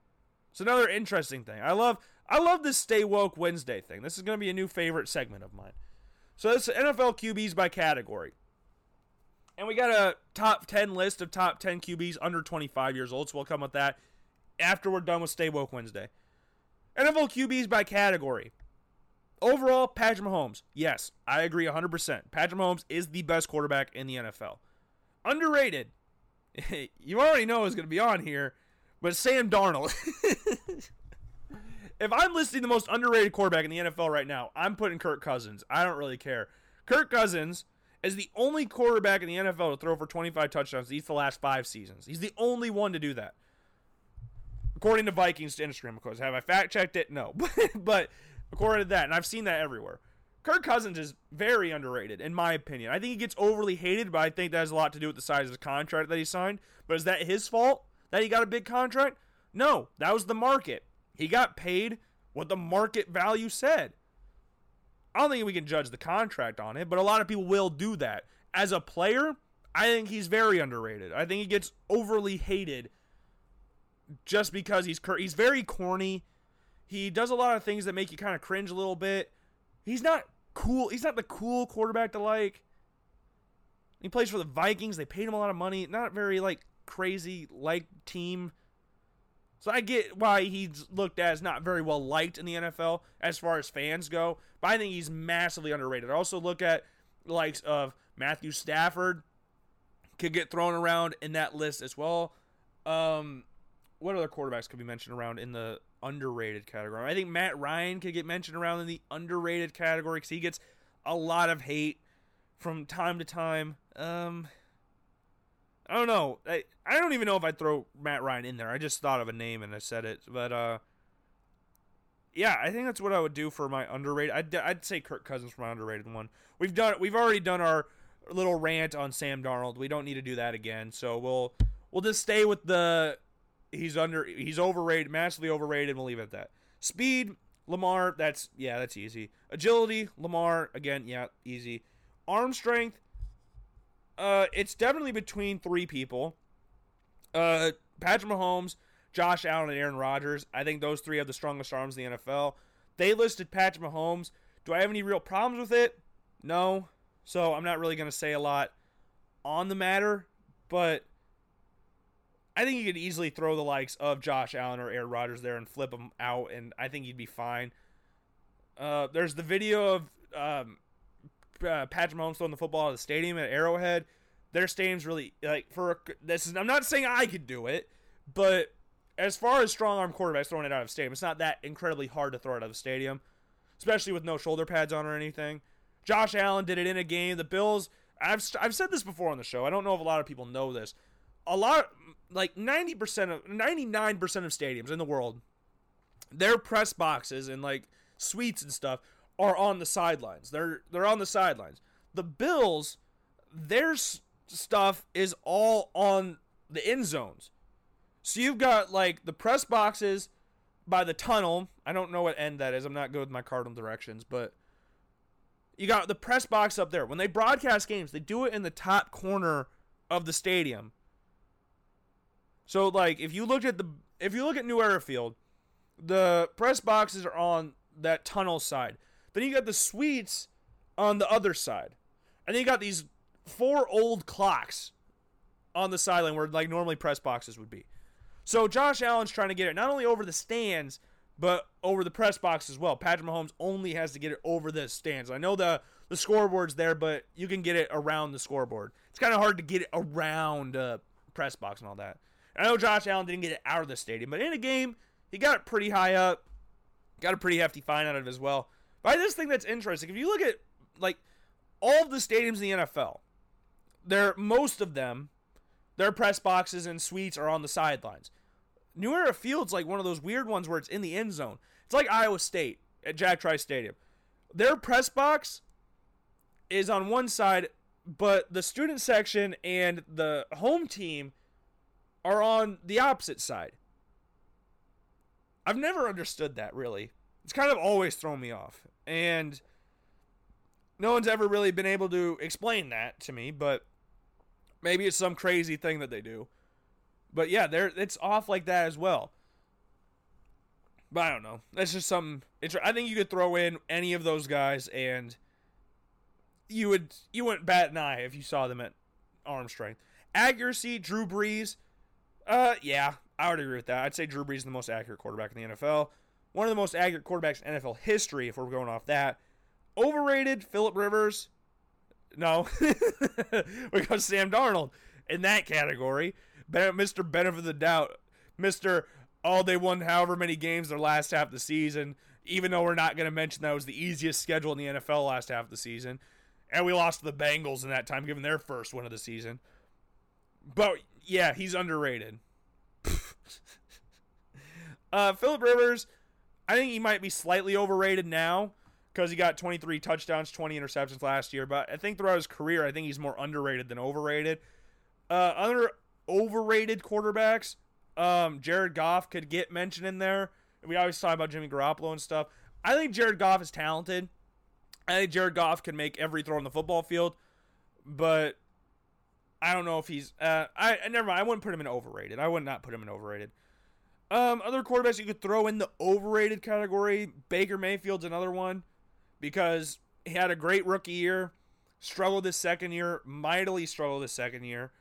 It's another interesting thing. I love I love this Stay Woke Wednesday thing. This is going to be a new favorite segment of mine. So this NFL QBs by category. And we got a top 10 list of top 10 QBs under 25 years old. So we'll come with that after we're done with Stay Woke Wednesday. NFL QBs by category. Overall, Patrick Mahomes. Yes, I agree 100%. Patrick Mahomes is the best quarterback in the NFL. Underrated. you already know is going to be on here, but Sam Darnold. if I'm listing the most underrated quarterback in the NFL right now, I'm putting Kirk Cousins. I don't really care. Kirk Cousins is the only quarterback in the NFL to throw for 25 touchdowns each the last five seasons. He's the only one to do that. According to Vikings to Instagram, of course. Have I fact checked it? No. but according to that, and I've seen that everywhere. Kirk Cousins is very underrated, in my opinion. I think he gets overly hated, but I think that has a lot to do with the size of the contract that he signed. But is that his fault that he got a big contract? No, that was the market. He got paid what the market value said. I don't think we can judge the contract on it, but a lot of people will do that. As a player, I think he's very underrated. I think he gets overly hated just because he's he's very corny. He does a lot of things that make you kind of cringe a little bit. He's not cool. He's not the cool quarterback to like. He plays for the Vikings. They paid him a lot of money. Not very like crazy like team. So I get why he's looked as not very well liked in the NFL as far as fans go, but I think he's massively underrated. I also look at likes of Matthew Stafford could get thrown around in that list as well. Um, what other quarterbacks could be mentioned around in the underrated category? I think Matt Ryan could get mentioned around in the underrated category because he gets a lot of hate from time to time. Um, I don't know. I, I don't even know if I'd throw Matt Ryan in there. I just thought of a name and I said it. But uh, yeah, I think that's what I would do for my underrated. I'd, I'd say Kirk Cousins for my underrated one. We've done we've already done our little rant on Sam Darnold. We don't need to do that again. So we'll we'll just stay with the he's under he's overrated, massively overrated. We'll leave it at that. Speed, Lamar. That's yeah, that's easy. Agility, Lamar. Again, yeah, easy. Arm strength, uh, it's definitely between three people. Uh, Patrick Mahomes, Josh Allen, and Aaron Rodgers. I think those three have the strongest arms in the NFL. They listed Patrick Mahomes. Do I have any real problems with it? No. So I'm not really going to say a lot on the matter, but I think you could easily throw the likes of Josh Allen or Aaron Rodgers there and flip them out, and I think you'd be fine. Uh, there's the video of um, uh, Patrick Mahomes throwing the football at the stadium at Arrowhead. Their stadium's really like for this. Is, I'm not saying I could do it, but as far as strong arm quarterbacks throwing it out of stadium, it's not that incredibly hard to throw it out of the stadium, especially with no shoulder pads on or anything. Josh Allen did it in a game. The Bills. I've I've said this before on the show. I don't know if a lot of people know this. A lot, like 90% of 99% of stadiums in the world, their press boxes and like suites and stuff are on the sidelines. They're they're on the sidelines. The Bills, their stuff is all on the end zones. So you've got like the press boxes by the tunnel. I don't know what end that is. I'm not good with my cardinal directions, but you got the press box up there. When they broadcast games, they do it in the top corner of the stadium. So like if you look at the if you look at New Era Field, the press boxes are on that tunnel side. Then you got the suites on the other side. And then you got these four old clocks on the sideline where like normally press boxes would be. So Josh Allen's trying to get it not only over the stands, but over the press box as well. Patrick Mahomes only has to get it over the stands. I know the the scoreboard's there, but you can get it around the scoreboard. It's kind of hard to get it around uh, press box and all that. I know Josh Allen didn't get it out of the stadium, but in a game, he got it pretty high up. Got a pretty hefty fine out of it as well. But I just think that's interesting. If you look at like all of the stadiums in the NFL, there most of them, their press boxes and suites are on the sidelines. New Era Field's like one of those weird ones where it's in the end zone. It's like Iowa State at Jack Trice Stadium. Their press box is on one side, but the student section and the home team are on the opposite side. I've never understood that really. It's kind of always thrown me off. And no one's ever really been able to explain that to me, but maybe it's some crazy thing that they do. But yeah, there it's off like that as well. But I don't know. That's just something. I think you could throw in any of those guys, and you would you wouldn't bat an eye if you saw them at arm strength. Accuracy, Drew Brees. Uh, yeah, I would agree with that. I'd say Drew Brees is the most accurate quarterback in the NFL. One of the most accurate quarterbacks in NFL history, if we're going off that. Overrated, Philip Rivers. No, we got Sam Darnold in that category. Mr. Benefit of the doubt, Mr. All they won however many games their last half of the season, even though we're not going to mention that was the easiest schedule in the NFL last half of the season. And we lost to the Bengals in that time, given their first win of the season. But yeah, he's underrated. uh, Philip Rivers, I think he might be slightly overrated now because he got 23 touchdowns, 20 interceptions last year. But I think throughout his career, I think he's more underrated than overrated. Uh, other overrated quarterbacks, um, Jared Goff could get mentioned in there. We always talk about Jimmy Garoppolo and stuff. I think Jared Goff is talented. I think Jared Goff can make every throw on the football field, but I don't know if he's. Uh, I never mind. I wouldn't put him in overrated. I would not put him in overrated. Um, other quarterbacks you could throw in the overrated category. Baker Mayfield's another one because he had a great rookie year, struggled his second year, mightily struggled his second year.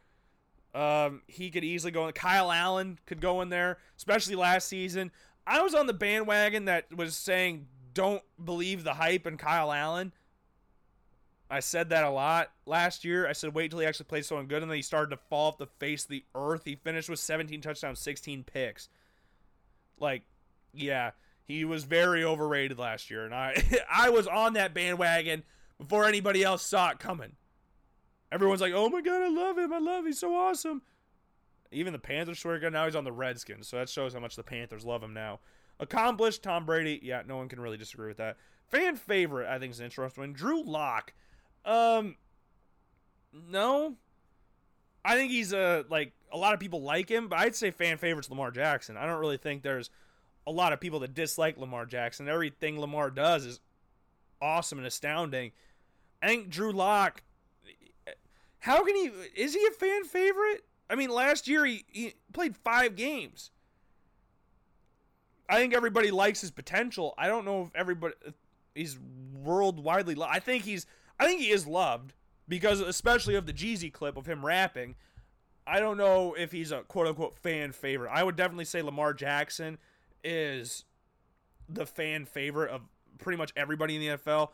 Um, he could easily go in. Kyle Allen could go in there, especially last season. I was on the bandwagon that was saying don't believe the hype in Kyle Allen. I said that a lot last year. I said wait till he actually plays someone good, and then he started to fall off the face of the earth. He finished with 17 touchdowns, 16 picks. Like, yeah, he was very overrated last year, and I I was on that bandwagon before anybody else saw it coming. Everyone's like, "Oh my god, I love him! I love him! He's so awesome!" Even the Panthers swear God, now he's on the Redskins, so that shows how much the Panthers love him now. Accomplished Tom Brady. Yeah, no one can really disagree with that. Fan favorite, I think, is interesting. Drew Lock. Um, no. I think he's a like a lot of people like him, but I'd say fan favorite's Lamar Jackson. I don't really think there's a lot of people that dislike Lamar Jackson. Everything Lamar does is awesome and astounding. I think Drew Lock. How can he? Is he a fan favorite? I mean, last year he, he played five games. I think everybody likes his potential. I don't know if everybody he's worldwide loved. I think he's I think he is loved because especially of the Jeezy clip of him rapping. I don't know if he's a quote unquote fan favorite. I would definitely say Lamar Jackson is the fan favorite of pretty much everybody in the NFL.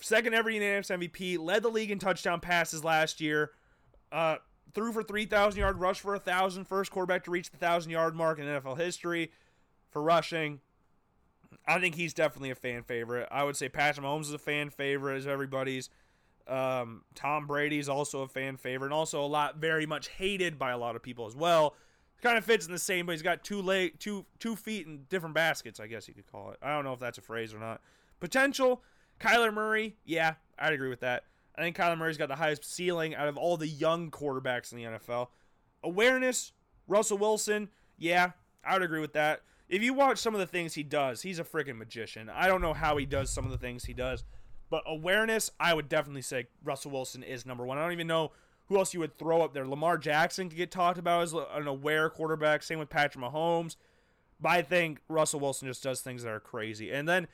Second ever unanimous MVP, led the league in touchdown passes last year. Uh, threw for 3,000 yard, rush for a first quarterback to reach the thousand yard mark in NFL history for rushing. I think he's definitely a fan favorite. I would say Patrick Mahomes is a fan favorite as everybody's. Um, Tom Brady's also a fan favorite, and also a lot very much hated by a lot of people as well. Kind of fits in the same, but he's got two leg, two two feet in different baskets. I guess you could call it. I don't know if that's a phrase or not. Potential, Kyler Murray. Yeah, I'd agree with that. I think Kyler Murray's got the highest ceiling out of all the young quarterbacks in the NFL. Awareness, Russell Wilson. Yeah, I would agree with that if you watch some of the things he does, he's a freaking magician. I don't know how he does some of the things he does, but awareness, I would definitely say Russell Wilson is number one. I don't even know who else you would throw up there. Lamar Jackson could get talked about as an aware quarterback. Same with Patrick Mahomes. But I think Russell Wilson just does things that are crazy. And then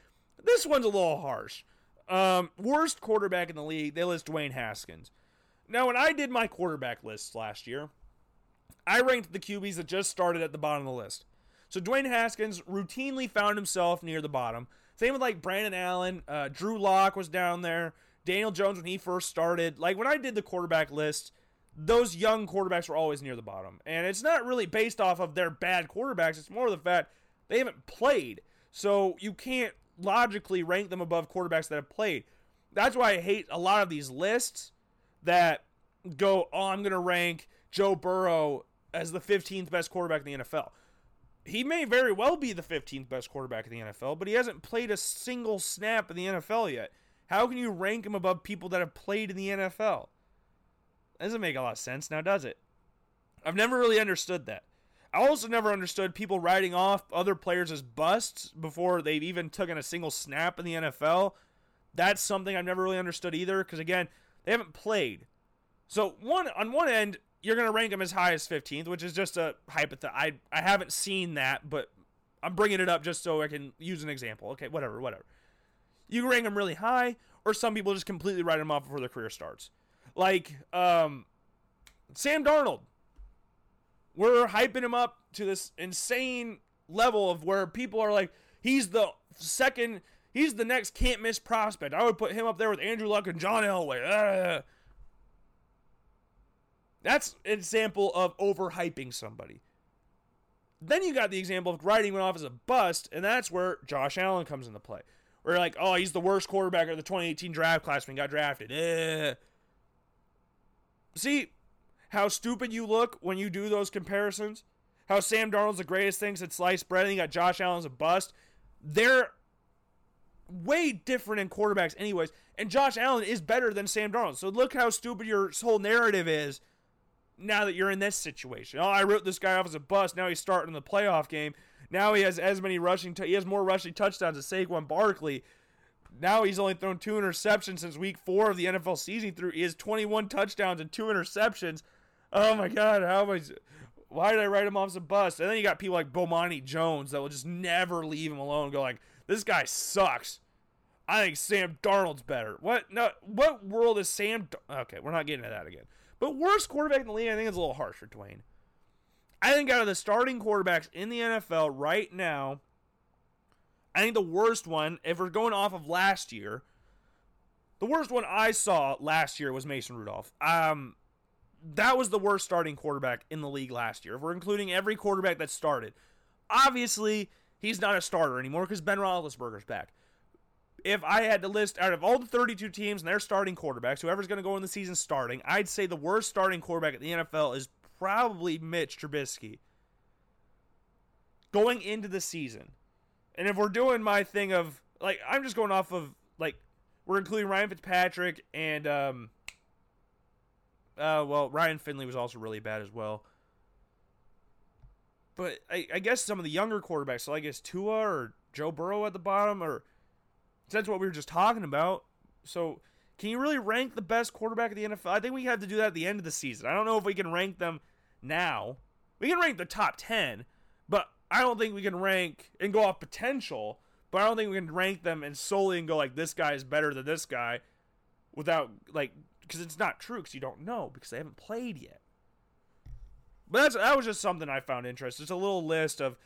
this one's a little harsh. Um, worst quarterback in the league, they list Dwayne Haskins. Now, when I did my quarterback lists last year, I ranked the QBs that just started at the bottom of the list. So Dwayne Haskins routinely found himself near the bottom. Same with like Brandon Allen, uh, Drew Lock was down there. Daniel Jones when he first started. Like when I did the quarterback list, those young quarterbacks were always near the bottom. And it's not really based off of their bad quarterbacks. It's more the fact they haven't played. So you can't logically rank them above quarterbacks that have played. That's why I hate a lot of these lists that go, oh, I'm going to rank Joe Burrow as the 15th best quarterback in the NFL he may very well be the 15th best quarterback in the NFL, but he hasn't played a single snap in the NFL yet. How can you rank him above people that have played in the NFL? Doesn't make a lot of sense now, does it? I've never really understood that. I also never understood people writing off other players as busts before they've even taken a single snap in the NFL. That's something I've never really understood either, because again, they haven't played. So one on one end, you're going to rank him as high as 15th, which is just a hypothetical. I, I haven't seen that, but I'm bringing it up just so I can use an example. Okay, whatever, whatever. You rank him really high, or some people just completely write him off before their career starts. Like um, Sam Darnold. We're hyping him up to this insane level of where people are like, he's the second, he's the next can't miss prospect. I would put him up there with Andrew Luck and John Elway. That's an example of overhyping somebody. Then you got the example of writing him off as a bust, and that's where Josh Allen comes into play. Where like, oh, he's the worst quarterback of the 2018 draft class when he got drafted. Eh. See how stupid you look when you do those comparisons? How Sam Darnold's the greatest thing since sliced bread, and you got Josh Allen's a bust. They're way different in quarterbacks, anyways. And Josh Allen is better than Sam Darnold. So look how stupid your whole narrative is now that you're in this situation. Oh, I wrote this guy off as a bust. Now he's starting the playoff game. Now he has as many rushing. T- he has more rushing touchdowns as Saquon Barkley. Now he's only thrown two interceptions since week four of the NFL season. Through he has 21 touchdowns and two interceptions. Oh my God! How am I? Why did I write him off as a bust? And then you got people like Bomani Jones that will just never leave him alone. Go like, this guy sucks. I think Sam Darnold's better. What? No. What world is Sam? okay, we're not getting to that again. But worst quarterback in the league, I think, is a little harsh for Dwayne. I think out of the starting quarterbacks in the NFL right now, I think the worst one, if we're going off of last year, the worst one I saw last year was Mason Rudolph. Um, that was the worst starting quarterback in the league last year. If we're including every quarterback that started, obviously he's not a starter anymore because Ben Roethlisberger's back. If I had to list out of all the 32 teams and their starting quarterbacks, whoever's going to go in the season starting, I'd say the worst starting quarterback at the NFL is probably Mitch Trubisky. Going into the season, and if we're doing my thing of like, I'm just going off of like we're including Ryan Fitzpatrick and um, uh, well, Ryan Finley was also really bad as well. But I, I guess some of the younger quarterbacks, so I guess Tua or Joe Burrow at the bottom, or that's what we were just talking about. So can you really rank the best quarterback of the NFL? I think we have to do that at the end of the season. I don't know if we can rank them now. We can rank the top 10, but I don't think we can rank and go off potential, but I don't think we can rank them and solely and go like this guy is better than this guy without like because it's not true because you don't know because they haven't played yet. But that's that was just something I found interesting. It's a little list of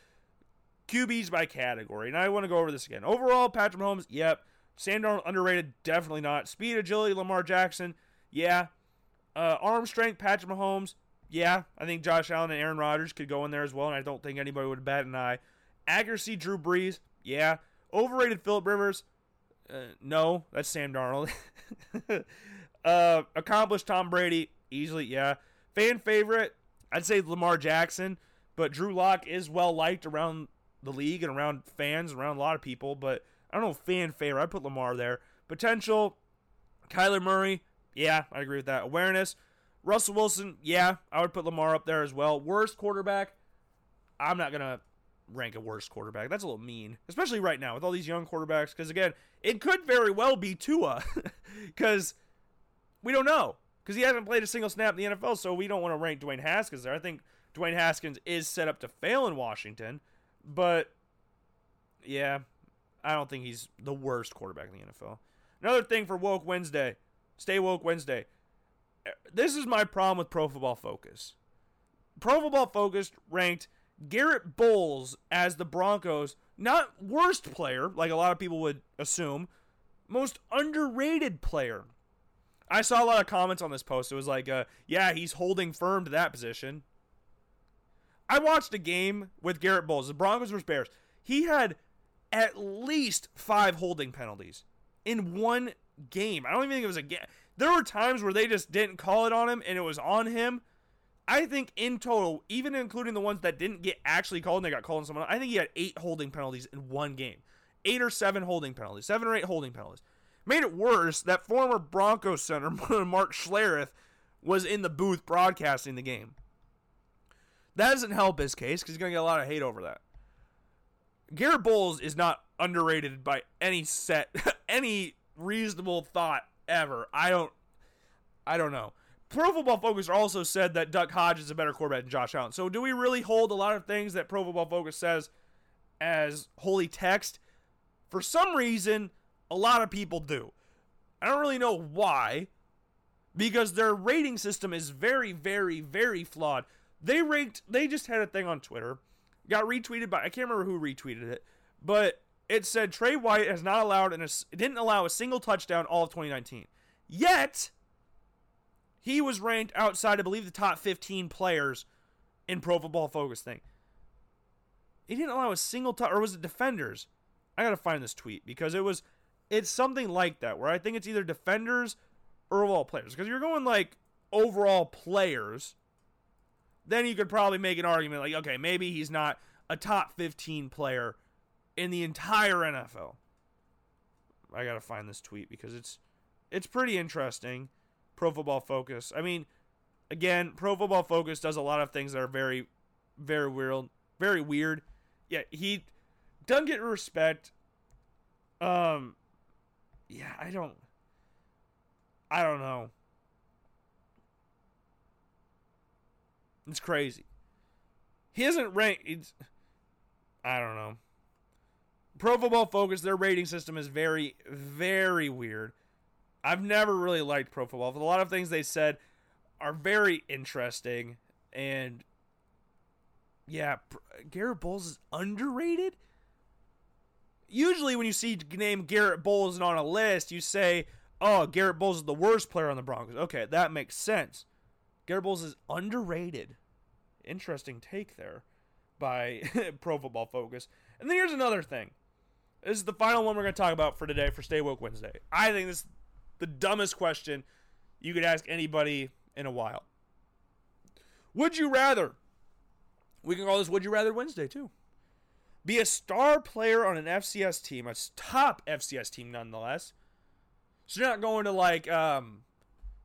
QBs by category, and I want to go over this again. Overall, Patrick Mahomes, yep. Sam Darnold underrated, definitely not. Speed, agility, Lamar Jackson, yeah. Uh, arm strength, Patrick Mahomes, yeah. I think Josh Allen and Aaron Rodgers could go in there as well, and I don't think anybody would bat an eye. Accuracy, Drew Brees, yeah. Overrated, Philip Rivers, uh, no. That's Sam Darnold. Uh, accomplished Tom Brady easily, yeah. Fan favorite, I'd say Lamar Jackson, but Drew Lock is well liked around the league and around fans, around a lot of people. But I don't know fan favorite. I put Lamar there. Potential, Kyler Murray, yeah, I agree with that. Awareness, Russell Wilson, yeah, I would put Lamar up there as well. Worst quarterback, I'm not gonna rank a worst quarterback. That's a little mean, especially right now with all these young quarterbacks. Because again, it could very well be Tua, because we don't know because he hasn't played a single snap in the NFL, so we don't want to rank Dwayne Haskins there. I think Dwayne Haskins is set up to fail in Washington, but yeah, I don't think he's the worst quarterback in the NFL. Another thing for Woke Wednesday, stay woke Wednesday. This is my problem with Pro Football Focus. Pro Football Focus ranked Garrett Bolles as the Broncos not worst player, like a lot of people would assume, most underrated player. I saw a lot of comments on this post. It was like, uh, yeah, he's holding firm to that position. I watched a game with Garrett Bolles, the Broncos versus Bears. He had at least five holding penalties in one game. I don't even think it was a game. There were times where they just didn't call it on him and it was on him. I think in total, even including the ones that didn't get actually called and they got called on someone, I think he had eight holding penalties in one game. Eight or seven holding penalties. Seven or eight holding penalties. Made it worse that former Broncos center Mark Schlereth was in the booth broadcasting the game. That doesn't help his case because he's going to get a lot of hate over that. Garrett Bolles is not underrated by any set, any reasonable thought ever. I don't, I don't know. Pro Football Focus also said that Duck Hodge is a better quarterback than Josh Allen. So do we really hold a lot of things that Pro Football Focus says as holy text. For some reason, a lot of people do. I don't really know why, because their rating system is very, very, very flawed. They ranked, they just had a thing on Twitter, got retweeted by, I can't remember who retweeted it, but it said Trey White has not allowed, and didn't allow a single touchdown all of 2019. Yet, he was ranked outside, I believe, the top 15 players in Pro Football Focus thing. He didn't allow a single touch, or was it defenders? I gotta find this tweet because it was, it's something like that where I think it's either defenders or overall players. Because you're going like overall players, then you could probably make an argument like, okay, maybe he's not a top 15 player in the entire NFL. I gotta find this tweet because it's it's pretty interesting. Pro Football Focus. I mean, again, Pro Football Focus does a lot of things that are very, very weird. Very weird. Yeah, he doesn't get respect. Um, yeah, I don't. I don't know. It's crazy. He isn't ranked. I don't know. Pro Football Focus, their rating system is very, very weird. I've never really liked Pro Football. A lot of things they said are very interesting, and yeah, Garrett Bolles is underrated. Usually, when you see name Garrett Bolles on a list, you say, "Oh, Garrett Bolles is the worst player on the Broncos." Okay, that makes sense. Garrett Bolles is underrated. Interesting take there by Pro Football Focus. And then here's another thing. This is the final one we're going to talk about for today for Stay Woke Wednesday. I think this is the dumbest question you could ask anybody in a while. Would you rather? We can call this Would You Rather Wednesday too. Be a star player on an FCS team, a top FCS team nonetheless. So you're not going to like um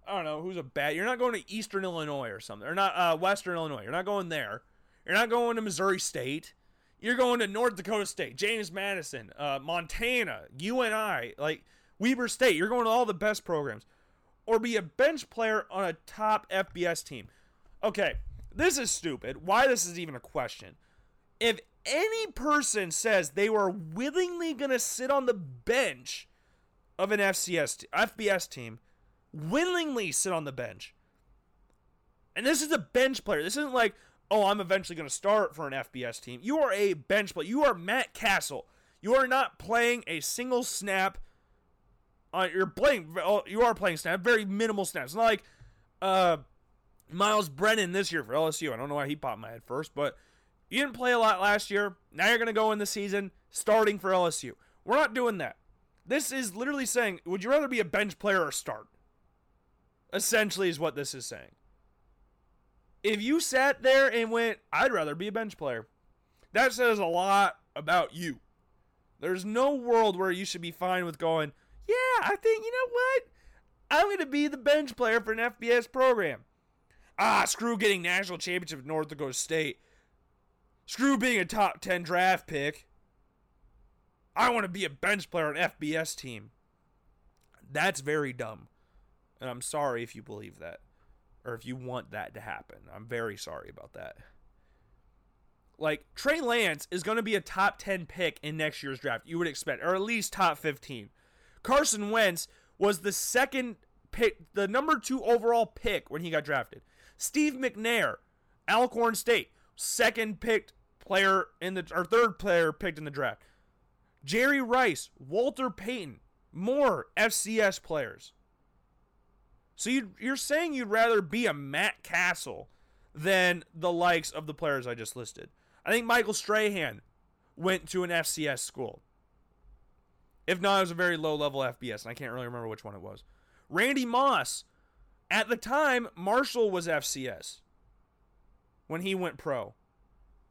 I don't know who's a bad. You're not going to Eastern Illinois or something, or not uh, Western Illinois. You're not going there. You're not going to Missouri State. You're going to North Dakota State, James Madison, uh, Montana, UNI, like Weber State. You're going to all the best programs, or be a bench player on a top FBS team. Okay, this is stupid. Why this is even a question? If any person says they were willingly going to sit on the bench of an FCS FBS team willingly sit on the bench. And this is a bench player. This isn't like, oh, I'm eventually going to start for an FBS team. You are a bench player. You are Matt Cassel. You are not playing a single snap. Uh, you're playing. Oh, you are playing snap. Very minimal snaps. Not like uh, Myles Brennan this year for LSU. I don't know why he popped my head first, but you didn't play a lot last year. Now you're going to go in the season starting for LSU. We're not doing that. This is literally saying, would you rather be a bench player or start? Essentially is what this is saying. If you sat there and went, I'd rather be a bench player, that says a lot about you. There's no world where you should be fine with going, yeah, I think, you know what? I'm going to be the bench player for an FBS program. Ah, screw getting national championship at North Dakota State. Screw being a top 10 draft pick. I want to be a bench player on FBS team. That's very dumb. And I'm sorry if you believe that or if you want that to happen. I'm very sorry about that. Like Trey Lance is going to be a top 10 pick in next year's draft. You would expect or at least top 15. Carson Wentz was the second pick, the number 2 overall pick when he got drafted. Steve McNair, Alcorn State, second picked player in the or third player picked in the draft. Jerry Rice, Walter Payton, more FCS players. So you you're saying you'd rather be a Matt Cassel than the likes of the players I just listed. I think Michael Strahan went to an FCS school. If not, it was a very low level FBS, and I can't really remember which one it was. Randy Moss, at the time, Marshall was FCS when he went pro.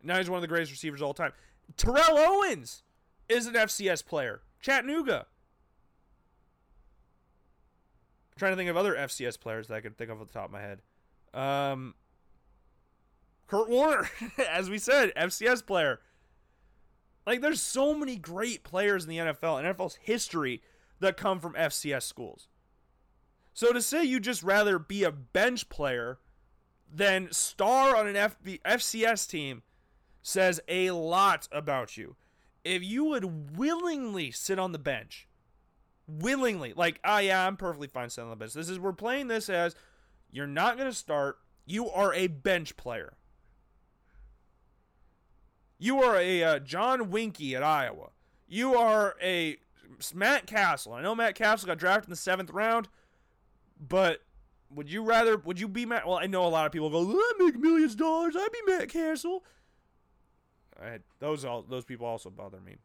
Now he's one of the greatest receivers of all time. Terrell Owens is an FCS player. Chattanooga. Trying to think of other FCS players that I could think of off the top of my head. Um, Kurt Warner, as we said, FCS player. Like, there's so many great players in the NFL and NFL's history that come from FCS schools. So to say you just rather be a bench player than star on an FB, FCS team says a lot about you. if you would willingly sit on the bench, willingly, like, ah, oh, yeah, I'm perfectly fine sitting on the bench. This is we're playing this as you're not going to start. You are a bench player. You are a uh, John Weinke at Iowa. You are a Matt Cassel. I know Matt Cassel got drafted in the seventh round, but would you rather? Would you be Matt? Well, I know a lot of people go, "I make millions of dollars. I'd be Matt Cassel." I, those all those people also bother me.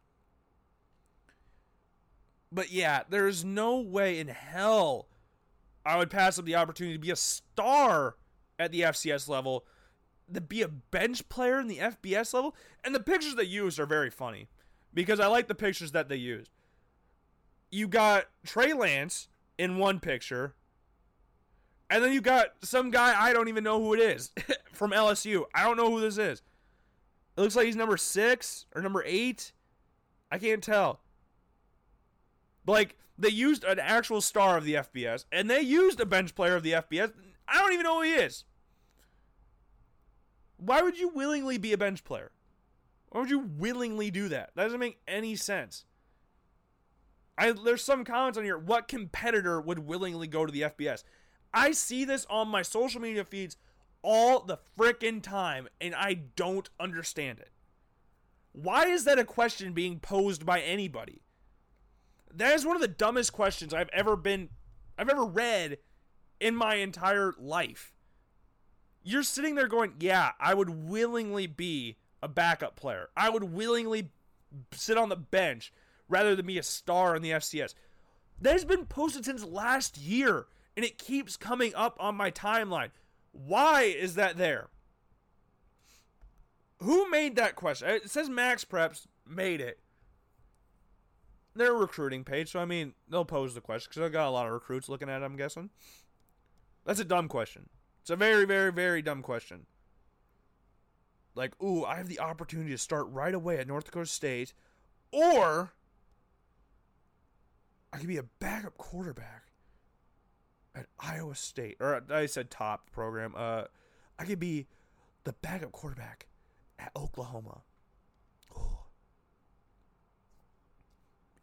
But yeah, there's no way in hell I would pass up the opportunity to be a star at the FCS level to be a bench player in the FBS level. And the pictures they used are very funny because I like the pictures that they used. You got Trey Lance in one picture, and then you got some guy I don't even know who it is from LSU. I don't know who this is. It looks like he's number six or number eight. I can't tell. Like they used an actual star of the FBS, and they used a bench player of the FBS. I don't even know who he is. Why would you willingly be a bench player? Why would you willingly do that? That doesn't make any sense. I there's some comments on here. What competitor would willingly go to the FBS? I see this on my social media feeds all the frickin' time, and I don't understand it. Why is that a question being posed by anybody? That is one of the dumbest questions I've ever been I've ever read in my entire life you're sitting there going, yeah, I would willingly be a backup player. I would willingly sit on the bench rather than be a star in the FCS. That has been posted since last year, and it keeps coming up on my timeline. Why is that there? Who made that question? It says MaxPreps made it. They're recruiting page, so I mean, they'll pose the question because I got a lot of recruits looking at it, I'm guessing. That's a dumb question. It's a very, very, very dumb question. Like, ooh, I have the opportunity to start right away at North Dakota State, or I could be a backup quarterback at Iowa State, or I said top program. Uh, I could be the backup quarterback at Oklahoma.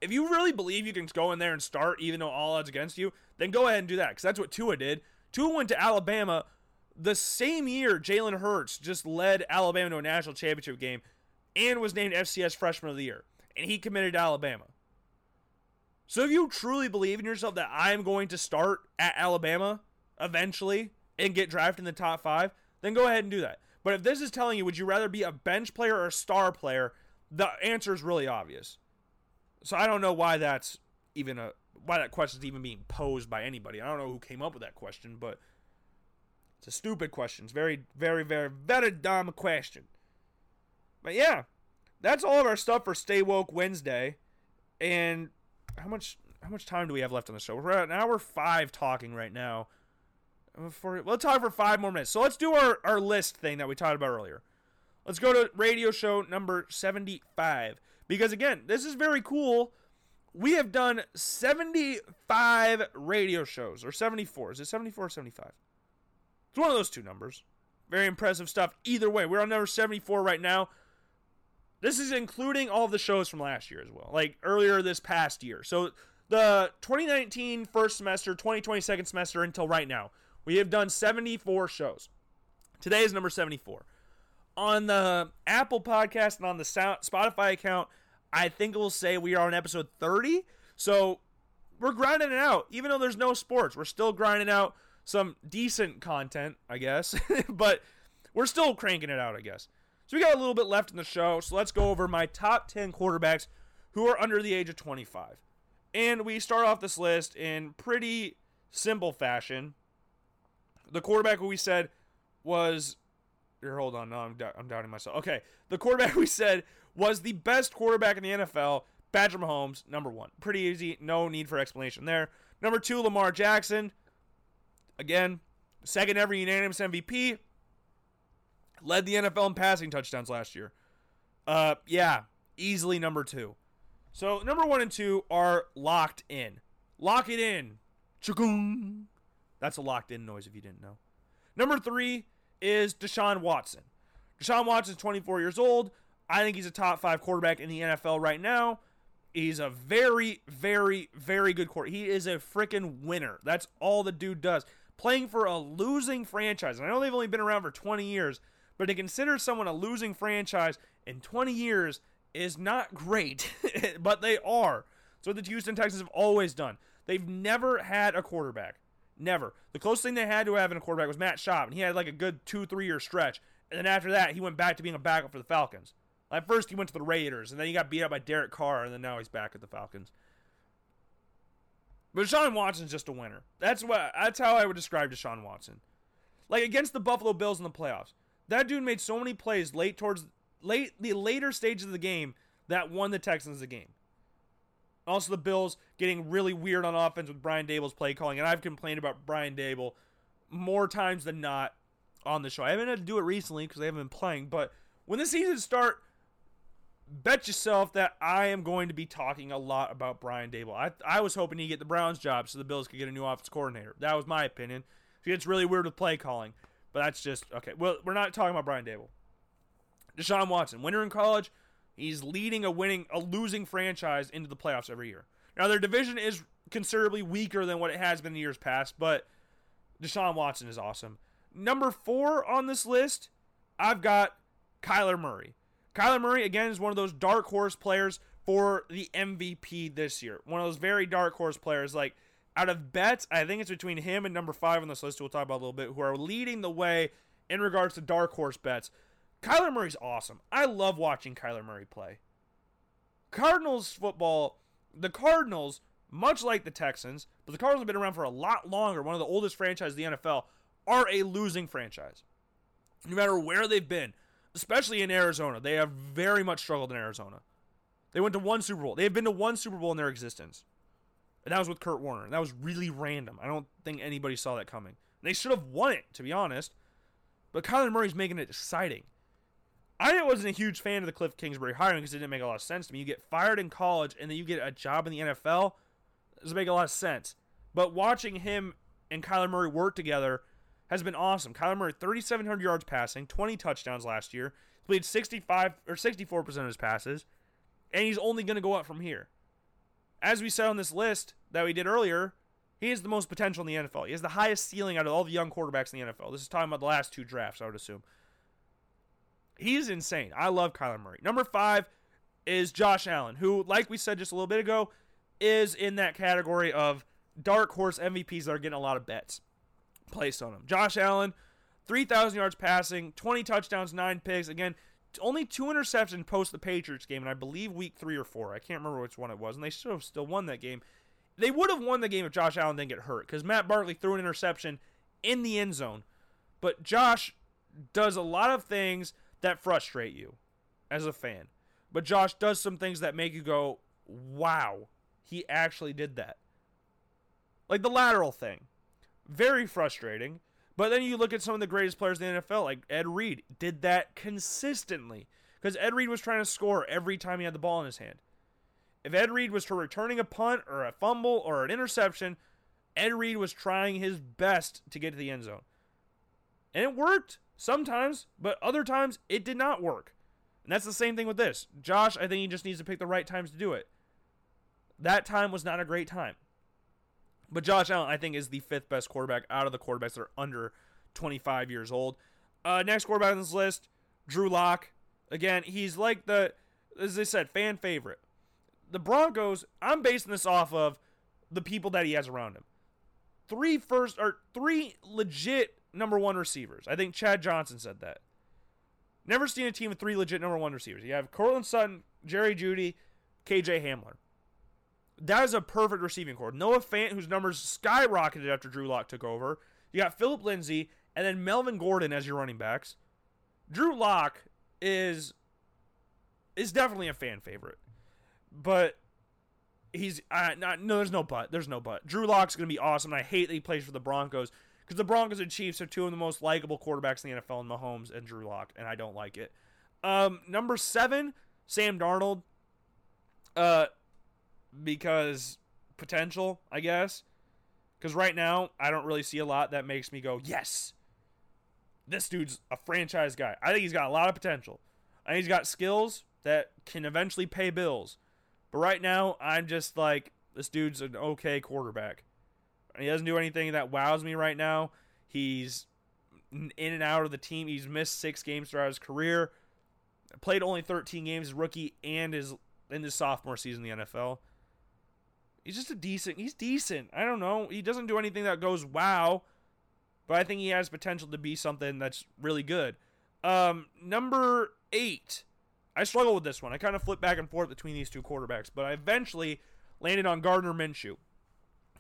If you really believe you can go in there and start, even though all odds against you, then go ahead and do that, because that's what Tua did. Tua went to Alabama the same year Jalen Hurts just led Alabama to a national championship game and was named FCS Freshman of the Year. And he committed to Alabama. So if you truly believe in yourself that I'm going to start at Alabama eventually and get drafted in the top five, then go ahead and do that. But if this is telling you, would you rather be a bench player or a star player? The answer is really obvious. So I don't know why that's even a why that question is even being posed by anybody. I don't know who came up with that question, but it's a stupid question. It's very, very, very, very dumb question. But yeah, that's all of our stuff for Stay Woke Wednesday. And how much how much time do we have left on the show? We're at an hour five talking right now. For, we'll talk for five more minutes. So let's do our, our list thing that we talked about earlier. Let's go to radio show number 75. Because again, this is very cool we have done 75 radio shows, or 74. Is it 74 or 75? It's one of those two numbers. Very impressive stuff. Either way, we're on number 74 right now. This is including all the shows from last year as well, like earlier this past year. So the 2019 first semester, 2020 second semester until right now, we have done 74 shows. Today is number 74. On the Apple podcast and on the Spotify account, I think we'll say we are on episode 30. So we're grinding it out. Even though there's no sports, we're still grinding out some decent content, I guess. but we're still cranking it out, I guess. So we got a little bit left in the show. So let's go over my top 10 quarterbacks who are under the age of 25. And we start off this list in pretty simple fashion. The quarterback who we said was. Here, hold on. No, I'm, I'm doubting myself. Okay. The quarterback we said was the best quarterback in the NFL. Badger Mahomes, number one. Pretty easy. No need for explanation there. Number two, Lamar Jackson. Again, second ever unanimous MVP. Led the NFL in passing touchdowns last year. Uh, yeah, easily number two. So number one and two are locked in. Lock it in. Chukung. That's a locked in noise if you didn't know. Number three is Deshaun Watson. Deshaun Watson is 24 years old. I think he's a top five quarterback in the NFL right now. He's a very, very, very good quarterback. He is a freaking winner. That's all the dude does. Playing for a losing franchise. And I know they've only been around for 20 years, but to consider someone a losing franchise in 20 years is not great, but they are. So the Houston Texans have always done. They've never had a quarterback. Never. The closest thing they had to having a quarterback was Matt Schaub, and he had like a good two, three year stretch. And then after that, he went back to being a backup for the Falcons. At first, he went to the Raiders, and then he got beat up by Derek Carr, and then now he's back at the Falcons. But Deshaun Watson's just a winner. That's what. That's how I would describe Deshaun Watson. Like against the Buffalo Bills in the playoffs, that dude made so many plays late towards late the later stages of the game that won the Texans the game. Also, the Bills getting really weird on offense with Brian Daboll's play calling, and I've complained about Brian Daboll more times than not on the show. I haven't had to do it recently because they haven't been playing, but when the season start, bet yourself that I am going to be talking a lot about Brian Daboll. I, I was hoping he'd get the Browns job so the Bills could get a new offense coordinator. That was my opinion. It's really weird with play calling, but that's just okay. Well, we're not talking about Brian Daboll. Deshaun Watson, winner in college, he's leading a winning, a losing franchise into the playoffs every year. Now their division is considerably weaker than what it has been in years past, but Deshaun Watson is awesome. Number four on this list, I've got Kyler Murray. Kyler Murray, again, is one of those dark horse players for the MVP this year. One of those very dark horse players. Like, out of bets, I think it's between him and number five on this list, we'll talk about a little bit, who are leading the way in regards to dark horse bets. Kyler Murray's awesome. I love watching Kyler Murray play. Cardinals football, the Cardinals, much like the Texans, but the Cardinals have been around for a lot longer, one of the oldest franchises in the NFL, are a losing franchise. No matter where they've been, especially in Arizona. They have very much struggled in Arizona. They went to one Super Bowl. They have been to one Super Bowl in their existence. And that was with Kurt Warner. And that was really random. I don't think anybody saw that coming. They should have won it, to be honest. But Kyler Murray's making it exciting. I wasn't a huge fan of the Cliff Kingsbury hiring because it didn't make a lot of sense to me. You get fired in college and then you get a job in the NFL. It Doesn't make a lot of sense. But watching him and Kyler Murray work together has been awesome. Kyler Murray, 3,700 yards passing, 20 touchdowns last year, played 65 or 64% of his passes, and he's only going to go up from here. As we said on this list that we did earlier, he has the most potential in the NFL. He has the highest ceiling out of all the young quarterbacks in the NFL. This is talking about the last two drafts, I would assume. He's insane. I love Kyler Murray. Number five is Josh Allen, who, like we said just a little bit ago, is in that category of dark horse MVPs that are getting a lot of bets placed on him. Josh Allen, 3,000 yards passing, 20 touchdowns, 9 picks. Again, only two interceptions post the Patriots game, and I believe week three or four. I can't remember which one it was, and they should have still won that game. They would have won the game if Josh Allen didn't get hurt because Matt Barkley threw an interception in the end zone. But Josh does a lot of things that frustrate you as a fan. But Josh does some things that make you go, wow, he actually did that. Like the lateral thing. Very frustrating. But then you look at some of the greatest players in the NFL, like Ed Reed, did that consistently. Because Ed Reed was trying to score every time he had the ball in his hand. If Ed Reed was for returning a punt or a fumble or an interception, Ed Reed was trying his best to get to the end zone. And it worked sometimes, but other times it did not work. And that's the same thing with this. Josh, I think he just needs to pick the right times to do it. That time was not a great time. But Josh Allen, I think, is the fifth best quarterback out of the quarterbacks that are under 25 years old. Uh, next quarterback on this list, Drew Lock. Again, he's like the, as I said, fan favorite. The Broncos, I'm basing this off of the people that he has around him. Three first, or three legit number one receivers. I think Chad Johnson said that. Never seen a team with three legit number one receivers. You have Courtland Sutton, Jerry Jeudy, KJ Hamler. That is a perfect receiving core. Noah Fant, whose numbers skyrocketed after Drew Lock took over. You got Philip Lindsay and then Melvin Gordon as your running backs. Drew Lock is is definitely a fan favorite, but he's uh, not. No, there's no but. There's no but. Drew Lock's gonna be awesome. I hate that he plays for the Broncos because the Broncos and Chiefs are two of the most likable quarterbacks in the NFL, in Mahomes and Drew Lock, and I don't like it. Um, number seven, Sam Darnold. Uh, because potential, I guess. Because right now, I don't really see a lot that makes me go, yes, this dude's a franchise guy. I think he's got a lot of potential. And he's got skills that can eventually pay bills. But right now, I'm just like, this dude's an okay quarterback. He doesn't do anything that wows me right now. He's in and out of the team. He's missed six games throughout his career. Played only 13 games as rookie and his in his sophomore season in the NFL. He's just a decent. He's decent. I don't know. He doesn't do anything that goes wow, but I think he has potential to be something that's really good. Um, number eight. I struggle with this one. I kind of flip back and forth between these two quarterbacks, but I eventually landed on Gardner Minshew.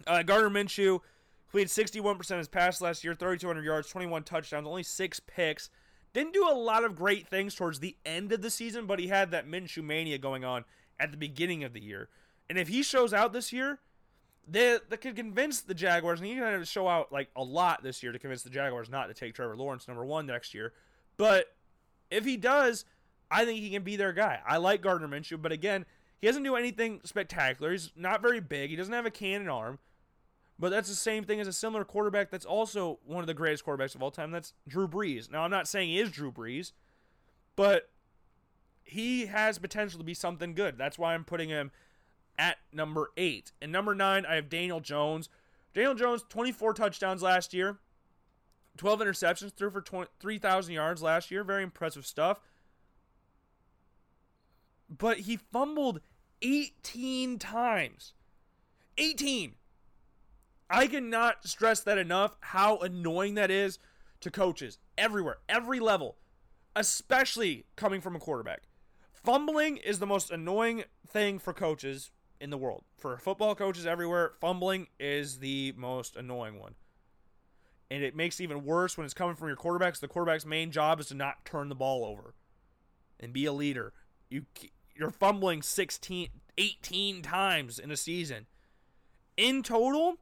Uh, Gardner Minshew completed 61% of his pass last year, 3,200 yards, 21 touchdowns, only six picks. Didn't do a lot of great things towards the end of the season, but he had that Minshew mania going on at the beginning of the year. And if he shows out this year, that that could convince the Jaguars, and he's going to show out like a lot this year to convince the Jaguars not to take Trevor Lawrence number one next year. But if he does, I think he can be their guy. I like Gardner Minshew, but again, he doesn't do anything spectacular. He's not very big. He doesn't have a cannon arm. But that's the same thing as a similar quarterback that's also one of the greatest quarterbacks of all time. That's Drew Brees. Now, I'm not saying he is Drew Brees, but he has potential to be something good. That's why I'm putting him at number eight. And number nine, I have Daniel Jones. Daniel Jones, 24 touchdowns last year, 12 interceptions, threw for 3,000 yards last year. Very impressive stuff. But he fumbled 18 times. 18. I cannot stress that enough how annoying that is to coaches everywhere, every level, especially coming from a quarterback. Fumbling is the most annoying thing for coaches in the world. For football coaches everywhere, fumbling is the most annoying one. And it makes it even worse when it's coming from your quarterbacks. The quarterback's main job is to not turn the ball over and be a leader. You you're fumbling 16 18 times in a season. In total,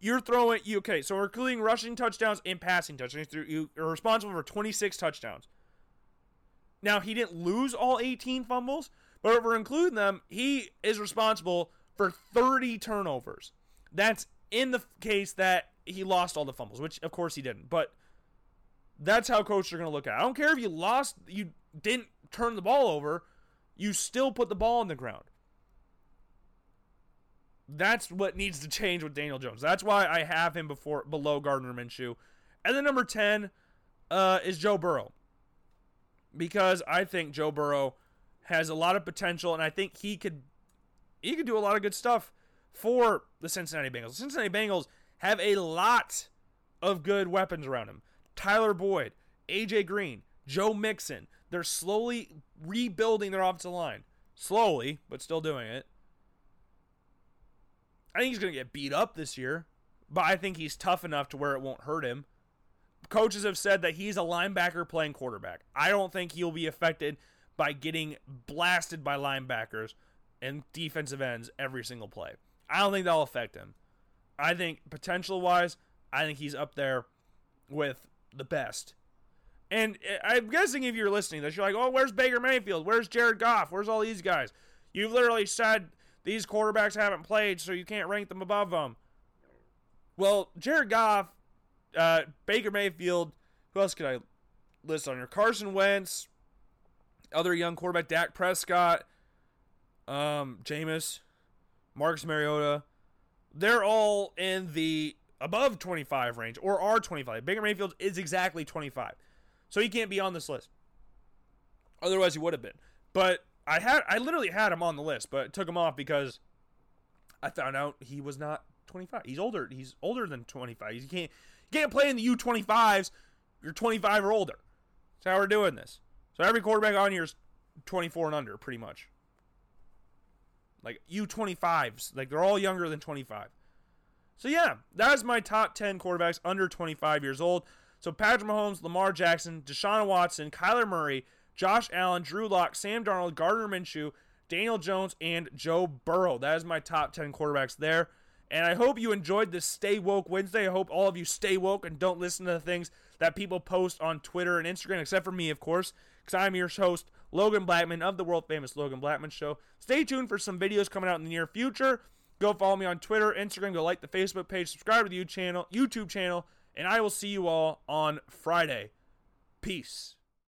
you're throwing you okay. So including rushing touchdowns and passing touchdowns. You are responsible for 26 touchdowns. Now he didn't lose all 18 fumbles, but if we're including them, he is responsible for 30 turnovers. That's in the case that he lost all the fumbles, which of course he didn't. But that's how coaches are going to look at it. I don't care if you lost, you didn't turn the ball over, you still put the ball on the ground. That's what needs to change with Daniel Jones. That's why I have him before below Gardner Minshew. And then number 10 uh, is Joe Burrow. Because I think Joe Burrow has a lot of potential and I think he could he could do a lot of good stuff for the Cincinnati Bengals. The Cincinnati Bengals have a lot of good weapons around him. Tyler Boyd, AJ Green, Joe Mixon. They're slowly rebuilding their offensive line. Slowly, but still doing it. I think he's going to get beat up this year, but I think he's tough enough to where it won't hurt him. Coaches have said that he's a linebacker playing quarterback. I don't think he'll be affected by getting blasted by linebackers and defensive ends every single play. I don't think that'll affect him. I think potential wise, I think he's up there with the best. And eh, I'm guessing if you're listening this, you're like, oh, where's Baker Mayfield? Where's Jared Goff? Where's all these guys? You've literally said these quarterbacks haven't played, so you can't rank them above them. Well, Jared Goff, uh, Baker Mayfield, who else could I list on here? Carson Wentz, other young quarterback, Dak Prescott, um, Jameis, Marcus Mariota. They're all in the above 25 range or are 25. Baker Mayfield is exactly 25. So he can't be on this list. Otherwise, he would have been. But I had I literally had him on the list, but took him off because I found out he was not 25. He's older. He's older than 25. He can't you can't play in the U25s. You're 25 or older. That's how we're doing this. So every quarterback on here is 24 and under, pretty much. Like U25s, like they're all younger than 25. So yeah, that's my top 10 quarterbacks under 25 years old. So Patrick Mahomes, Lamar Jackson, Deshaun Watson, Kyler Murray, Josh Allen, Drew Lock, Sam Darnold, Gardner Minshew, Daniel Jones, and Joe Burrow. That is my top 10 quarterbacks there. And I hope you enjoyed this Stay Woke Wednesday. I hope all of you stay woke and don't listen to the things that people post on Twitter and Instagram, except for me, of course, because I'm your host, Logan Blackman of the world famous Logan Blackman Show. Stay tuned for some videos coming out in the near future. Go follow me on Twitter, Instagram, go like the Facebook page, subscribe to the YouTube channel, YouTube channel, and I will see you all on Friday. Peace.